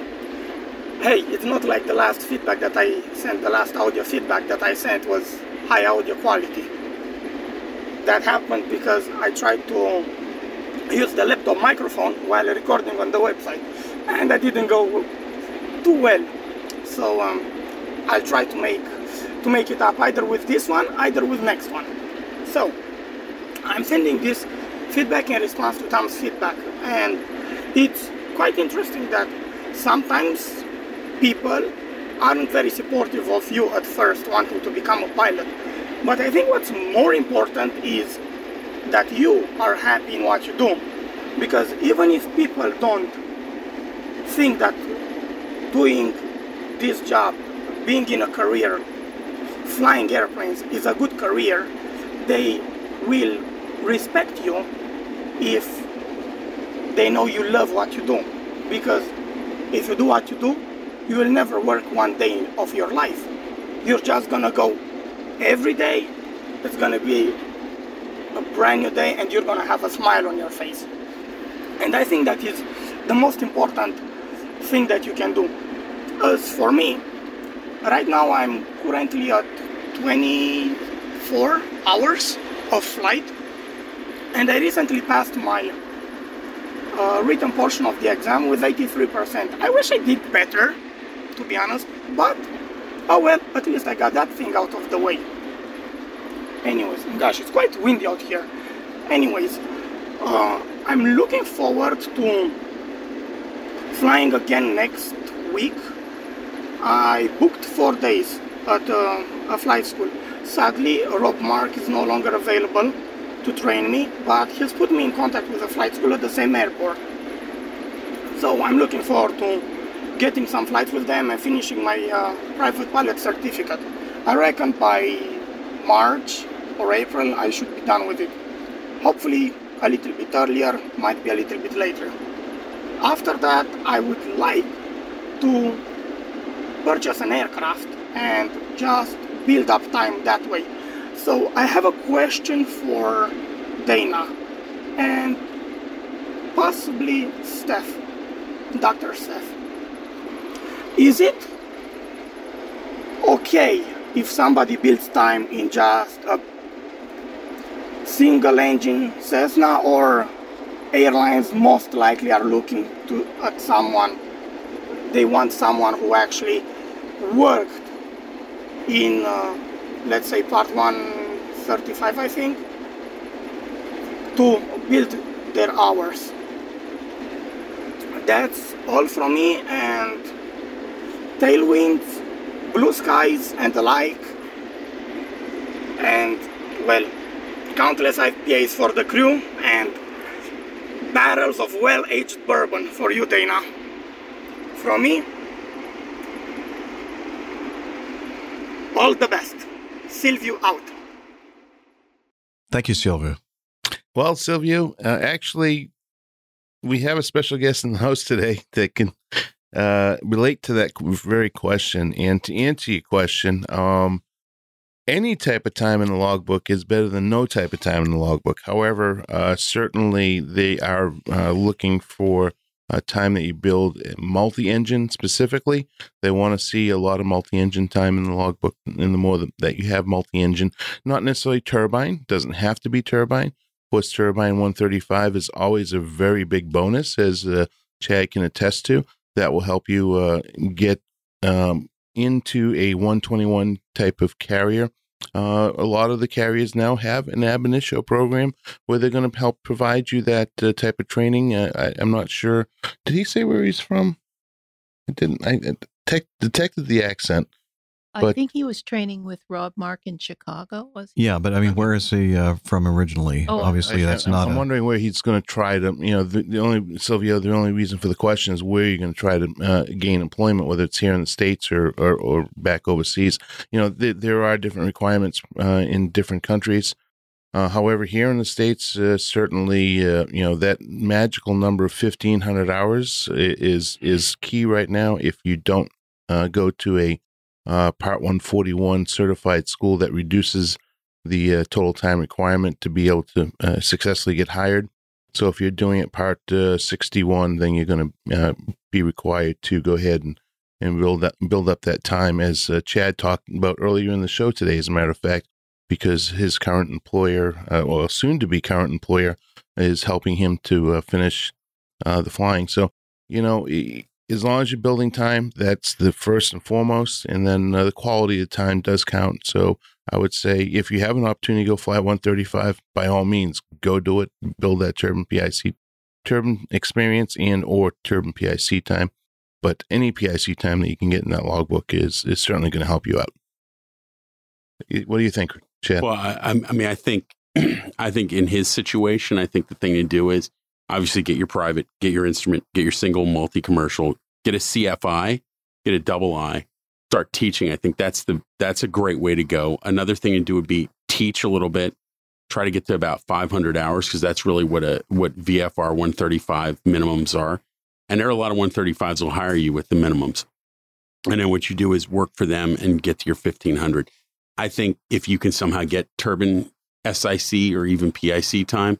Hey, it's not like the last feedback that I sent. The last audio feedback that I sent was high audio quality. That happened because I tried to use the laptop microphone while recording on the website, and that didn't go too well. So um, I'll try to make to make it up either with this one, either with next one. So I'm sending this feedback in response to Tom's feedback, and it's quite interesting that sometimes people aren't very supportive of you at first wanting to become a pilot. But I think what's more important is that you are happy in what you do. Because even if people don't think that doing this job, being in a career, flying airplanes is a good career, they will respect you if they know you love what you do. Because if you do what you do, you will never work one day of your life. You're just gonna go every day, it's gonna be a brand new day, and you're gonna have a smile on your face. And I think that is the most important thing that you can do. As for me, right now I'm currently at 24 hours of flight, and I recently passed my uh, written portion of the exam with 83%. I wish I did better, to be honest, but oh well, at least I got that thing out of the way. Anyways, gosh, it's quite windy out here. Anyways, uh, I'm looking forward to flying again next week. I booked four days at uh, a flight school. Sadly, Rob Mark is no longer available to train me, but he's put me in contact with a flight school at the same airport. So I'm looking forward to getting some flights with them and finishing my uh, private pilot certificate. I reckon by March or April I should be done with it. Hopefully a little bit earlier, might be a little bit later. After that, I would like to purchase an aircraft and just build up time that way. So I have a question for Dana and possibly Steph, Dr. Steph. Is it okay if somebody builds time in just a single engine Cessna or airlines most likely are looking to at someone they want someone who actually worked in uh, let's say part 135 I think to build their hours. That's all from me and tailwinds blue skies and the like. And well countless IPAs for the crew and barrels of well-aged bourbon for you Dana. From me all the best Silvio out Thank you, Silvio. Well, Silvio, uh, actually, we have a special guest in the house today that can uh, relate to that very question. And to answer your question, um, any type of time in the logbook is better than no type of time in the logbook. However, uh, certainly they are uh, looking for a time that you build multi-engine specifically. They want to see a lot of multi-engine time in the logbook, and the more that you have multi-engine, not necessarily turbine, doesn't have to be turbine, Horse Turbine 135 is always a very big bonus, as uh, Chad can attest to. That will help you uh, get um, into a 121 type of carrier. Uh, a lot of the carriers now have an ab initio program where they're going to help provide you that uh, type of training. Uh, I, I'm not sure. Did he say where he's from? I didn't. I detected the accent. I think he was training with Rob Mark in Chicago. Was he? Yeah, but I mean, where is he uh, from originally? Oh, Obviously, I- that's I, not. I'm a, wondering where he's going to try to. You know, the, the only Silvio. The only reason for the question is where you're going to try to uh, gain employment, whether it's here in the states or or, or back overseas. You know, th- there are different requirements uh, in different countries. Uh, however, here in the states, uh, certainly, uh, you know that magical number of 1,500 hours is is key right now. If you don't uh, go to a uh, Part 141 certified school that reduces the uh, total time requirement to be able to uh, successfully get hired. So if you're doing it Part uh, 61, then you're going to uh, be required to go ahead and, and build up, build up that time, as uh, Chad talked about earlier in the show today, as a matter of fact, because his current employer, or soon to be current employer, is helping him to finish the flying. So, you know, as long as you're building time, that's the first and foremost. And then uh, the quality of time does count. So I would say if you have an opportunity to go fly 135, by all means, go do it. Build that turbine PIC, turbine experience and or turbine PIC time. But any PIC time that you can get in that logbook is is certainly going to help you out. What do you think, Chad? Well, I, I mean, I think, I think in his situation, I think the thing to do is obviously get your private, get your instrument, get your single multi-commercial, get a CFI, get a double I, start teaching. I think that's the that's a great way to go. Another thing to do would be teach a little bit, try to get to about 500 hours because that's really what a what VFR 135 minimums are. And there are a lot of 135s will hire you with the minimums. And then what you do is work for them and get to your 1500. I think if you can somehow get turbine SIC or even PIC time,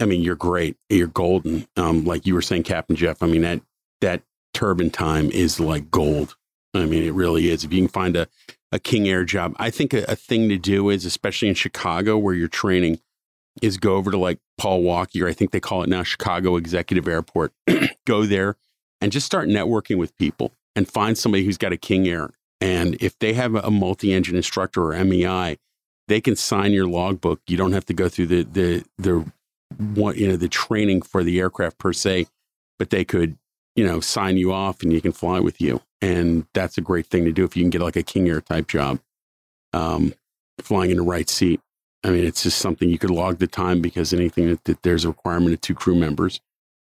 I mean, you're great. You're golden. Um, like you were saying, Captain Jeff. I mean, that that turbine time is like gold. I mean, it really is. If you can find a, a King Air job, I think a, a thing to do is, especially in Chicago where you're training, is go over to like Palwaukee, or I think they call it now Chicago Executive Airport. go there and just start networking with people and find somebody who's got a King Air. And if they have a multi engine instructor or MEI, they can sign your logbook. You don't have to go through the the the one you know the training for the aircraft per se, but they could you know sign you off and you can fly with you. And that's a great thing to do if you can get like a King Air type job, um, flying in the right seat. I mean, it's just something you could log the time because anything that, that there's a requirement of two crew members,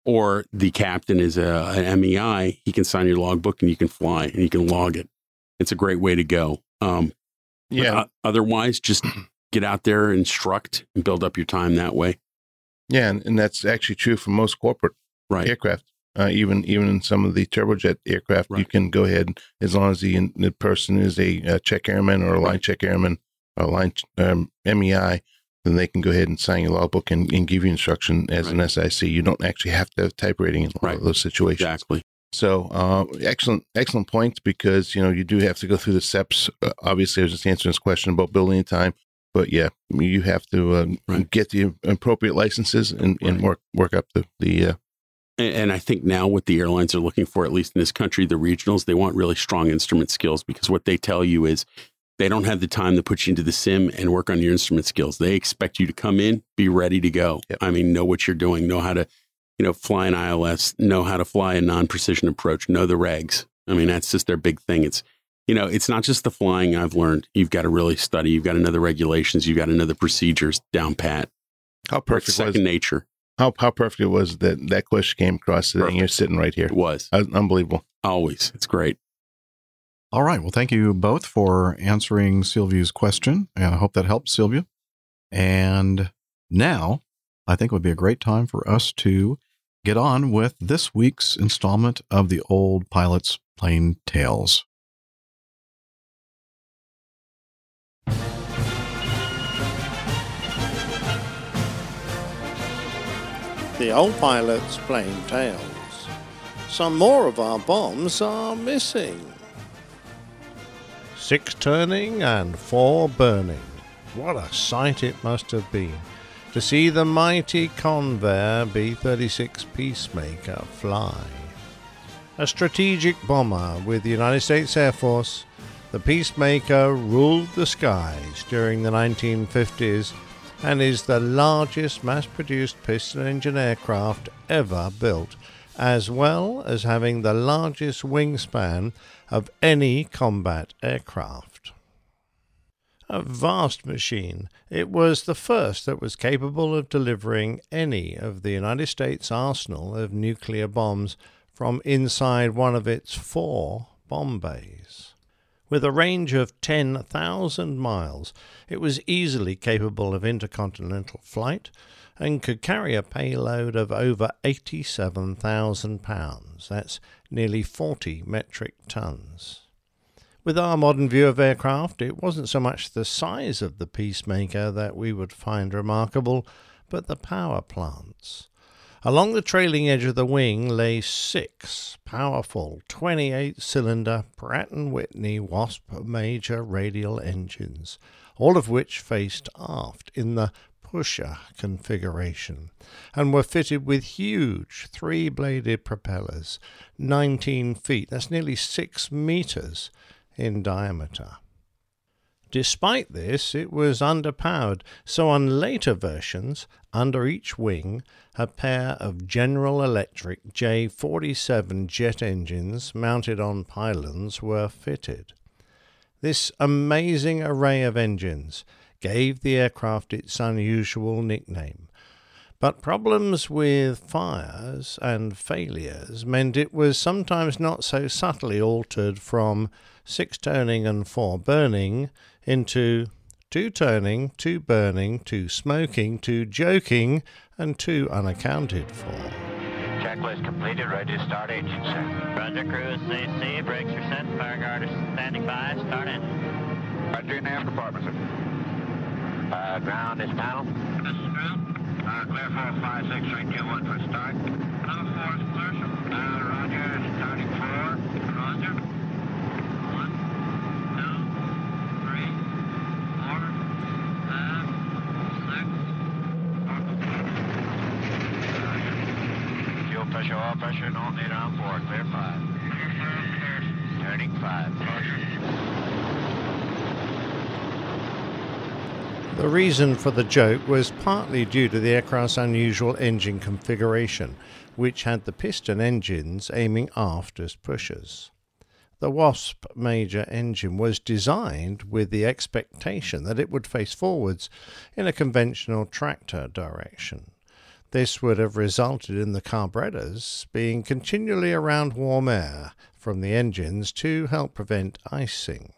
or the captain is a an MEI, he can sign your logbook and you can fly and you can log it. It's a great way to go. Um, Yeah. otherwise, just get out there, instruct, and build up your time that way. Yeah, and, and that's actually true for most corporate Right. aircraft. Uh, even even in some of the turbojet aircraft, you can go ahead as long as the the person is a, uh check airman or a line check airman or a line um, MEI, then they can go ahead and sign your logbook and, and give you instruction as an SIC. You don't actually have to have type rating in a of those situations. Exactly. So uh, excellent, excellent points because you know you do have to go through the steps. Uh, obviously, I was just answering this question about building time, but yeah, you have to uh, get the appropriate licenses and, and work work up the the. And, I think now what the airlines are looking for, at least in this country, the regionals, they want really strong instrument skills because what they tell you is they don't have the time to put you into the sim and work on your instrument skills. They expect you to come in, be ready to go. I mean, know what you're doing, know how to, you know, fly an ILS, know how to fly a non-precision approach, know the regs. I mean, that's just their big thing. It's, you know, it's not just the flying I've learned. You've got to really study. You've got to know the regulations. You've got to know the procedures down pat. How perfect second was nature. How how perfect it was that that question came across today, and you're sitting right here. It was unbelievable. Always, it's great. All right. Well, thank you both for answering Sylvia's question. And I hope that helped Sylvia. And now I think it would be a great time for us to get on with this week's installment of the Old Pilot's Plain Tales. The old pilot's plain tales. Some more of our bombs are missing. Six turning and four burning. What a sight it must have been. to see the mighty Convair B 36 Peacemaker fly. A strategic bomber with the United States Air Force, the Peacemaker ruled the skies during the 1950s and is the largest mass produced piston engine aircraft ever built, as well as having the largest wingspan of any combat aircraft. A vast machine, it was the first that was capable of delivering any of the United States arsenal of nuclear bombs from inside one of its four bomb bays. With a range of 10,000 miles, it was easily capable of intercontinental flight and could carry a payload of over 87,000 pounds. That's nearly 40 metric tons. With our modern view of aircraft, it wasn't so much the size of the Peacemaker that we would find remarkable, but the power plants. Along the trailing edge of the wing lay six powerful 28 cylinder Pratt & Whitney Wasp major radial engines, all of which faced aft in the pusher configuration and were fitted with huge three bladed propellers, 19 feet, that's nearly 6 meters in diameter. Despite this, it was underpowered, so on later versions, under each wing, a pair of General Electric J47 jet engines mounted on pylons were fitted. This amazing array of engines gave the aircraft its unusual nickname. But problems with fires and failures meant it was sometimes not so subtly altered from six turning and four burning into two turning, two burning, two smoking, two joking, and two unaccounted for. Checklist completed, ready to start engine set. Roger, cruise CC, brakes are set, fire guard is standing by, start engine. Roger, and aft department, sir. Uh, ground is panel. This is ground. Uh, clear 456, 321 for start. Number four is commercial. Uh, roger, starting four. Roger. One, two, three, four, five, six. Fuel pressure, and alternator on board. Clear five. Turning five. The reason for the joke was partly due to the aircraft's unusual engine configuration, which had the piston engines aiming aft as pushers. The Wasp major engine was designed with the expectation that it would face forwards in a conventional tractor direction. This would have resulted in the carburetors being continually around warm air from the engines to help prevent icing.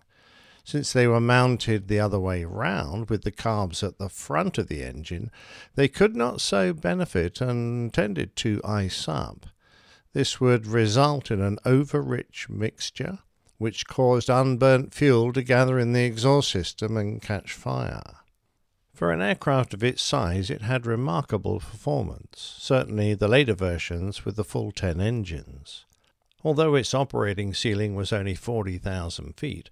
Since they were mounted the other way round with the carbs at the front of the engine, they could not so benefit and tended to ice up. This would result in an over-rich mixture, which caused unburnt fuel to gather in the exhaust system and catch fire. For an aircraft of its size, it had remarkable performance, certainly the later versions with the full 10 engines. Although its operating ceiling was only 40,000 feet,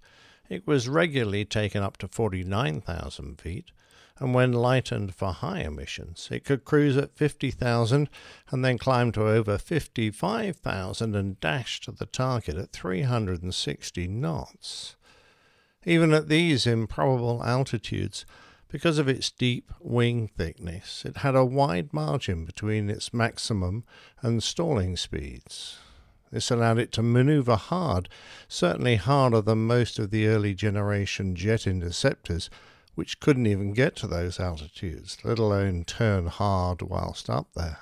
it was regularly taken up to 49,000 feet, and when lightened for high emissions, it could cruise at 50,000 and then climb to over 55,000 and dash to the target at 360 knots. Even at these improbable altitudes, because of its deep wing thickness, it had a wide margin between its maximum and stalling speeds. This allowed it to maneuver hard, certainly harder than most of the early generation jet interceptors, which couldn't even get to those altitudes, let alone turn hard whilst up there.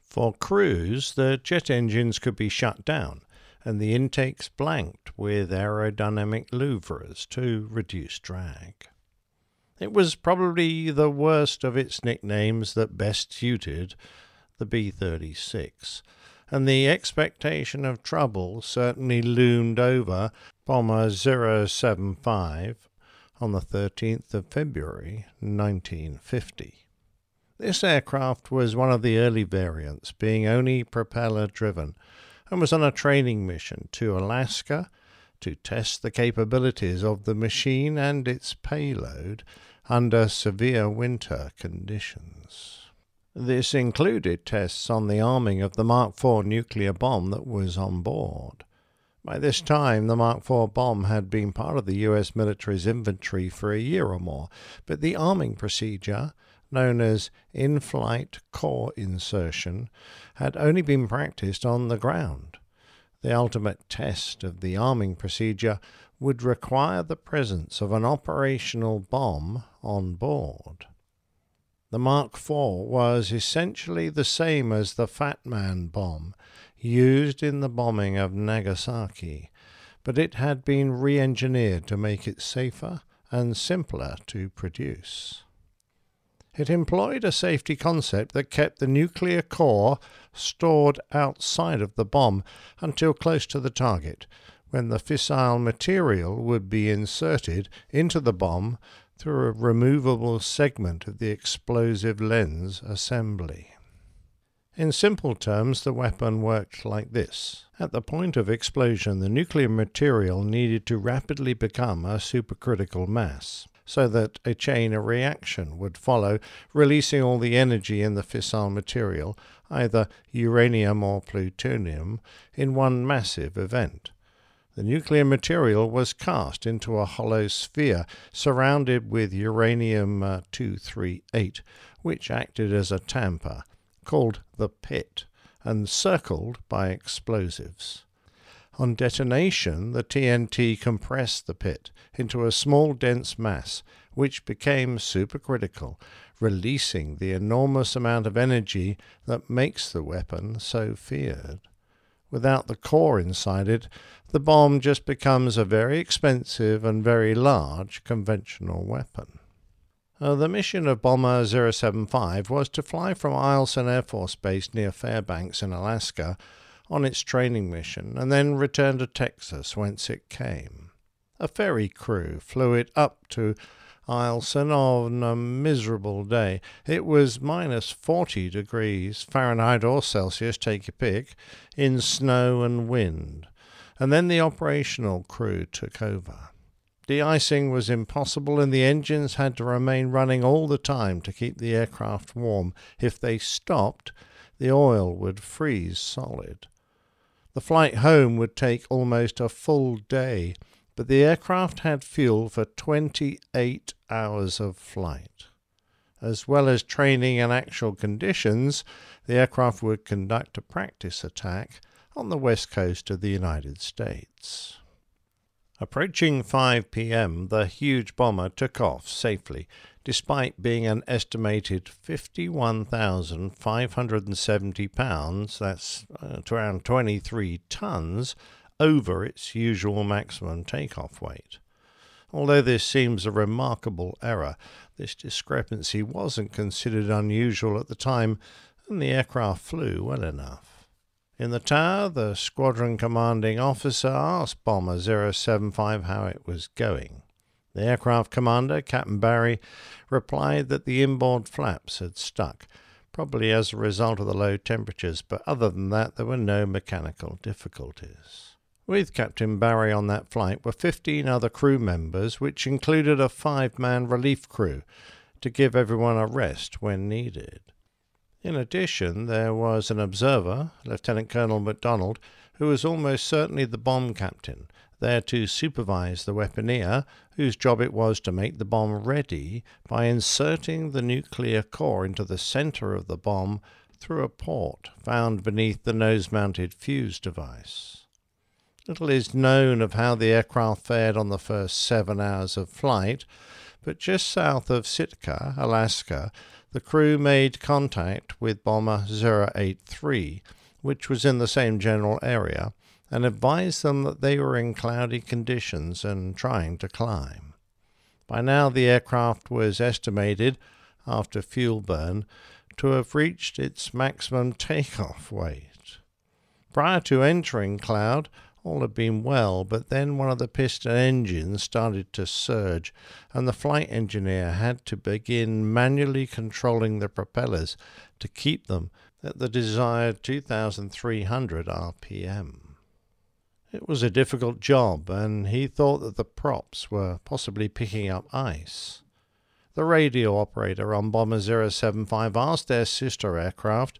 For cruise, the jet engines could be shut down and the intakes blanked with aerodynamic louvres to reduce drag. It was probably the worst of its nicknames that best suited the B 36 and the expectation of trouble certainly loomed over Bomber 075 on the 13th of February 1950. This aircraft was one of the early variants, being only propeller driven, and was on a training mission to Alaska to test the capabilities of the machine and its payload under severe winter conditions. This included tests on the arming of the Mark IV nuclear bomb that was on board. By this time, the Mark IV bomb had been part of the US military's inventory for a year or more, but the arming procedure, known as in flight core insertion, had only been practiced on the ground. The ultimate test of the arming procedure would require the presence of an operational bomb on board. The Mark IV was essentially the same as the Fat Man bomb used in the bombing of Nagasaki, but it had been re engineered to make it safer and simpler to produce. It employed a safety concept that kept the nuclear core stored outside of the bomb until close to the target, when the fissile material would be inserted into the bomb through a removable segment of the explosive lens assembly. In simple terms, the weapon worked like this. At the point of explosion, the nuclear material needed to rapidly become a supercritical mass, so that a chain of reaction would follow, releasing all the energy in the fissile material, either uranium or plutonium, in one massive event. The nuclear material was cast into a hollow sphere surrounded with uranium uh, 238, which acted as a tamper called the pit and circled by explosives. On detonation, the TNT compressed the pit into a small dense mass, which became supercritical, releasing the enormous amount of energy that makes the weapon so feared. Without the core inside it, the bomb just becomes a very expensive and very large conventional weapon. Uh, the mission of Bomber 075 was to fly from Eielson Air Force Base near Fairbanks in Alaska on its training mission and then return to Texas, whence it came. A ferry crew flew it up to Eielson on a miserable day. It was minus 40 degrees Fahrenheit or Celsius, take your pick, in snow and wind. And then the operational crew took over. De-icing was impossible, and the engines had to remain running all the time to keep the aircraft warm. If they stopped, the oil would freeze solid. The flight home would take almost a full day, but the aircraft had fuel for 28 hours of flight. As well as training in actual conditions, the aircraft would conduct a practice attack on the west coast of the United States. Approaching 5 p.m., the huge bomber took off safely, despite being an estimated 51,570 pounds, that's uh, around 23 tons, over its usual maximum takeoff weight. Although this seems a remarkable error, this discrepancy wasn't considered unusual at the time, and the aircraft flew well enough. In the tower, the squadron commanding officer asked Bomber 075 how it was going. The aircraft commander, Captain Barry, replied that the inboard flaps had stuck, probably as a result of the low temperatures, but other than that, there were no mechanical difficulties. With Captain Barry on that flight were 15 other crew members, which included a five man relief crew to give everyone a rest when needed. In addition, there was an observer, Lieutenant Colonel MacDonald, who was almost certainly the bomb captain, there to supervise the weaponeer, whose job it was to make the bomb ready by inserting the nuclear core into the center of the bomb through a port found beneath the nose mounted fuse device. Little is known of how the aircraft fared on the first seven hours of flight, but just south of Sitka, Alaska, the crew made contact with Bomber 083, which was in the same general area, and advised them that they were in cloudy conditions and trying to climb. By now, the aircraft was estimated, after fuel burn, to have reached its maximum takeoff weight. Prior to entering cloud, all had been well, but then one of the piston engines started to surge, and the flight engineer had to begin manually controlling the propellers to keep them at the desired 2300 RPM. It was a difficult job, and he thought that the props were possibly picking up ice. the radio operator on Bomber 075 asked their sister aircraft,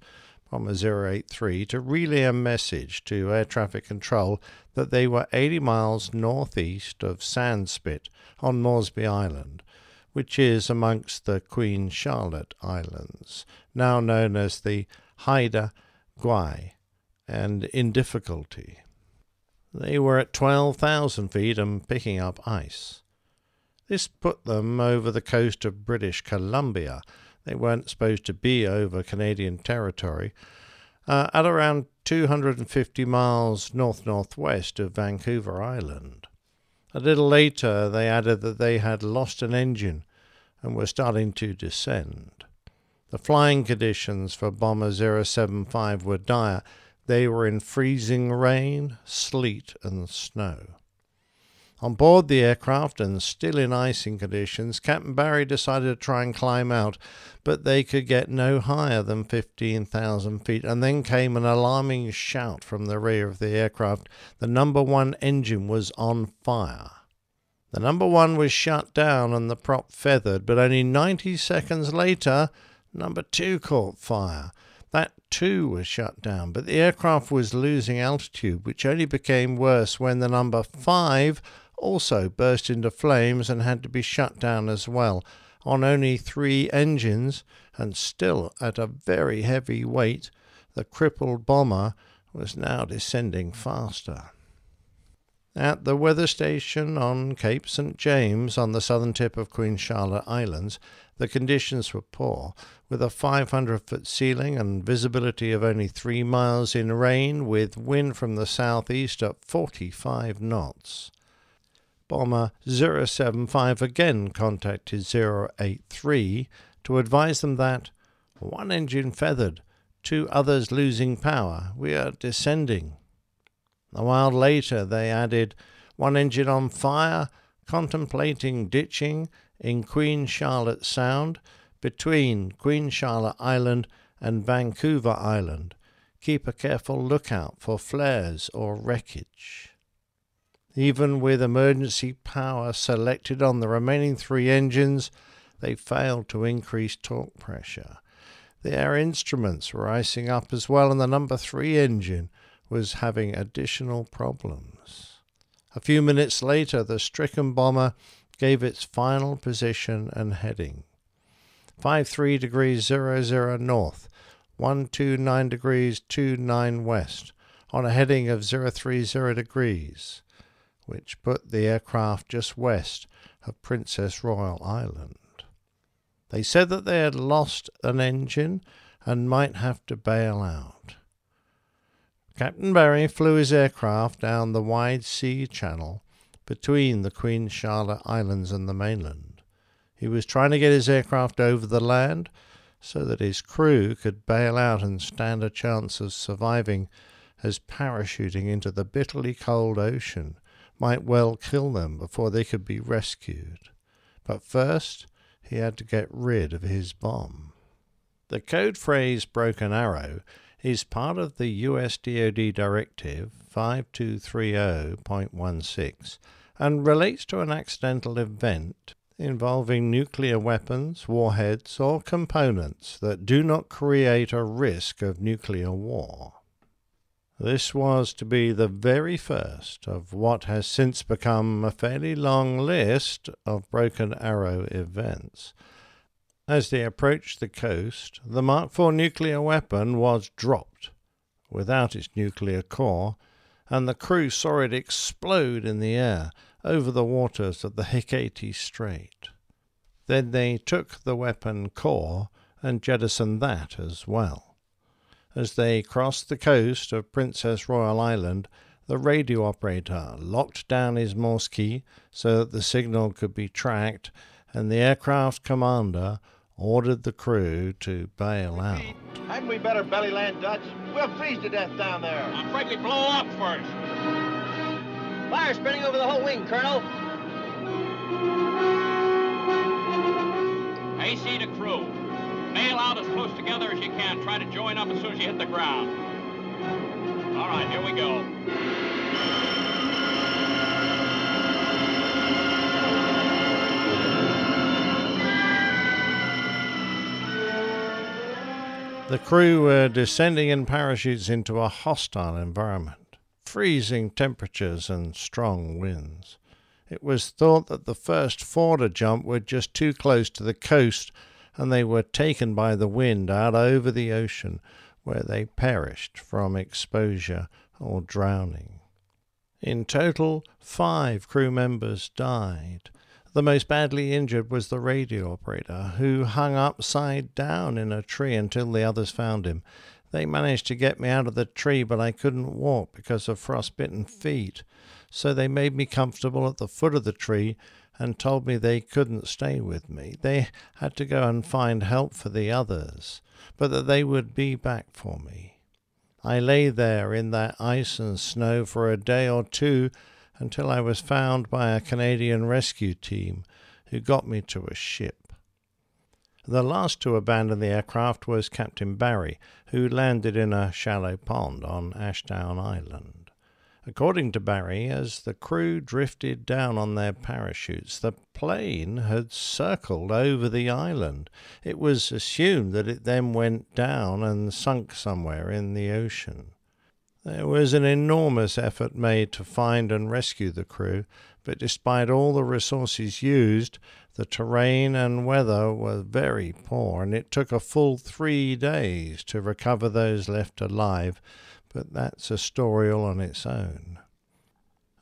Bomber 083, to relay a message to air traffic control that they were 80 miles northeast of Sandspit on Moresby Island, which is amongst the Queen Charlotte Islands, now known as the Haida Gwaii, and in difficulty. They were at 12,000 feet and picking up ice. This put them over the coast of British Columbia. They weren't supposed to be over Canadian territory. Uh, at around 250 miles north northwest of Vancouver Island. A little later, they added that they had lost an engine and were starting to descend. The flying conditions for Bomber 075 were dire. They were in freezing rain, sleet, and snow. On board the aircraft and still in icing conditions, Captain Barry decided to try and climb out, but they could get no higher than 15,000 feet. And then came an alarming shout from the rear of the aircraft. The number one engine was on fire. The number one was shut down and the prop feathered, but only 90 seconds later, number two caught fire. That too was shut down, but the aircraft was losing altitude, which only became worse when the number five also burst into flames and had to be shut down as well on only three engines and still at a very heavy weight the crippled bomber was now descending faster. At the weather station on Cape St. James on the southern tip of Queen Charlotte Islands, the conditions were poor, with a 500 foot ceiling and visibility of only three miles in rain, with wind from the southeast at 45 knots. Bomber 075 again contacted 083 to advise them that one engine feathered, two others losing power, we are descending. A while later they added one engine on fire, contemplating ditching in Queen Charlotte Sound between Queen Charlotte Island and Vancouver Island. Keep a careful lookout for flares or wreckage. Even with emergency power selected on the remaining three engines, they failed to increase torque pressure. Their instruments were icing up as well, and the number three engine was having additional problems. A few minutes later, the stricken bomber gave its final position and heading 53 degrees 00 north, 129 degrees 29 west, on a heading of 030 degrees which put the aircraft just west of Princess Royal Island. They said that they had lost an engine and might have to bail out. Captain Barry flew his aircraft down the wide sea channel between the Queen Charlotte Islands and the mainland. He was trying to get his aircraft over the land so that his crew could bail out and stand a chance of surviving as parachuting into the bitterly cold ocean might well kill them before they could be rescued. But first, he had to get rid of his bomb. The code phrase Broken Arrow is part of the US DoD Directive 5230.16 and relates to an accidental event involving nuclear weapons, warheads, or components that do not create a risk of nuclear war. This was to be the very first of what has since become a fairly long list of Broken Arrow events. As they approached the coast, the Mark IV nuclear weapon was dropped without its nuclear core, and the crew saw it explode in the air over the waters of the Hecate Strait. Then they took the weapon core and jettisoned that as well. As they crossed the coast of Princess Royal Island, the radio operator locked down his Morse key so that the signal could be tracked, and the aircraft commander ordered the crew to bail out. Hadn't we better belly land Dutch? We'll freeze to death down there. I'm afraid we blow up first. Fire spreading over the whole wing, Colonel. AC to crew. Bail out as close together as you can. Try to join up as soon as you hit the ground. All right, here we go. The crew were descending in parachutes into a hostile environment, freezing temperatures and strong winds. It was thought that the first Forder jump were just too close to the coast and they were taken by the wind out over the ocean, where they perished from exposure or drowning. In total, five crew members died. The most badly injured was the radio operator, who hung upside down in a tree until the others found him. They managed to get me out of the tree, but I couldn't walk because of frostbitten feet. So they made me comfortable at the foot of the tree and told me they couldn't stay with me. They had to go and find help for the others, but that they would be back for me. I lay there in that ice and snow for a day or two until I was found by a Canadian rescue team who got me to a ship. The last to abandon the aircraft was Captain Barry, who landed in a shallow pond on Ashdown Island. According to Barry, as the crew drifted down on their parachutes, the plane had circled over the island. It was assumed that it then went down and sunk somewhere in the ocean. There was an enormous effort made to find and rescue the crew, but despite all the resources used, the terrain and weather were very poor, and it took a full three days to recover those left alive but that's a story all on its own.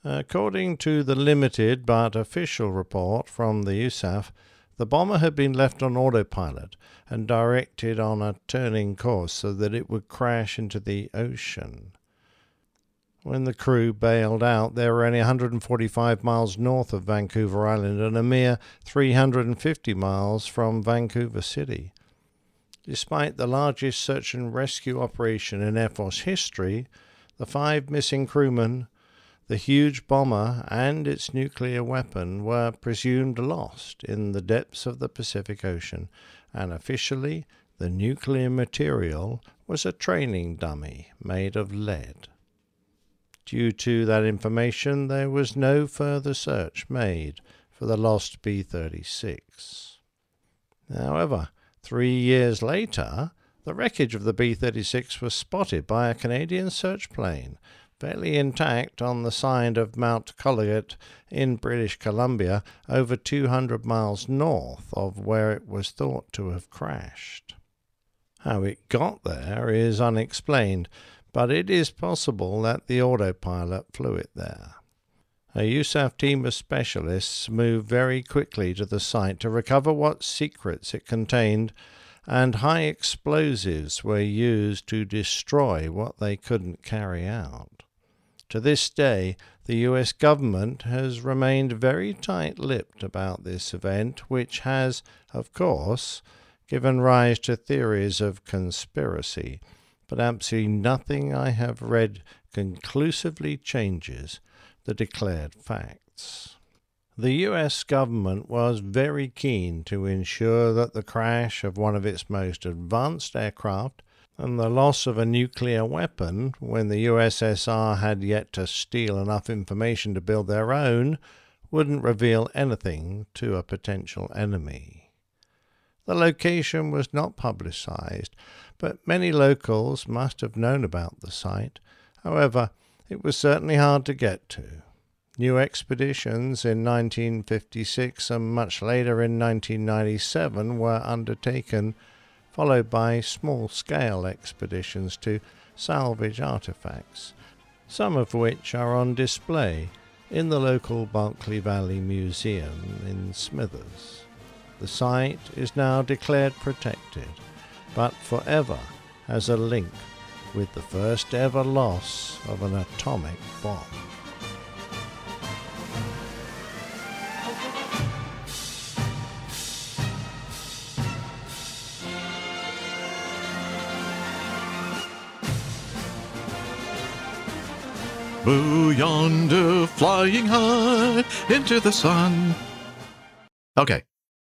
According to the limited but official report from the USAF, the bomber had been left on autopilot and directed on a turning course so that it would crash into the ocean. When the crew bailed out, they were only 145 miles north of Vancouver Island and a mere 350 miles from Vancouver City. Despite the largest search and rescue operation in Air Force history, the five missing crewmen, the huge bomber, and its nuclear weapon were presumed lost in the depths of the Pacific Ocean, and officially the nuclear material was a training dummy made of lead. Due to that information, there was no further search made for the lost B 36. However, Three years later, the wreckage of the B 36 was spotted by a Canadian search plane, fairly intact on the side of Mount Kologet in British Columbia, over 200 miles north of where it was thought to have crashed. How it got there is unexplained, but it is possible that the autopilot flew it there. A USAF team of specialists moved very quickly to the site to recover what secrets it contained, and high explosives were used to destroy what they couldn't carry out. To this day, the US government has remained very tight lipped about this event, which has, of course, given rise to theories of conspiracy, but absolutely nothing I have read conclusively changes the declared facts. The US government was very keen to ensure that the crash of one of its most advanced aircraft and the loss of a nuclear weapon when the USSR had yet to steal enough information to build their own wouldn't reveal anything to a potential enemy. The location was not publicized, but many locals must have known about the site. However, it was certainly hard to get to. New expeditions in 1956 and much later in 1997 were undertaken, followed by small scale expeditions to salvage artifacts, some of which are on display in the local Bulkley Valley Museum in Smithers. The site is now declared protected, but forever has a link with the first ever loss of an atomic bomb. Boo yonder, flying high into the sun. Okay,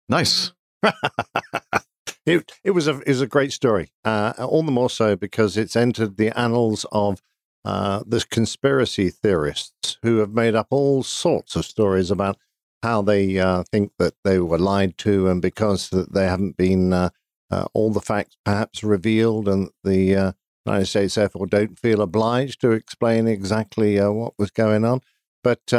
nice. it, it was a was a great story. Uh, all the more so because it's entered the annals of uh, the conspiracy theorists who have made up all sorts of stories about how they uh, think that they were lied to, and because they haven't been uh, uh, all the facts perhaps revealed, and the uh, United States therefore don't feel obliged to explain exactly uh, what was going on. But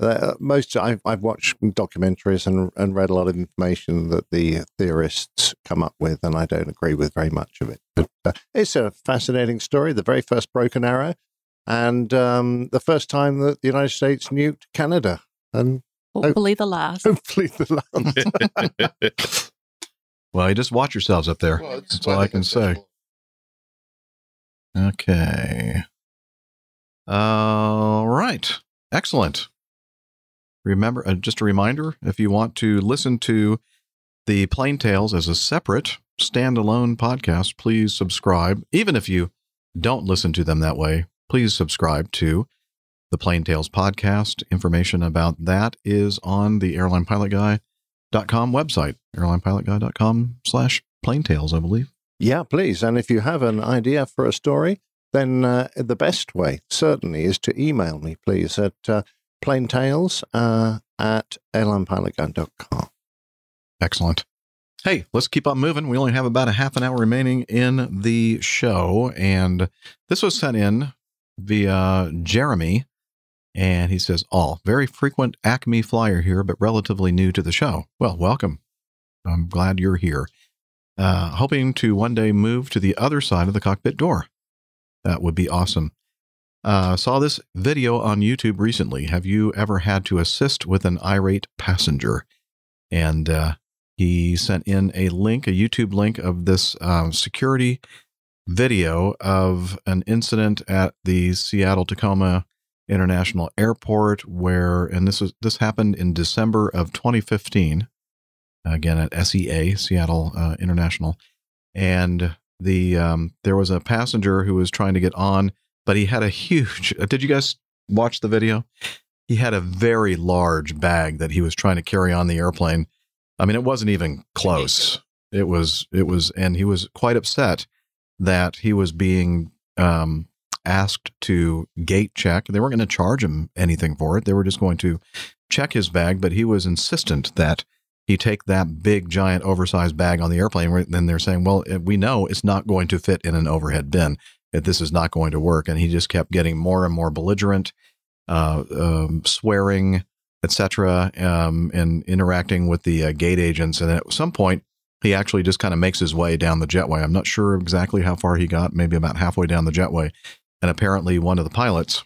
uh, uh, most I've, I've watched documentaries and, and read a lot of information that the theorists come up with, and I don't agree with very much of it. But uh, it's a fascinating story. The very first broken arrow, and um, the first time that the United States nuked Canada, and Hopefully the last. hopefully the last. Well, you just watch yourselves up there. Well, That's all I can say. Okay. All right. Excellent. Remember, uh, just a reminder if you want to listen to the Plain Tales as a separate standalone podcast, please subscribe. Even if you don't listen to them that way, please subscribe to the Plain Tales podcast. Information about that is on the airlinepilotguy.com website, airlinepilotguy.com slash plaintales, I believe. Yeah, please. And if you have an idea for a story, then uh, the best way certainly is to email me, please, at uh, plaintales uh, at airlinepilotguy.com. Excellent. Hey, let's keep on moving. We only have about a half an hour remaining in the show. And this was sent in via Jeremy. And he says, All very frequent Acme flyer here, but relatively new to the show. Well, welcome. I'm glad you're here. Uh, hoping to one day move to the other side of the cockpit door. That would be awesome. Uh, saw this video on YouTube recently. Have you ever had to assist with an irate passenger? And uh, he sent in a link, a YouTube link of this um, security video of an incident at the Seattle Tacoma International Airport, where, and this was this happened in December of 2015, again at SEA Seattle uh, International, and the um, there was a passenger who was trying to get on, but he had a huge. Did you guys watch the video? He had a very large bag that he was trying to carry on the airplane. I mean, it wasn't even close. It was, it was, and he was quite upset that he was being um, asked to gate check. They weren't going to charge him anything for it. They were just going to check his bag, but he was insistent that he take that big, giant, oversized bag on the airplane. Then they're saying, well, we know it's not going to fit in an overhead bin. That this is not going to work. And he just kept getting more and more belligerent, uh, um, swearing, etc., um, and interacting with the uh, gate agents. And at some point, he actually just kind of makes his way down the jetway. I'm not sure exactly how far he got, maybe about halfway down the jetway. And apparently, one of the pilots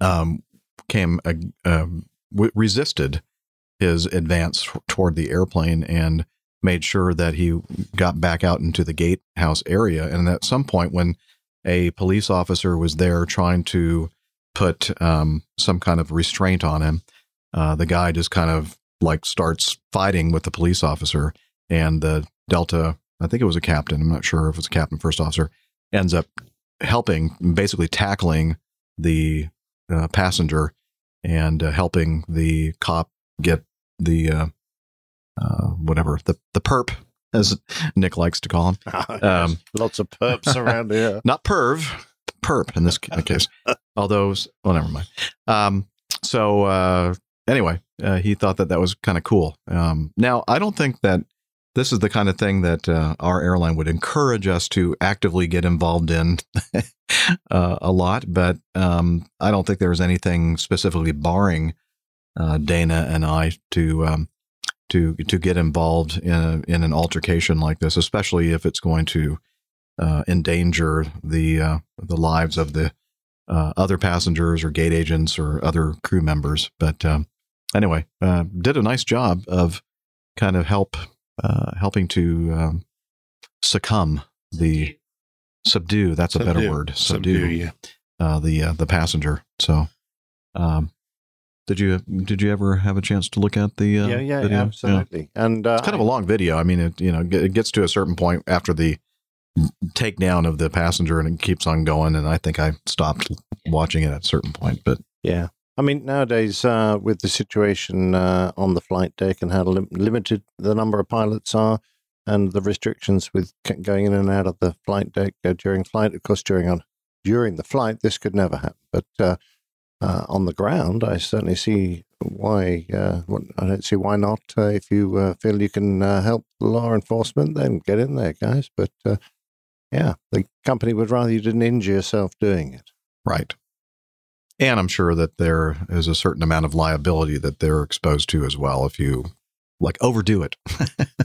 um, came uh, um, w- resisted his advance toward the airplane and made sure that he got back out into the gatehouse area. And at some point, when a police officer was there trying to put um, some kind of restraint on him, uh, the guy just kind of like starts fighting with the police officer, and the Delta, I think it was a captain, I'm not sure if it was a captain, first officer, ends up helping, basically tackling the uh, passenger and uh, helping the cop get the uh, uh, whatever the the perp as Nick likes to call him. Um, Lots of perps around here. not perv, perp in this case. Although, well, never mind. Um, so uh, anyway, uh, he thought that that was kind of cool. Um, now, I don't think that this is the kind of thing that uh, our airline would encourage us to actively get involved in uh, a lot, but um, I don't think there's anything specifically barring uh, Dana and I to um, to to get involved in a, in an altercation like this, especially if it's going to uh, endanger the uh, the lives of the uh, other passengers or gate agents or other crew members. But um, anyway, uh, did a nice job of kind of help uh, helping to um, succumb the subdue. That's a better Subdue. word. Subdue, yeah. Uh, the uh, the passenger. So. Um, did you did you ever have a chance to look at the uh, yeah, yeah, video? absolutely. And uh, It's kind of a long video. I mean, it you know it gets to a certain point after the takedown of the passenger, and it keeps on going. And I think I stopped watching it at a certain point. But Yeah. I mean, nowadays, uh, with the situation uh, on the flight deck and how lim- limited the number of pilots are, and the restrictions with going in and out of the flight deck uh, during flight, of course, during on during the flight, this could never happen. But uh, on the ground, I certainly see why? Uh, what, I don't see why not. Uh, if you uh, feel you can uh, help law enforcement, then get in there, guys. But uh, yeah, the company would rather you didn't injure yourself doing it. Right. And I'm sure that there is a certain amount of liability that they're exposed to as well if you like overdo it,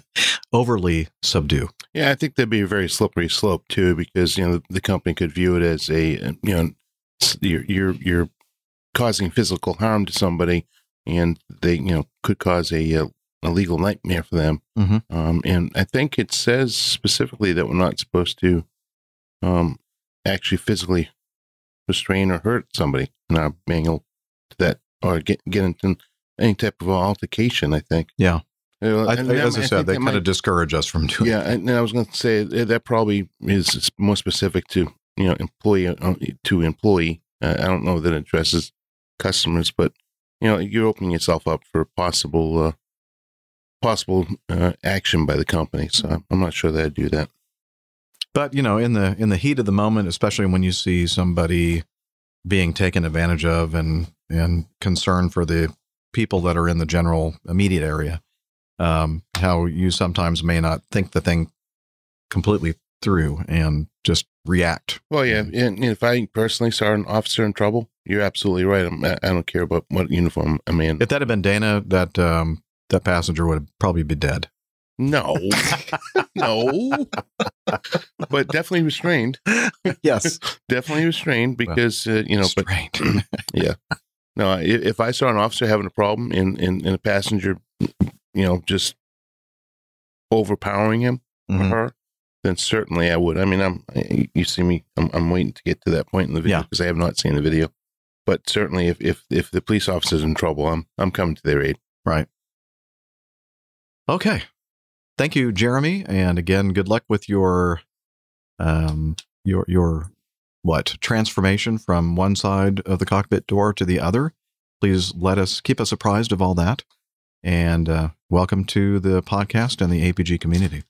overly subdue. Yeah, I think that'd be a very slippery slope too, because you know the, the company could view it as a you know you're you're you're causing physical harm to somebody, and they you know could cause a, uh a legal nightmare for them. Mhm. Um, and I think it says specifically that we're not supposed to um, actually physically restrain or hurt somebody in our manual to that or get get into any type of altercation. I think. Yeah. Uh, I, that- as I said, they that kind might- of discourage us from doing it. yeah, and I was going to say that that probably is is more specific to you know employee uh, to employee. Uh, I don't know that it addresses customers, but you know you're opening yourself up for possible uh, possible uh, action by the company. So I'm- I'm not sure that I'd do that. But you know, in the in the heat of the moment, especially when you see somebody being taken advantage of and and concern for the people that are in the general immediate area, um, how you sometimes may not think the thing completely through and just react. Well, yeah, and if I personally saw an officer in trouble, you're absolutely right. I'm, I don't care about what uniform I'm in. If that had been Dana, that um, that passenger would probably be dead. No, no, but definitely restrained. Yes, definitely restrained because uh, you know. Restrained. But yeah, no. If I saw an officer having a problem in in, in a passenger, you know, just overpowering him Mhm. or her, then certainly I would. I mean, I'm you see me. I'm, I'm waiting to get to that point in the video Yeah. because I have not seen the video. But certainly, if if if the police officer's in trouble, I'm I'm coming to their aid. Right. Okay. Thank you, Jeremy. And again, good luck with your um your your what transformation from one side of the cockpit door to the other. Please let us keep us apprised of all that. And uh, welcome to the podcast and the APG community.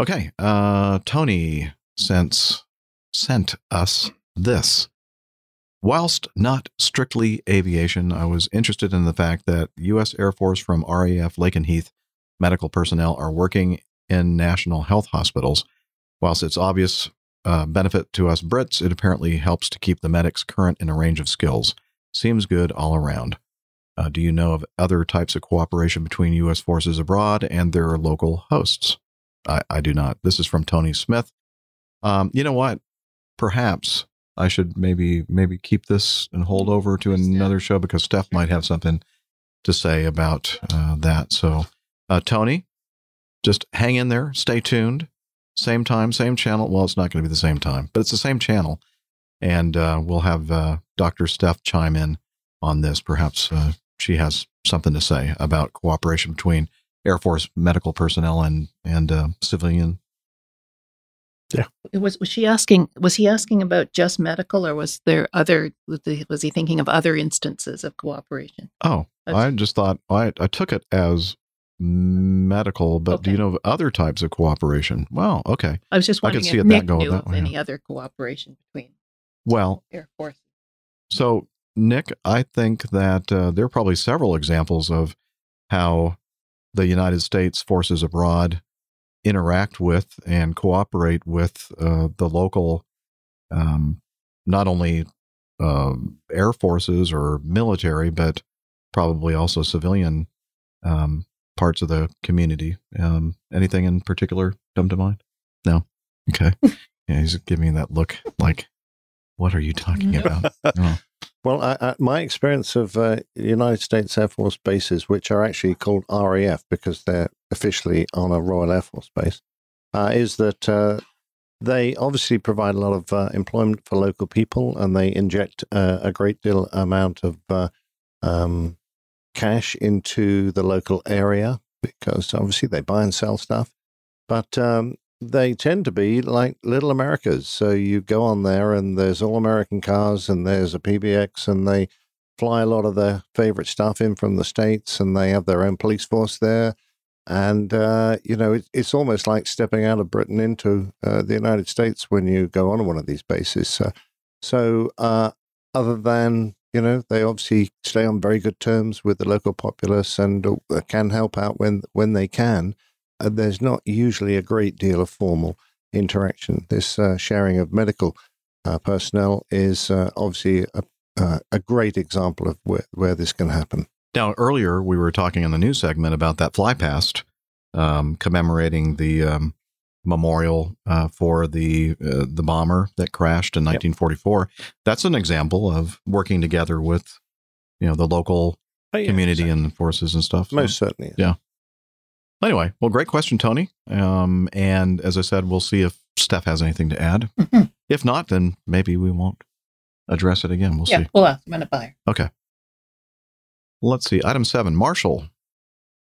Okay, uh, Tony sent sent us this. Whilst not strictly aviation, I was interested in the fact that U.S. Air Force from RAF Lakenheath medical personnel are working in national health hospitals. Whilst it's obvious uh, benefit to us Brits, it apparently helps to keep the medics current in a range of skills. Seems good all around. Uh, do you know of other types of cooperation between U.S. forces abroad and their local hosts? I, I do not. This is from Tony Smith. Um, you know what? Perhaps I should maybe maybe keep this and hold over to another show because Steph might have something to say about uh, that. So, uh, Tony, just hang in there, stay tuned. Same time, same channel. Well, it's not going to be the same time, but it's the same channel, and uh, we'll have uh, Dr. Steph chime in on this. Perhaps uh, she has something to say about cooperation between Air Force medical personnel and and uh, It was was she asking? Was he asking about just medical, or was there other? Was he- thinking of other instances of cooperation? Oh, I just thought I I took it as medical, but do you know of other types of cooperation? Wow, okay. I was just wondering I could see if Nick that go knew that of way. any other cooperation between Well, Air Force. So, Nick, I think that uh, there are probably several examples of how the United States forces abroad interact with and cooperate with uh, the local, um, not only um, air forces or military, but probably also civilian um, parts of the community. Um, anything in particular come to mind? No. Okay. yeah, he's giving me that look like, what are you talking about? Oh. Well, I, I, my experience of uh, United States Air Force bases, which are actually called RAF because they're officially on a Royal Air Force base, uh, is that uh, they obviously provide a lot of uh, employment for local people and they inject uh, a great deal amount of uh, um, cash into the local area because obviously they buy and sell stuff. But um, they tend to be like little Americas. So you go on there and there's all American cars and there's a PBX and they fly a lot of their favorite stuff in from the States and they have their own police force there. And, uh, you know, it, it's almost like stepping out of Britain into uh, the United States when you go on one of these bases. So, uh, other than You know, they obviously stay on very good terms with the local populace and uh, can help out when when they can. There's not usually a great deal of formal interaction. This uh, sharing of medical uh, personnel is uh, obviously a, uh, a great example of where, where this can happen. Now, earlier we were talking in the news segment about that fly past um, commemorating the um, memorial uh, for the uh, the bomber that crashed in 1944. That's an example of working together with you know the local Oh, yeah, community and forces and stuff. So, Most certainly. yeah. Anyway, well, great question, Tony. Um, and as I said, we'll see if Steph has anything to add. if not, then maybe we won't address it again. We'll see. yeah, we'll ask him in a buyer. Okay. Let's see. Item seven. Marshall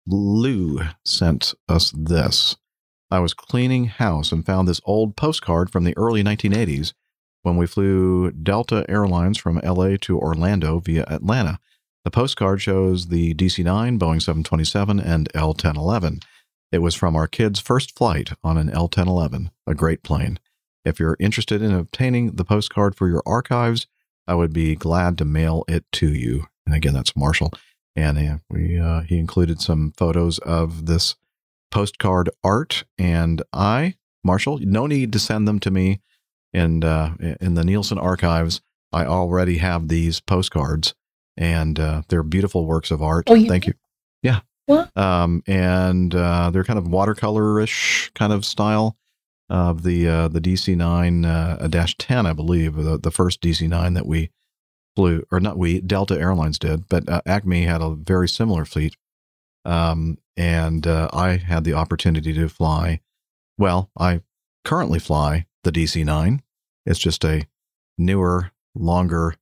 Lou sent us this. I was cleaning house and found this old postcard from the early 1980s when we flew Delta Airlines from LA to Orlando via Atlanta. The postcard shows the DC 9, Boeing 727, and L 1011. It was from our kids' first flight on an L 1011, a great plane. If you're interested in obtaining the postcard for your archives, I would be glad to mail it to you. And again, that's Marshall. And we uh, he included some photos of this postcard art. And I, Marshall, no need to send them to me And uh, in the Nielsen archives. I already have these postcards, and uh, they're beautiful works of art. Oh, you Thank you. Yeah. What? Um, and uh, they're kind of watercolorish kind of style of the uh, the DC nine uh, dash ten, I believe, the the first DC nine that we flew, or not we Delta Airlines did, but uh, Acme had a very similar fleet. Um, and uh, I had the opportunity to fly. Well, I currently fly the DC nine. It's just a newer, longer,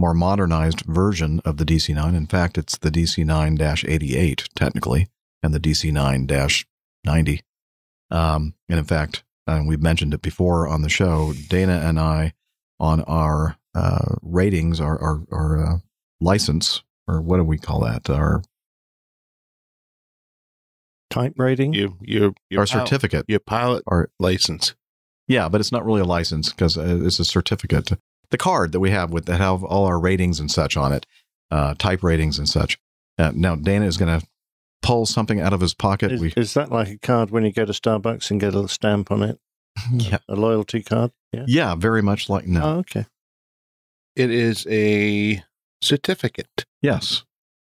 more modernized version of the DC nine. In fact, it's the DC 9 88, technically, and the DC 9 90. Um, and in fact, and we've mentioned it before on the show, Dana and I, on our uh, ratings, our our, our uh, license, or what do we call that? Our Type rating? Your your your our pilot- certificate, your pilot our license. yeah, but it's not really a license because it's a certificate. The card that we have with that have all our ratings and such on it, uh, type ratings and such. Uh, now Dana is going to pull something out of his pocket. Is, we is that like a card when you go to Starbucks and get a stamp on it? yeah A loyalty card? Yeah. yeah very much like no Oh, okay. It is a certificate. Yes.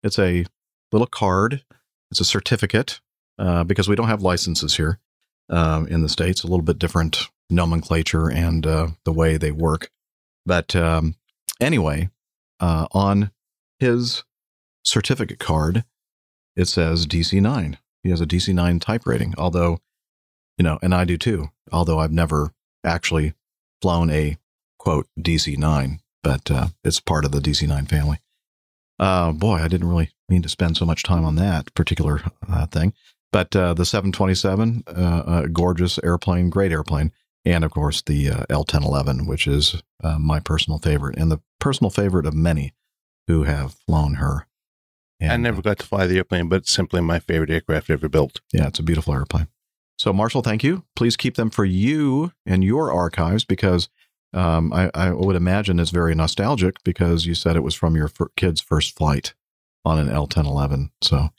It's a little card. It's a certificate uh, because we don't have licenses here um, in the States, a little bit different nomenclature and uh, the way they work. But um, anyway, uh, on his certificate card, it says DC 9. He has a DC 9 type rating, although, you know, and I do too, although I've never actually flown a quote DC 9, but uh, it's part of the DC 9 family. Uh, boy, I didn't really mean to spend so much time on that particular uh, thing. But uh, the 727, uh, a gorgeous airplane, great airplane. And of course, the uh, L 1011, which is uh, my personal favorite and the personal favorite of many who have flown her. And, I never got to fly the airplane, but it's simply my favorite aircraft ever built. Yeah, it's a beautiful airplane. So, Marshall, thank you. Please keep them for you and your archives because um, I, I would imagine it's very nostalgic because you said it was from your fir- kid's first flight on an L 1011. So,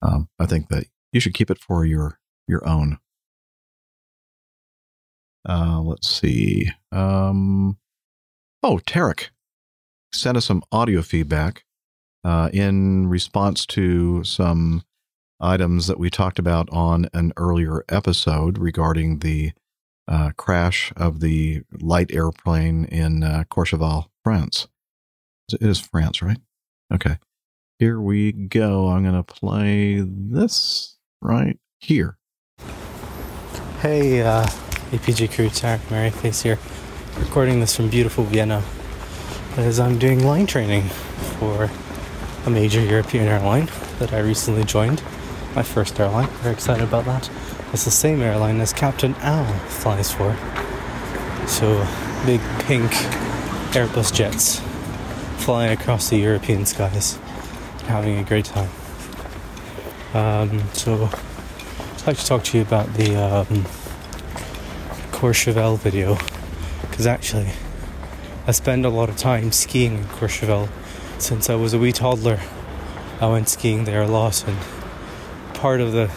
um, I think that you should keep it for your your own. Uh, let's see. Um, oh, Tarek sent us some audio feedback uh, in response to some items that we talked about on an earlier episode regarding the uh, crash of the light airplane in uh, France. It is France, right? Okay. Here we go. I'm going to play this right here. Hey, uh, APG crew, Tarek Maryface here, recording this from beautiful Vienna as I'm doing line training for a major European airline that I recently joined. My first airline. Very excited about that. It's the same airline as Captain Al flies for. So, big pink Airbus jets flying across the European skies, having a great time. Um, so, I'd like to talk to you about the um, Courchevel video because actually I spend a lot of time skiing in Courchevel since I was a wee toddler. I went skiing there a lot, and part of the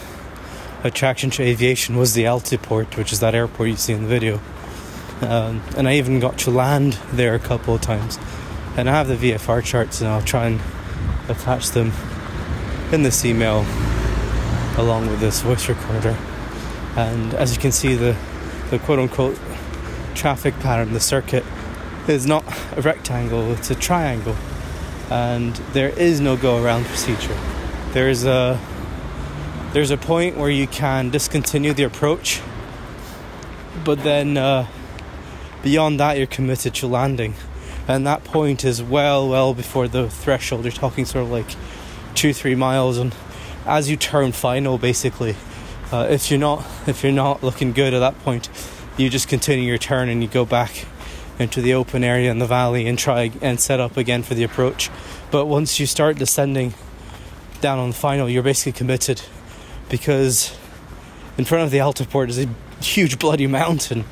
attraction to aviation was the altiport, which is that airport you see in the video. Um, and I even got to land there a couple of times. And I have the VFR charts, and I'll try and attach them in this email along with this voice recorder. And as you can see, the, the quote unquote traffic pattern, the circuit, is not a rectangle, it's a triangle. And there is no go around procedure. There's a there's a point where you can discontinue the approach, but then uh, beyond that, you're committed to landing. And that point is well, well before the threshold. You're talking sort of like two, three miles, and as you turn final, basically, uh, if you're not if you're not looking good at that point, you just continue your turn and you go back into the open area in the valley and try and set up again for the approach. But once you start descending down on the final, you're basically committed because in front of the altiport is a huge bloody mountain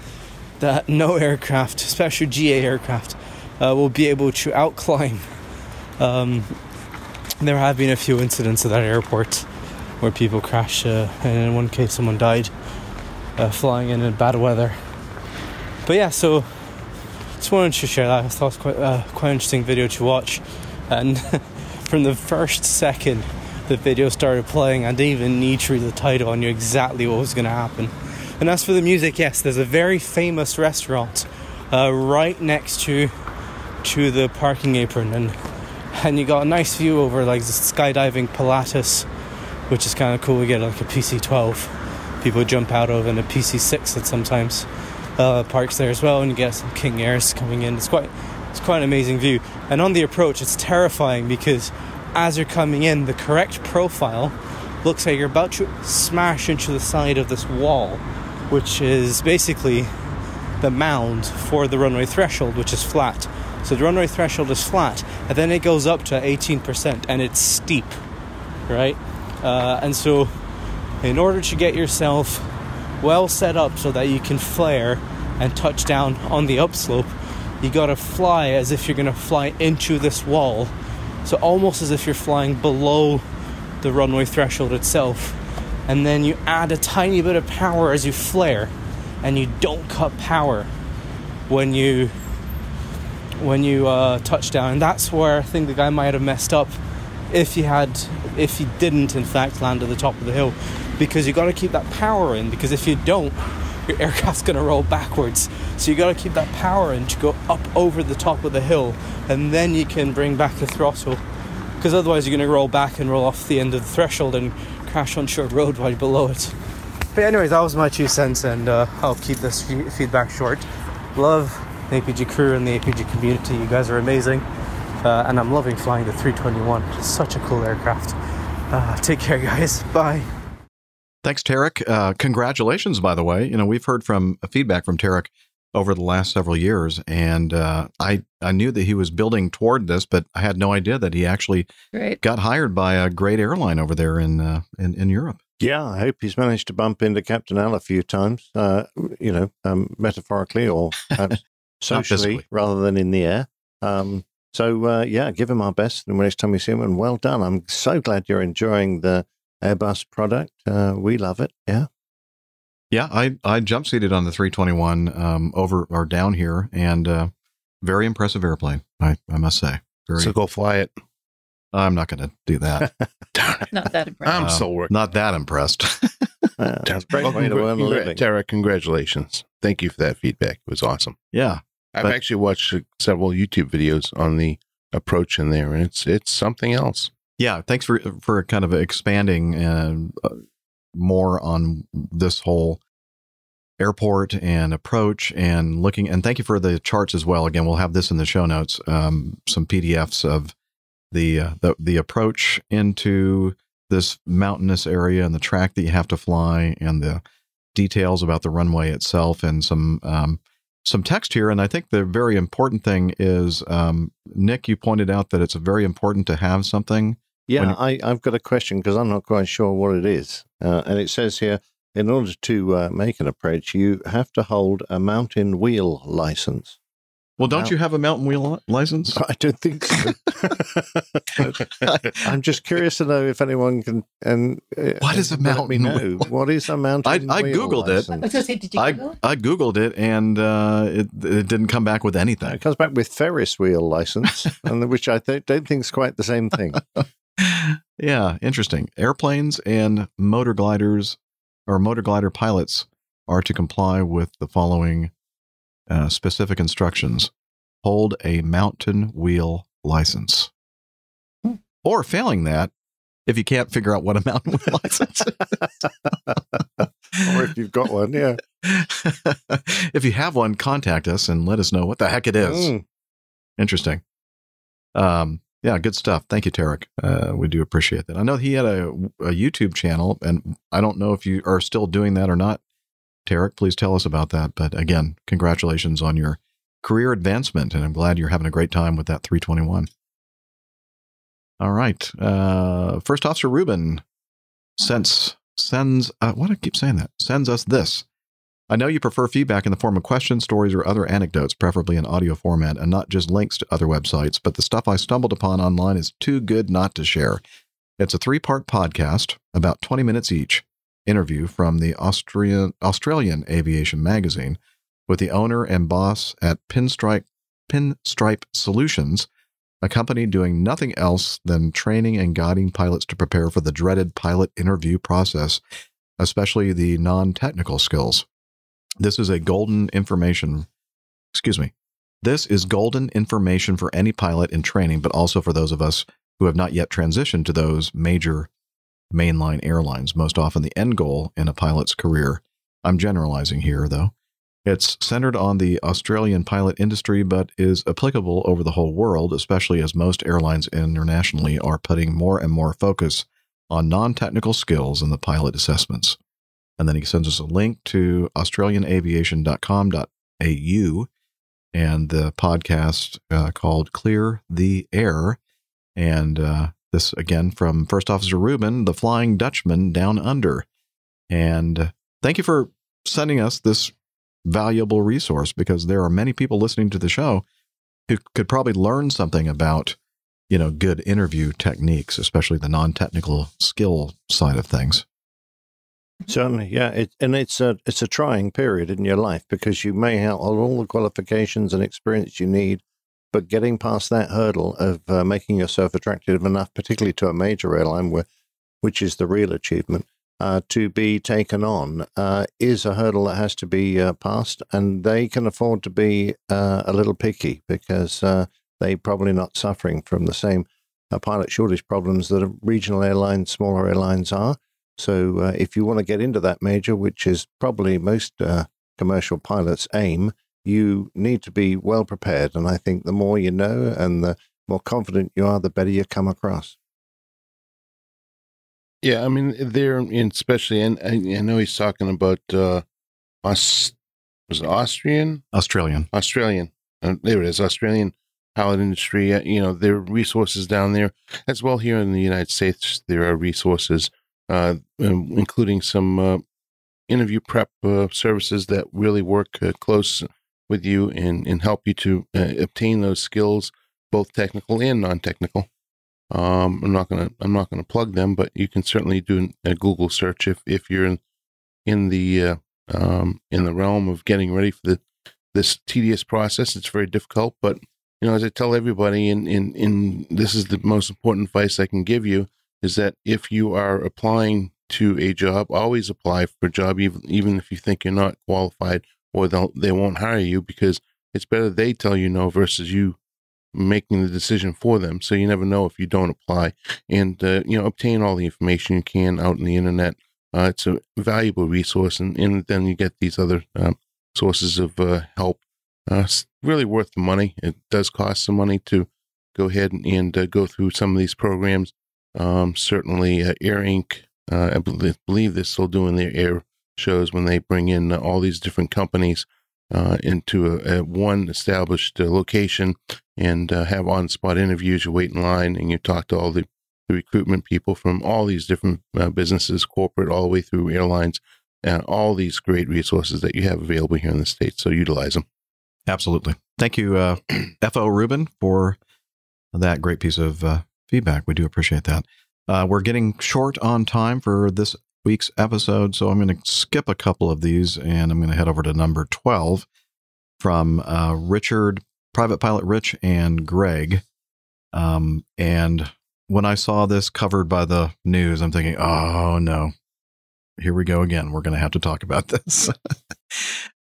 that no aircraft, especially GA aircraft, uh, will be able to outclimb. Um, there have been a few incidents at that airport where people crash, uh, and in one case, someone died uh, flying in in bad weather. But yeah, so just wanted to share that. I thought it was quite uh, quite interesting video to watch, and from the first second the video started playing, I didn't even need to read the title. I knew exactly what was going to happen. And as for the music, yes, there's a very famous restaurant uh, right next to to the parking apron, and and you got a nice view over like the skydiving Pilatus, which is kind of cool. We get like a PC-12, people jump out of, and a PC-6 that sometimes uh, parks there as well, and you get some King Airs coming in. It's quite it's quite an amazing view. And on the approach, it's terrifying because as you're coming in, the correct profile looks like you're about to smash into the side of this wall, which is basically the mound for the runway threshold, which is flat. So the runway threshold is flat, and then it goes up to 18%, and it's steep, right? Uh, and so, in order to get yourself well set up so that you can flare and touch down on the upslope, you gotta fly as if you're gonna fly into this wall. So, almost as if you're flying below the runway threshold itself. And then you add a tiny bit of power as you flare, and you don't cut power when you when you uh, touch down. And that's where I think the guy might have messed up if he had if he didn't in fact land at the top of the hill because you've got to keep that power in because if you don't your aircraft's going to roll backwards. So you've got to keep that power in to go up over the top of the hill and then you can bring back the throttle because otherwise you're going to roll back and roll off the end of the threshold and crash on short road right below it. But anyways that was my two cents and uh, i'll keep this fe- feedback short. Love the apg crew and the apg community. You guys are amazing uh, and i'm loving flying the 321 it's such a cool aircraft uh, take care guys bye Thanks, Tarek. Uh, congratulations, by the way. You know, we've heard from feedback from Tarek over the last several years, and uh, I I knew that he was building toward this, but I had no idea that he actually Great. got hired by a great airline over there in uh, in, in Europe. Yeah, I hope he's managed to bump into Captain Al a few times, uh, you know, um, metaphorically or socially rather than in the air. Um, so, uh, yeah, give him our best the next time we see him. And well done. I'm so glad you're enjoying the Airbus product. Uh, we love it. Yeah. Yeah, I I jump seated on the 321 um, over or down here, and uh, very impressive airplane. I, I must say. Very, So go fly it. I'm not going to do that. Not that impressed. I'm Uh, so worried. Not that impressed. Uh, it's a great Well, way to congra- earn a congra- living. Tara, congratulations. Thank you for that feedback. It was awesome. yeah, I've But- actually watched uh, several YouTube videos on the approach in there, and it's it's something else. yeah. Thanks for for kind of expanding and uh, more on this whole airport and approach and looking. And thank you for the charts as well. Again, we'll have this in the show notes. Um, some PDFs of the uh, the the approach into this mountainous area and the track that you have to fly and the details about the runway itself and some um, some text here. And I think the very important thing is, um, Nick, you pointed out that it's very important to have something. Yeah, I, I've got a question because I'm not quite sure what it is. Uh, and it says here in order to uh, make an approach, you have to hold a mountain wheel license. Well, don't Now- you have a mountain wheel license? I don't think so. I'm just curious to know if anyone can. And uh, What is a mountain wheel? what is a mountain? I wheel Googled it. license? I was going to say, did you I, Google it? I googled it and uh, it it didn't come back with anything. It comes back with Ferris wheel license, and which I th- don't think is quite the same thing. Yeah, interesting. Airplanes and motor gliders or motor glider pilots are to comply with the following uh, specific instructions: hold a mountain wheel license, or failing that, if you can't figure out what a mountain wheel license is. or if you've got one, yeah. if you have one, contact us and let us know what the heck it is. Mm. Interesting. Um, yeah, good stuff. Thank you, Tarek. Uh, we do appreciate that. I know he had a, a YouTube channel, and I don't know if you are still doing that or not. Tarek, please tell us about that. But again, congratulations on your career advancement, and I'm glad you're having a great time with that 321. All right. Uh, First Officer Ruben sends sends uh, what I keep saying that sends us this. I know you prefer feedback in the form of questions, stories, or other anecdotes, preferably in audio format, and not just links to other websites. But the stuff I stumbled upon online is too good not to share. It's a three-part podcast, about 20 minutes each. Interview from the Austrian Australian Aviation Magazine with the owner and boss at Pinstripe Pinstripe Solutions, a company doing nothing else than training and guiding pilots to prepare for the dreaded pilot interview process, especially the non-technical skills. This is a golden information, excuse me. This is golden information for any pilot in training, but also for those of us who have not yet transitioned to those major mainline airlines, most often the end goal in a pilot's career. I'm generalizing here, though. It's centered on the Australian pilot industry, but is applicable over the whole world, especially as most airlines internationally are putting more and more focus on non technical skills in the pilot assessments. And then he sends us a link to australianaviation.com.au and the podcast uh, called Clear the Air. And uh, this again from First Officer Ruben, the Flying Dutchman Down Under. And thank you for sending us this valuable resource because there are many people listening to the show who could probably learn something about, you know, good interview techniques, especially the non-technical skill side of things. Certainly, yeah, it, and it's a it's a trying period in your life because you may have all the qualifications and experience you need, but getting past that hurdle of uh, making yourself attractive enough, particularly to a major airline, where, which is the real achievement, uh, to be taken on, uh, is a hurdle that has to be uh, passed, and they can afford to be uh, a little picky because uh, they're probably not suffering from the same uh, pilot shortage problems that regional airlines, smaller airlines are. So if you want to get into that major, which is probably most commercial pilots' aim, you need to be well prepared. And I think the more you know and the more confident you are, the better you come across. Yeah, I mean, they're especially, and I, I know he's talking about uh, Aus, was it Austrian, Australian, Australian. Uh, there it is, Australian pilot industry. Uh, you know, there are resources down there as well. Here in the United States, there are resources, uh, um, including some uh, interview prep uh, services that really work uh, close with you and and help you to uh, obtain those skills, both technical and non-technical. Um, I'm not gonna I'm not gonna plug them, but you can certainly do a Google search if if you're in in the uh, um, in the realm of getting ready for the this tedious process. It's very difficult, but you know, as I tell everybody, in in in this is the most important advice I can give you is that if you are applying to a job, always apply for a job, even even if you think you're not qualified or they'll they won't hire you because it's better they tell you no versus you making the decision for them. So you never know if you don't apply, and uh, you know obtain all the information you can out in the internet. Uh, it's a valuable resource, and, and then you get these other um, sources of uh, help. Uh, it's really worth the money. It does cost some money to go ahead and, and uh, go through some of these programs. Um, certainly, uh, Air Inc. I believe they're still doing their air shows when they bring in all these different companies uh, into a, a one established uh, location and uh, have on spot interviews. You wait in line and you talk to all the, the recruitment people from all these different uh, businesses, corporate, all the way through airlines, and all these great resources that you have available here in the States. So utilize them. Absolutely. Thank you, uh, FO Ruben, for that great piece of uh, feedback. We do appreciate that. Uh, we're getting short on time for this week's episode, so I'm going to skip a couple of these and I'm going to head over to number 12 from uh, Richard, Private Pilot Rich, and Greg. Um, and when I saw this covered by the news, I'm thinking, oh no, here we go again. We're going to have to talk about this.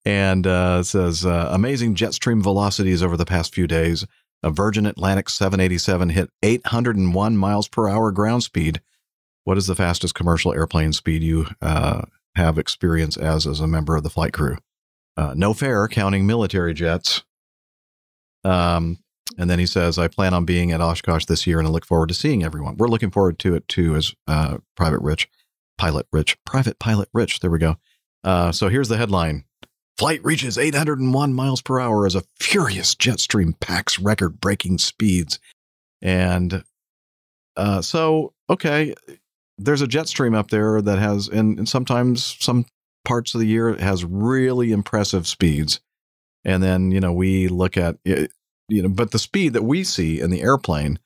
and uh, it says uh, amazing jet stream velocities over the past few days. A Virgin Atlantic 787 hit 801 miles per hour ground speed. What is the fastest commercial airplane speed you uh, have experience as as a member of the flight crew? Uh, no fair, counting military jets. Um, and then he says, I plan on being at Oshkosh this year and I look forward to seeing everyone. We're looking forward to it too, as uh, Private Rich, Pilot Rich, Private Pilot Rich. There we go. Uh, so here's the headline Flight reaches 801 miles per hour as a furious jet stream packs record breaking speeds. And uh, so, okay, there's a jet stream up there that has, and, and sometimes some parts of the year it has really impressive speeds. And then, you know, we look at it, you know, but the speed that we see in the airplane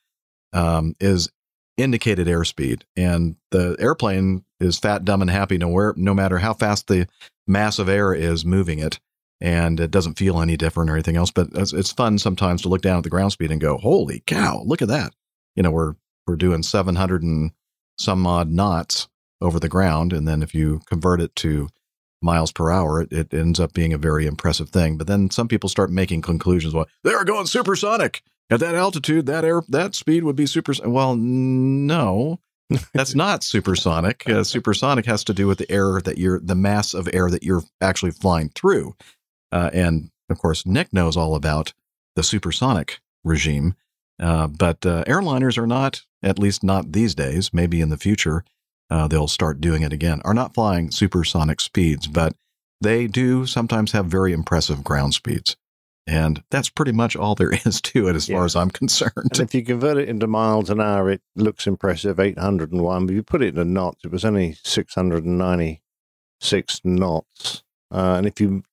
um, is indicated airspeed, and the airplane is fat, dumb, and happy no, where, no matter how fast the mass of air is moving it, and it doesn't feel any different or anything else. But it's, it's fun sometimes to look down at the ground speed and go, "Holy cow! Look at that!" You know, we're we're doing 700 and some odd knots over the ground, and then if you convert it to miles per hour, it, it ends up being a very impressive thing. But then some people start making conclusions. Well, they're going supersonic at that altitude. That air, that speed would be super. Well, no, that's not supersonic. Uh, supersonic has to do with the air that you're, the mass of air that you're actually flying through. Uh, and of course, Nick knows all about the supersonic regime. Uh, but uh, airliners are not, at least not these days. Maybe in the future, uh, they'll start doing it again, are not flying supersonic speeds, but they do sometimes have very impressive ground speeds. And that's pretty much all there is to it as far as I'm concerned. And if you convert it into miles an hour, it looks impressive, 801. But if you put it in knots, it was only 696 knots. Uh, and if you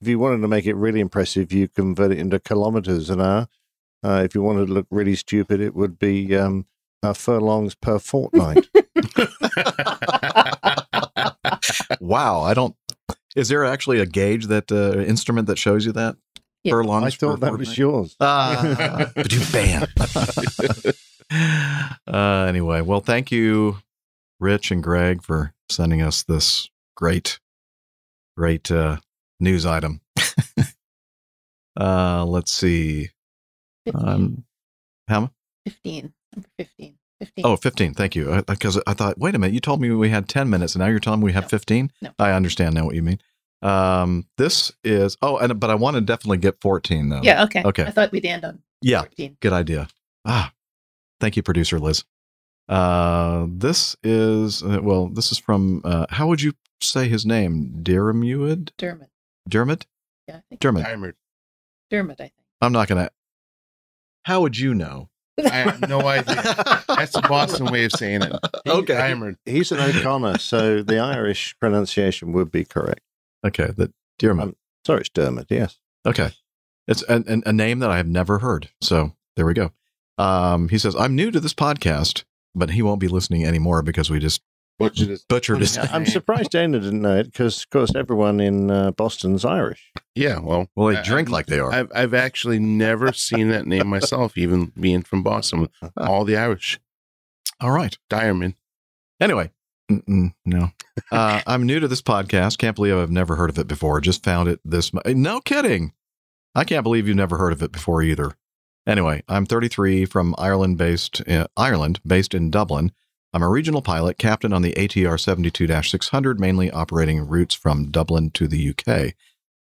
if you wanted to make it really impressive, you convert it into kilometers an hour. Uh, if you wanted to look really stupid, it would be um, uh, furlongs per fortnight. wow, I don't. Is there actually a gauge that uh, instrument that shows you that? Yeah. Furlongs I thought per that was fortnight? yours. Ah, but you ban. uh, anyway, well, thank you, Rich and Greg, for sending us this great, great uh, news item. uh, let's see. Um, how? mu- 15. Number 15. 15. Oh, 15. Thank you. Because I thought, wait a minute, you told me we had 10 minutes and now you're telling me we have 15? No. I understand now what you mean. Um, this is, oh, and but I want to definitely get 14 though. Yeah, okay. Okay. I thought we'd end on Yeah. 14. Good idea. Ah, thank you, producer Liz. Uh, this is, uh, well, this is from, uh, how would you say his name? Dermuid? Dermot. Dermot? Yeah, I think Dermot. Dermot, I think. I'm not going to. How would you know? I have no idea. That's the Boston way of saying it. Okay. Diamond. He's an O'Connor, so the Irish pronunciation would be correct. Okay, the Dermot. sorry, it's Dermot, yes. Okay. It's a, a, a name that I have never heard. So there we go. Um, he says, I'm new to this podcast, but he won't be listening anymore because we just butchered his, butchered his I'm surprised Dana didn't know it because, of course, everyone in uh, Boston's Irish. Yeah, well, well, they I- drink like they are. I've I've actually never seen that name myself, even being from Boston. All the Irish. All right, Diamond. Anyway, mm-mm, no. Uh, I'm new to this podcast. Can't believe I've never heard of it before. Just found it this. mo- No kidding. I can't believe you've never heard of it before either. Anyway, I'm 33 from Ireland, based uh, Ireland, based in Dublin. I'm a regional pilot, captain on the ATR 72-600, mainly operating routes from Dublin to the UK.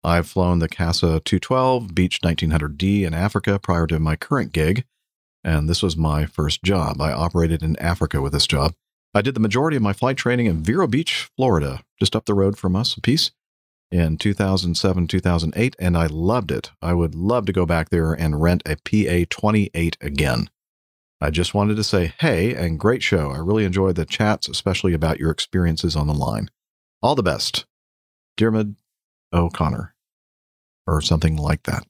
I've flown the CASA 212 Beech 1900D in Africa prior to my current gig, and this was my first job. I operated in Africa with this job. I did the majority of my flight training in Vero Beach, Florida, just up the road from us a piece in 2007, 2008, and I loved it. I would love to go back there and rent a PA 28 again. I just wanted to say, hey, and great show. I really enjoyed the chats, especially about your experiences on the line. All the best. Dermot O'Connor, or something like that.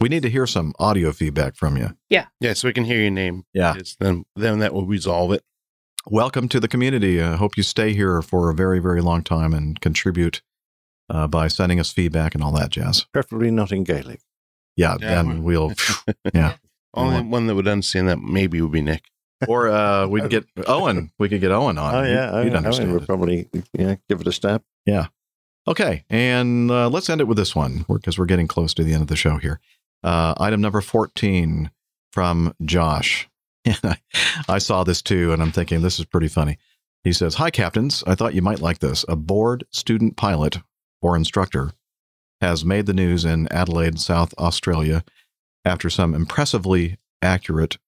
We need to hear some audio feedback from you. Yeah. Yeah, so we can hear your name. Yeah. It's then then that will resolve it. Welcome to the community. I hope you stay here for a very, very long time and contribute uh, by sending us feedback and all that jazz. Preferably not in Gaelic. Yeah, Yeah, then we'll, yeah. Only one that would understand that maybe would be Nick. Or uh, we'd get Owen. We could get Owen on. Oh He'd- yeah, he'd understand. Owen would probably yeah give it a stab. Yeah. Okay. And uh, let's end it with this one because we're getting close to the end of the show here. Uh, item number 14 from Josh. I, I saw this too, and I'm thinking this is pretty funny. He says, Hi, captains. I thought you might like this. A bored student pilot or instructor has made the news in Adelaide, South Australia, after some impressively accurate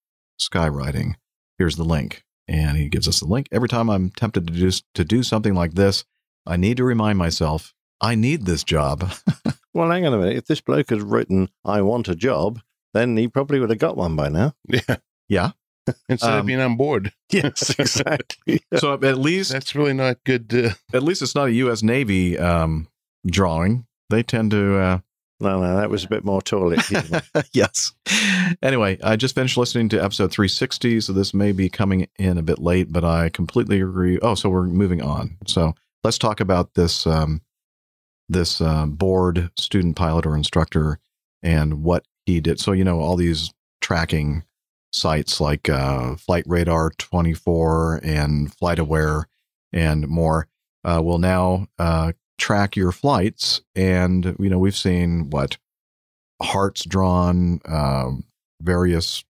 skywriting. Here's the link. And he gives us the link. Every time I'm tempted to do, to do something like this, I need to remind myself I need this job. Well, hang on a minute. If this bloke had written "I want a job," then he probably would have got one by now. Yeah. Yeah. Instead Um, of being on board. Yes, exactly. so at least That's really not good. Uh, at least it's not a U.S. Navy um, drawing. They tend to. Uh, No, no, that was a bit more toilet yes. Anyway, I just finished listening to episode 360, so this may be coming in a bit late, but I completely agree. Oh, so we're moving on. So let's talk about this um, this uh, bored student pilot or instructor and what he did. So you know all these tracking sites like uh, Flightradar24 and FlightAware and more uh, will now uh, track your flights. And you know we've seen what hearts drawn, um, various.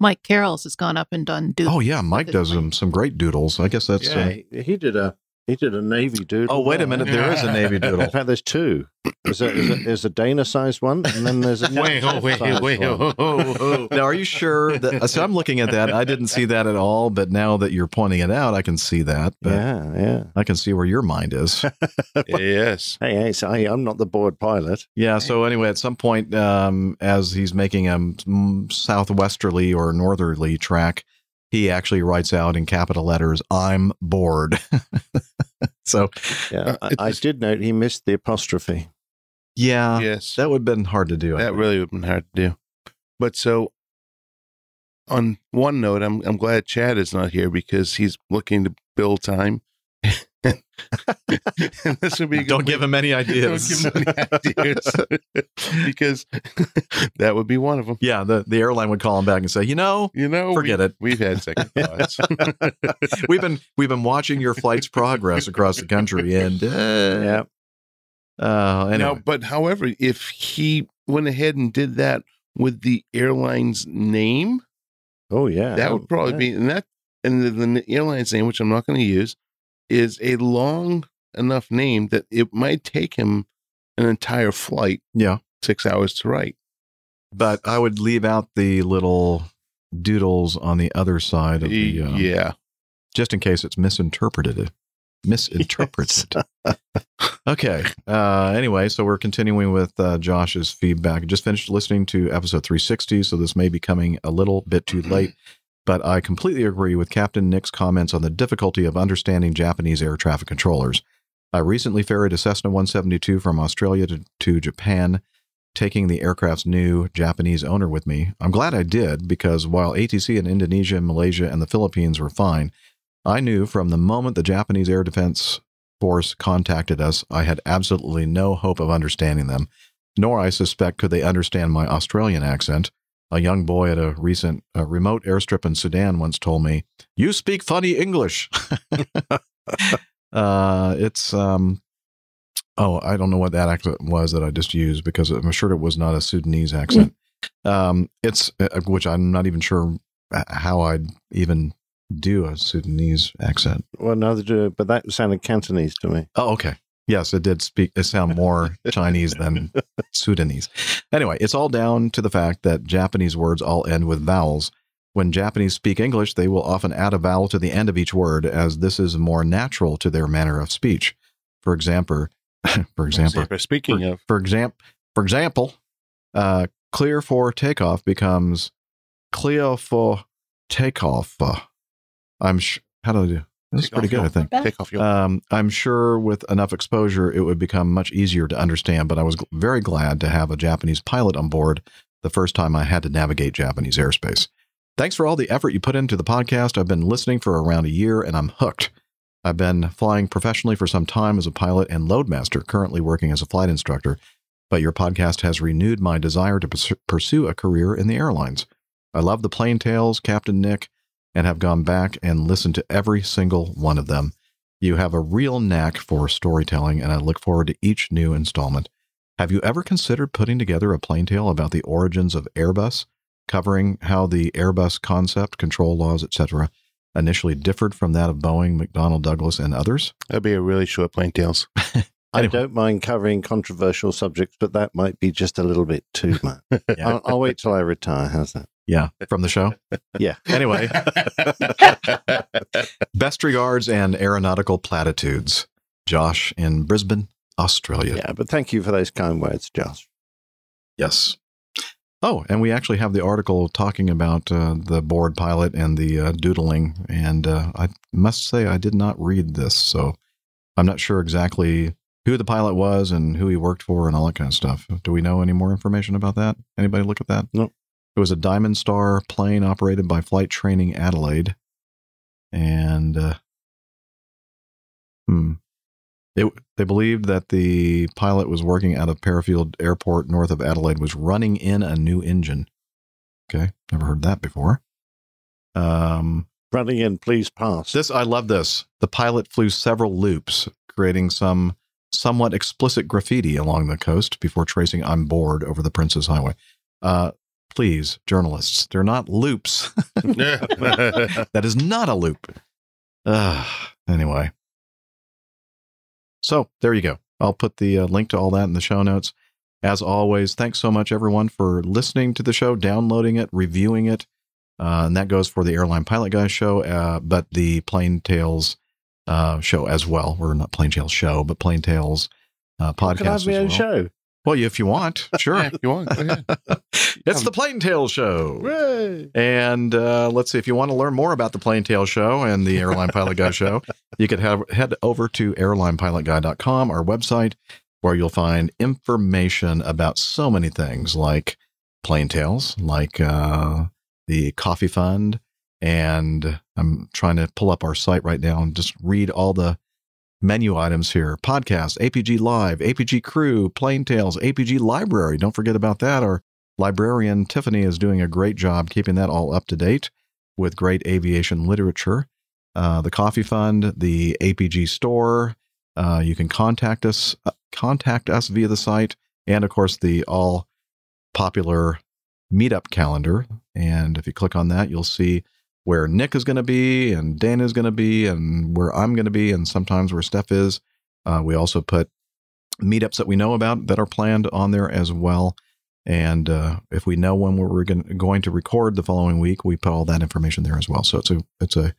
Mike Carroll's has gone up and done. Doodles Oh yeah, Mike does some some great doodles. I guess that's. yeah, uh, he, he did a he did a navy doodle. oh wait a minute, there is a navy doodle. In fact, there's two. There's a, there's a, there's a Dana-sized one, and then there's a wait, oh, wait, sized wait, one. oh, oh, oh. now, are you sure that? So I'm looking at that. I didn't see that at all, but now that you're pointing it out, I can see that. But Yeah, yeah. I can see where your mind is. yes. Hey, hey, so, hey, I'm not the bored pilot. Yeah. So anyway, at some point, um, as he's making a mm, southwesterly or northerly track, he actually writes out in capital letters, "I'm bored." so Yeah, Uh, I, I did note he missed the apostrophe. yeah, Yes. that would have been hard to do. I That think. really would have been hard to do. But so, on one note, I'm I'm glad Chad is not here because he's looking to build time. and this would be a good Don't give him any Don't ideas. give him any ideas because that would be one of them. yeah, the, the airline would call him back and say, you know, You know, Forget we, it. We've had second thoughts. we've been we've been watching your flight's progress across the country, and uh, Yeah, uh, anyway, Now, but however, if he went ahead and did that with the airline's name, oh yeah, that Oh, would probably yeah. be and that and the, the airline's name, which I'm not going to use, is a long enough name that it might take him an entire flight, yeah. six hours to write. But I would leave out the little doodles on the other side of the, um, yeah, just in case it's misinterpreted. Misinterpreted. okay. Uh, anyway, so we're continuing with uh, Josh's feedback. Just finished listening to episode 360, so this may be coming a little bit too late. But I completely agree with Captain Nick's comments on the difficulty of understanding Japanese air traffic controllers. I recently ferried a Cessna 172 from Australia to, to Japan, taking the aircraft's new Japanese owner with me. I'm glad I did because while ATC in Indonesia, Malaysia, and the Philippines were fine, I knew from the moment the Japanese Air Defense Force contacted us, I had absolutely no hope of understanding them, nor I suspect could they understand my Australian accent. A young boy at a recent uh, remote airstrip in Sudan once told me, "You speak funny English." uh, it's um, oh, I don't know what that accent was that I just used because I'm sure it was not a Sudanese accent. Um, it's uh, which I'm not even sure uh, how I'd even do a Sudanese accent. Well, neither do, but that sounded Cantonese to me. Oh, okay. Yes, it did speak. It sound more Chinese than Sudanese. Anyway, it's all down to the fact that Japanese words all end with vowels. When Japanese speak English, they will often add a vowel to the end of each word, as this is more natural to their manner of speech. For example, for example, Speaking for, of, for example, for example, uh, clear for takeoff becomes clear for takeoff. I'm sh- how do I do? This is Take pretty good, your- I think. take off your. Um, I'm sure with enough exposure, it would become much easier to understand. But I was gl- very glad to have a Japanese pilot on board the first time I had to navigate Japanese airspace. Thanks for all the effort you put into the podcast. I've been listening for around a year and I'm hooked. I've been flying professionally for some time as a pilot and loadmaster, currently working as a flight instructor, but your podcast has renewed my desire to purs- pursue a career in the airlines. I love the plane Tales, Captain Nick, and have gone back and listened to every single one of them. You have a real knack for storytelling, and I look forward to each new installment. Have you ever considered putting together a plain tale about the origins of Airbus, covering how the Airbus concept, control laws, etc., initially differed from that of Boeing, McDonnell Douglas, and others? That'd be a really short plain tales. I don't mind covering controversial subjects, but that might be just a little bit too much. I'll, I'll wait till I retire. How's that? Yeah, from the show? Yeah. Anyway, best regards and aeronautical platitudes. Josh in Brisbane, Australia. Yeah, but thank you for those kind words, Josh. Yes. Oh, and we actually have the article talking about uh, the bored pilot and the uh, doodling. And uh, I must say, I did not read this. So I'm not sure exactly who the pilot was and who he worked for and all that kind of stuff. Do we know any more information about that? Anybody look at that? No. It was a Diamond Star plane operated by Flight Training Adelaide. And, uh, hmm. It, they believed that the pilot was working out of Parafield Airport north of Adelaide was running in a new engine. Okay, never heard that before. Um, running in, please pass. This I love this. The pilot flew several loops, creating some somewhat explicit graffiti along the coast before tracing "I'm bored" over the Princes Highway. Uh, please, journalists, they're not loops. that is not a loop. Uh, anyway. So there you go. I'll put the uh, link to all that in the show notes. As always, thanks so much, everyone, for listening to the show, downloading it, reviewing it. Uh, and that goes for the Airline Pilot Guy show, uh, but the Plain Tales uh, show as well. We're not Plain Tales show, but Plain Tales uh, podcast. Can I have my as own well. show? Well, if you want, sure. if you want, go ahead. it's the Plain Tales Show. Hooray! And uh, let's see, if you want to learn more about the Plain Tales Show and the Airline Pilot Guy Show, you could have, head over to airlinepilotguy.com, our website, where you'll find information about so many things like Plain Tales, like uh, the Coffee Fund. And I'm trying to pull up our site right now and just read all the menu items here podcast, APG Live, APG Crew, Plain Tales, APG Library. Don't forget about that. Our librarian Tiffany is doing a great job keeping that all up to date with great aviation literature. Uh, the Coffee Fund, the APG Store. Uh, you can contact us, uh, contact us via the site, and of course the all popular meetup calendar. And if you click on that, you'll see where Nick is going to be and Dan is going to be and where I'm going to be and sometimes where Steph is. Uh, we also put meetups that we know about that are planned on there as well. And uh, if we know when we're going to record the following week, we put all that information there as well. So it's a it's a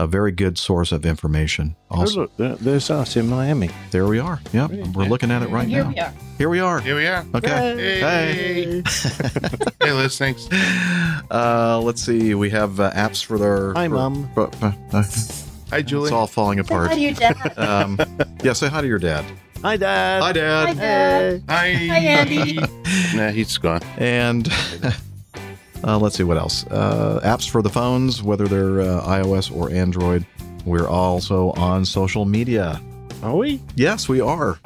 a very good source of information. Also, look, there's us in Miami. there we are. Yep, we're looking at it right Here now. we are. Here we are. Here we are. Okay. Hey. hey, Liz, thanks. Uh, let's see. We have uh, apps for their. Hi, for- Mom. for- uh, Hi, Julie. It's all falling apart. hi to your dad. Um, yeah, say hi to your dad. Hi, Dad. Hi, Dad. Hi, Dad. Hi. Hi, Andy. Nah, he's gone. And uh, let's see what else. Uh, apps for the phones, whether they're uh, iOS or Android. We're also on social media. Are we? Yes, we are.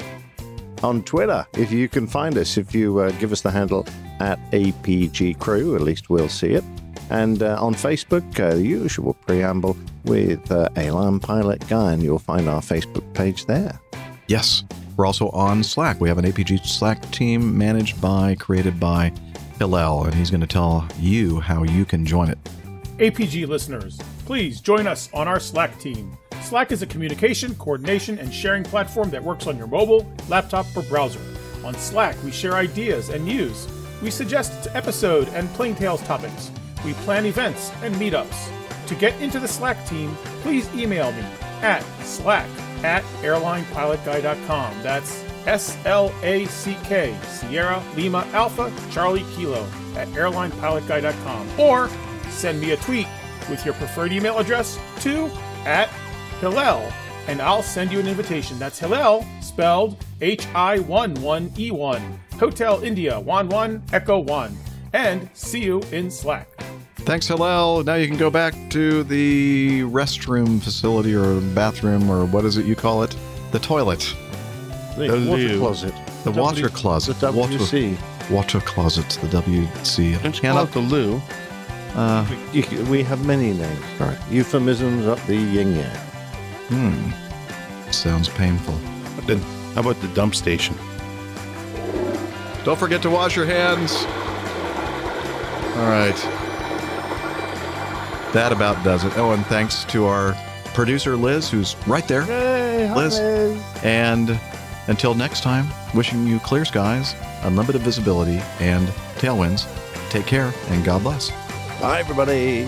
On Twitter, if you can find us, if you uh, give us the handle at APG Crew, at least we'll see it. And uh, on Facebook, uh, the usual preamble with uh, Alarm Pilot Guy, and you'll find our Facebook page there. Yes. We're also on Slack. We have an APG Slack team managed by, created by Hillel, and he's going to tell you how you can join it. APG listeners, please join us on our Slack team. Slack is a communication, coordination, and sharing platform that works on your mobile, laptop, or browser. On Slack, we share ideas and news. We suggest episode and plain tales topics. We plan events and meetups. To get into the Slack team, please email me at slack at airlinepilotguy.com. That's S L A C K, Sierra Lima Alpha Charlie Kilo at airlinepilotguy.com. Or send me a tweet with your preferred email address to at Hillel, and I'll send you an invitation. That's Hillel, spelled H I 1 1 E 1, Hotel India 1 1 Echo 1. and see you in Slack. Thanks, Hillel. Now you can go back to the restroom facility or bathroom or what is it you call it? The toilet. The The water loo. closet. The water closet. The WC. Water closet, the WC. Don't you call it the loo? Uh, c- we have many names. Right. Euphemisms up the yin yang. hmm. Sounds painful. Then how about the dump station? Don't forget to wash your hands. All right. That about does it. Oh, and thanks to our producer, Liz, who's right there. Hi, Liz. Liz. And until next time, wishing you clear skies, unlimited visibility, and tailwinds. Take care and God bless. Bye, everybody.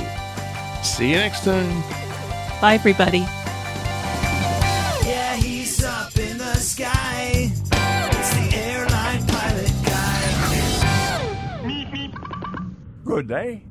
See you next time. Bye, everybody. Yeah, he's up in the sky. It's the airline pilot guy. Good day.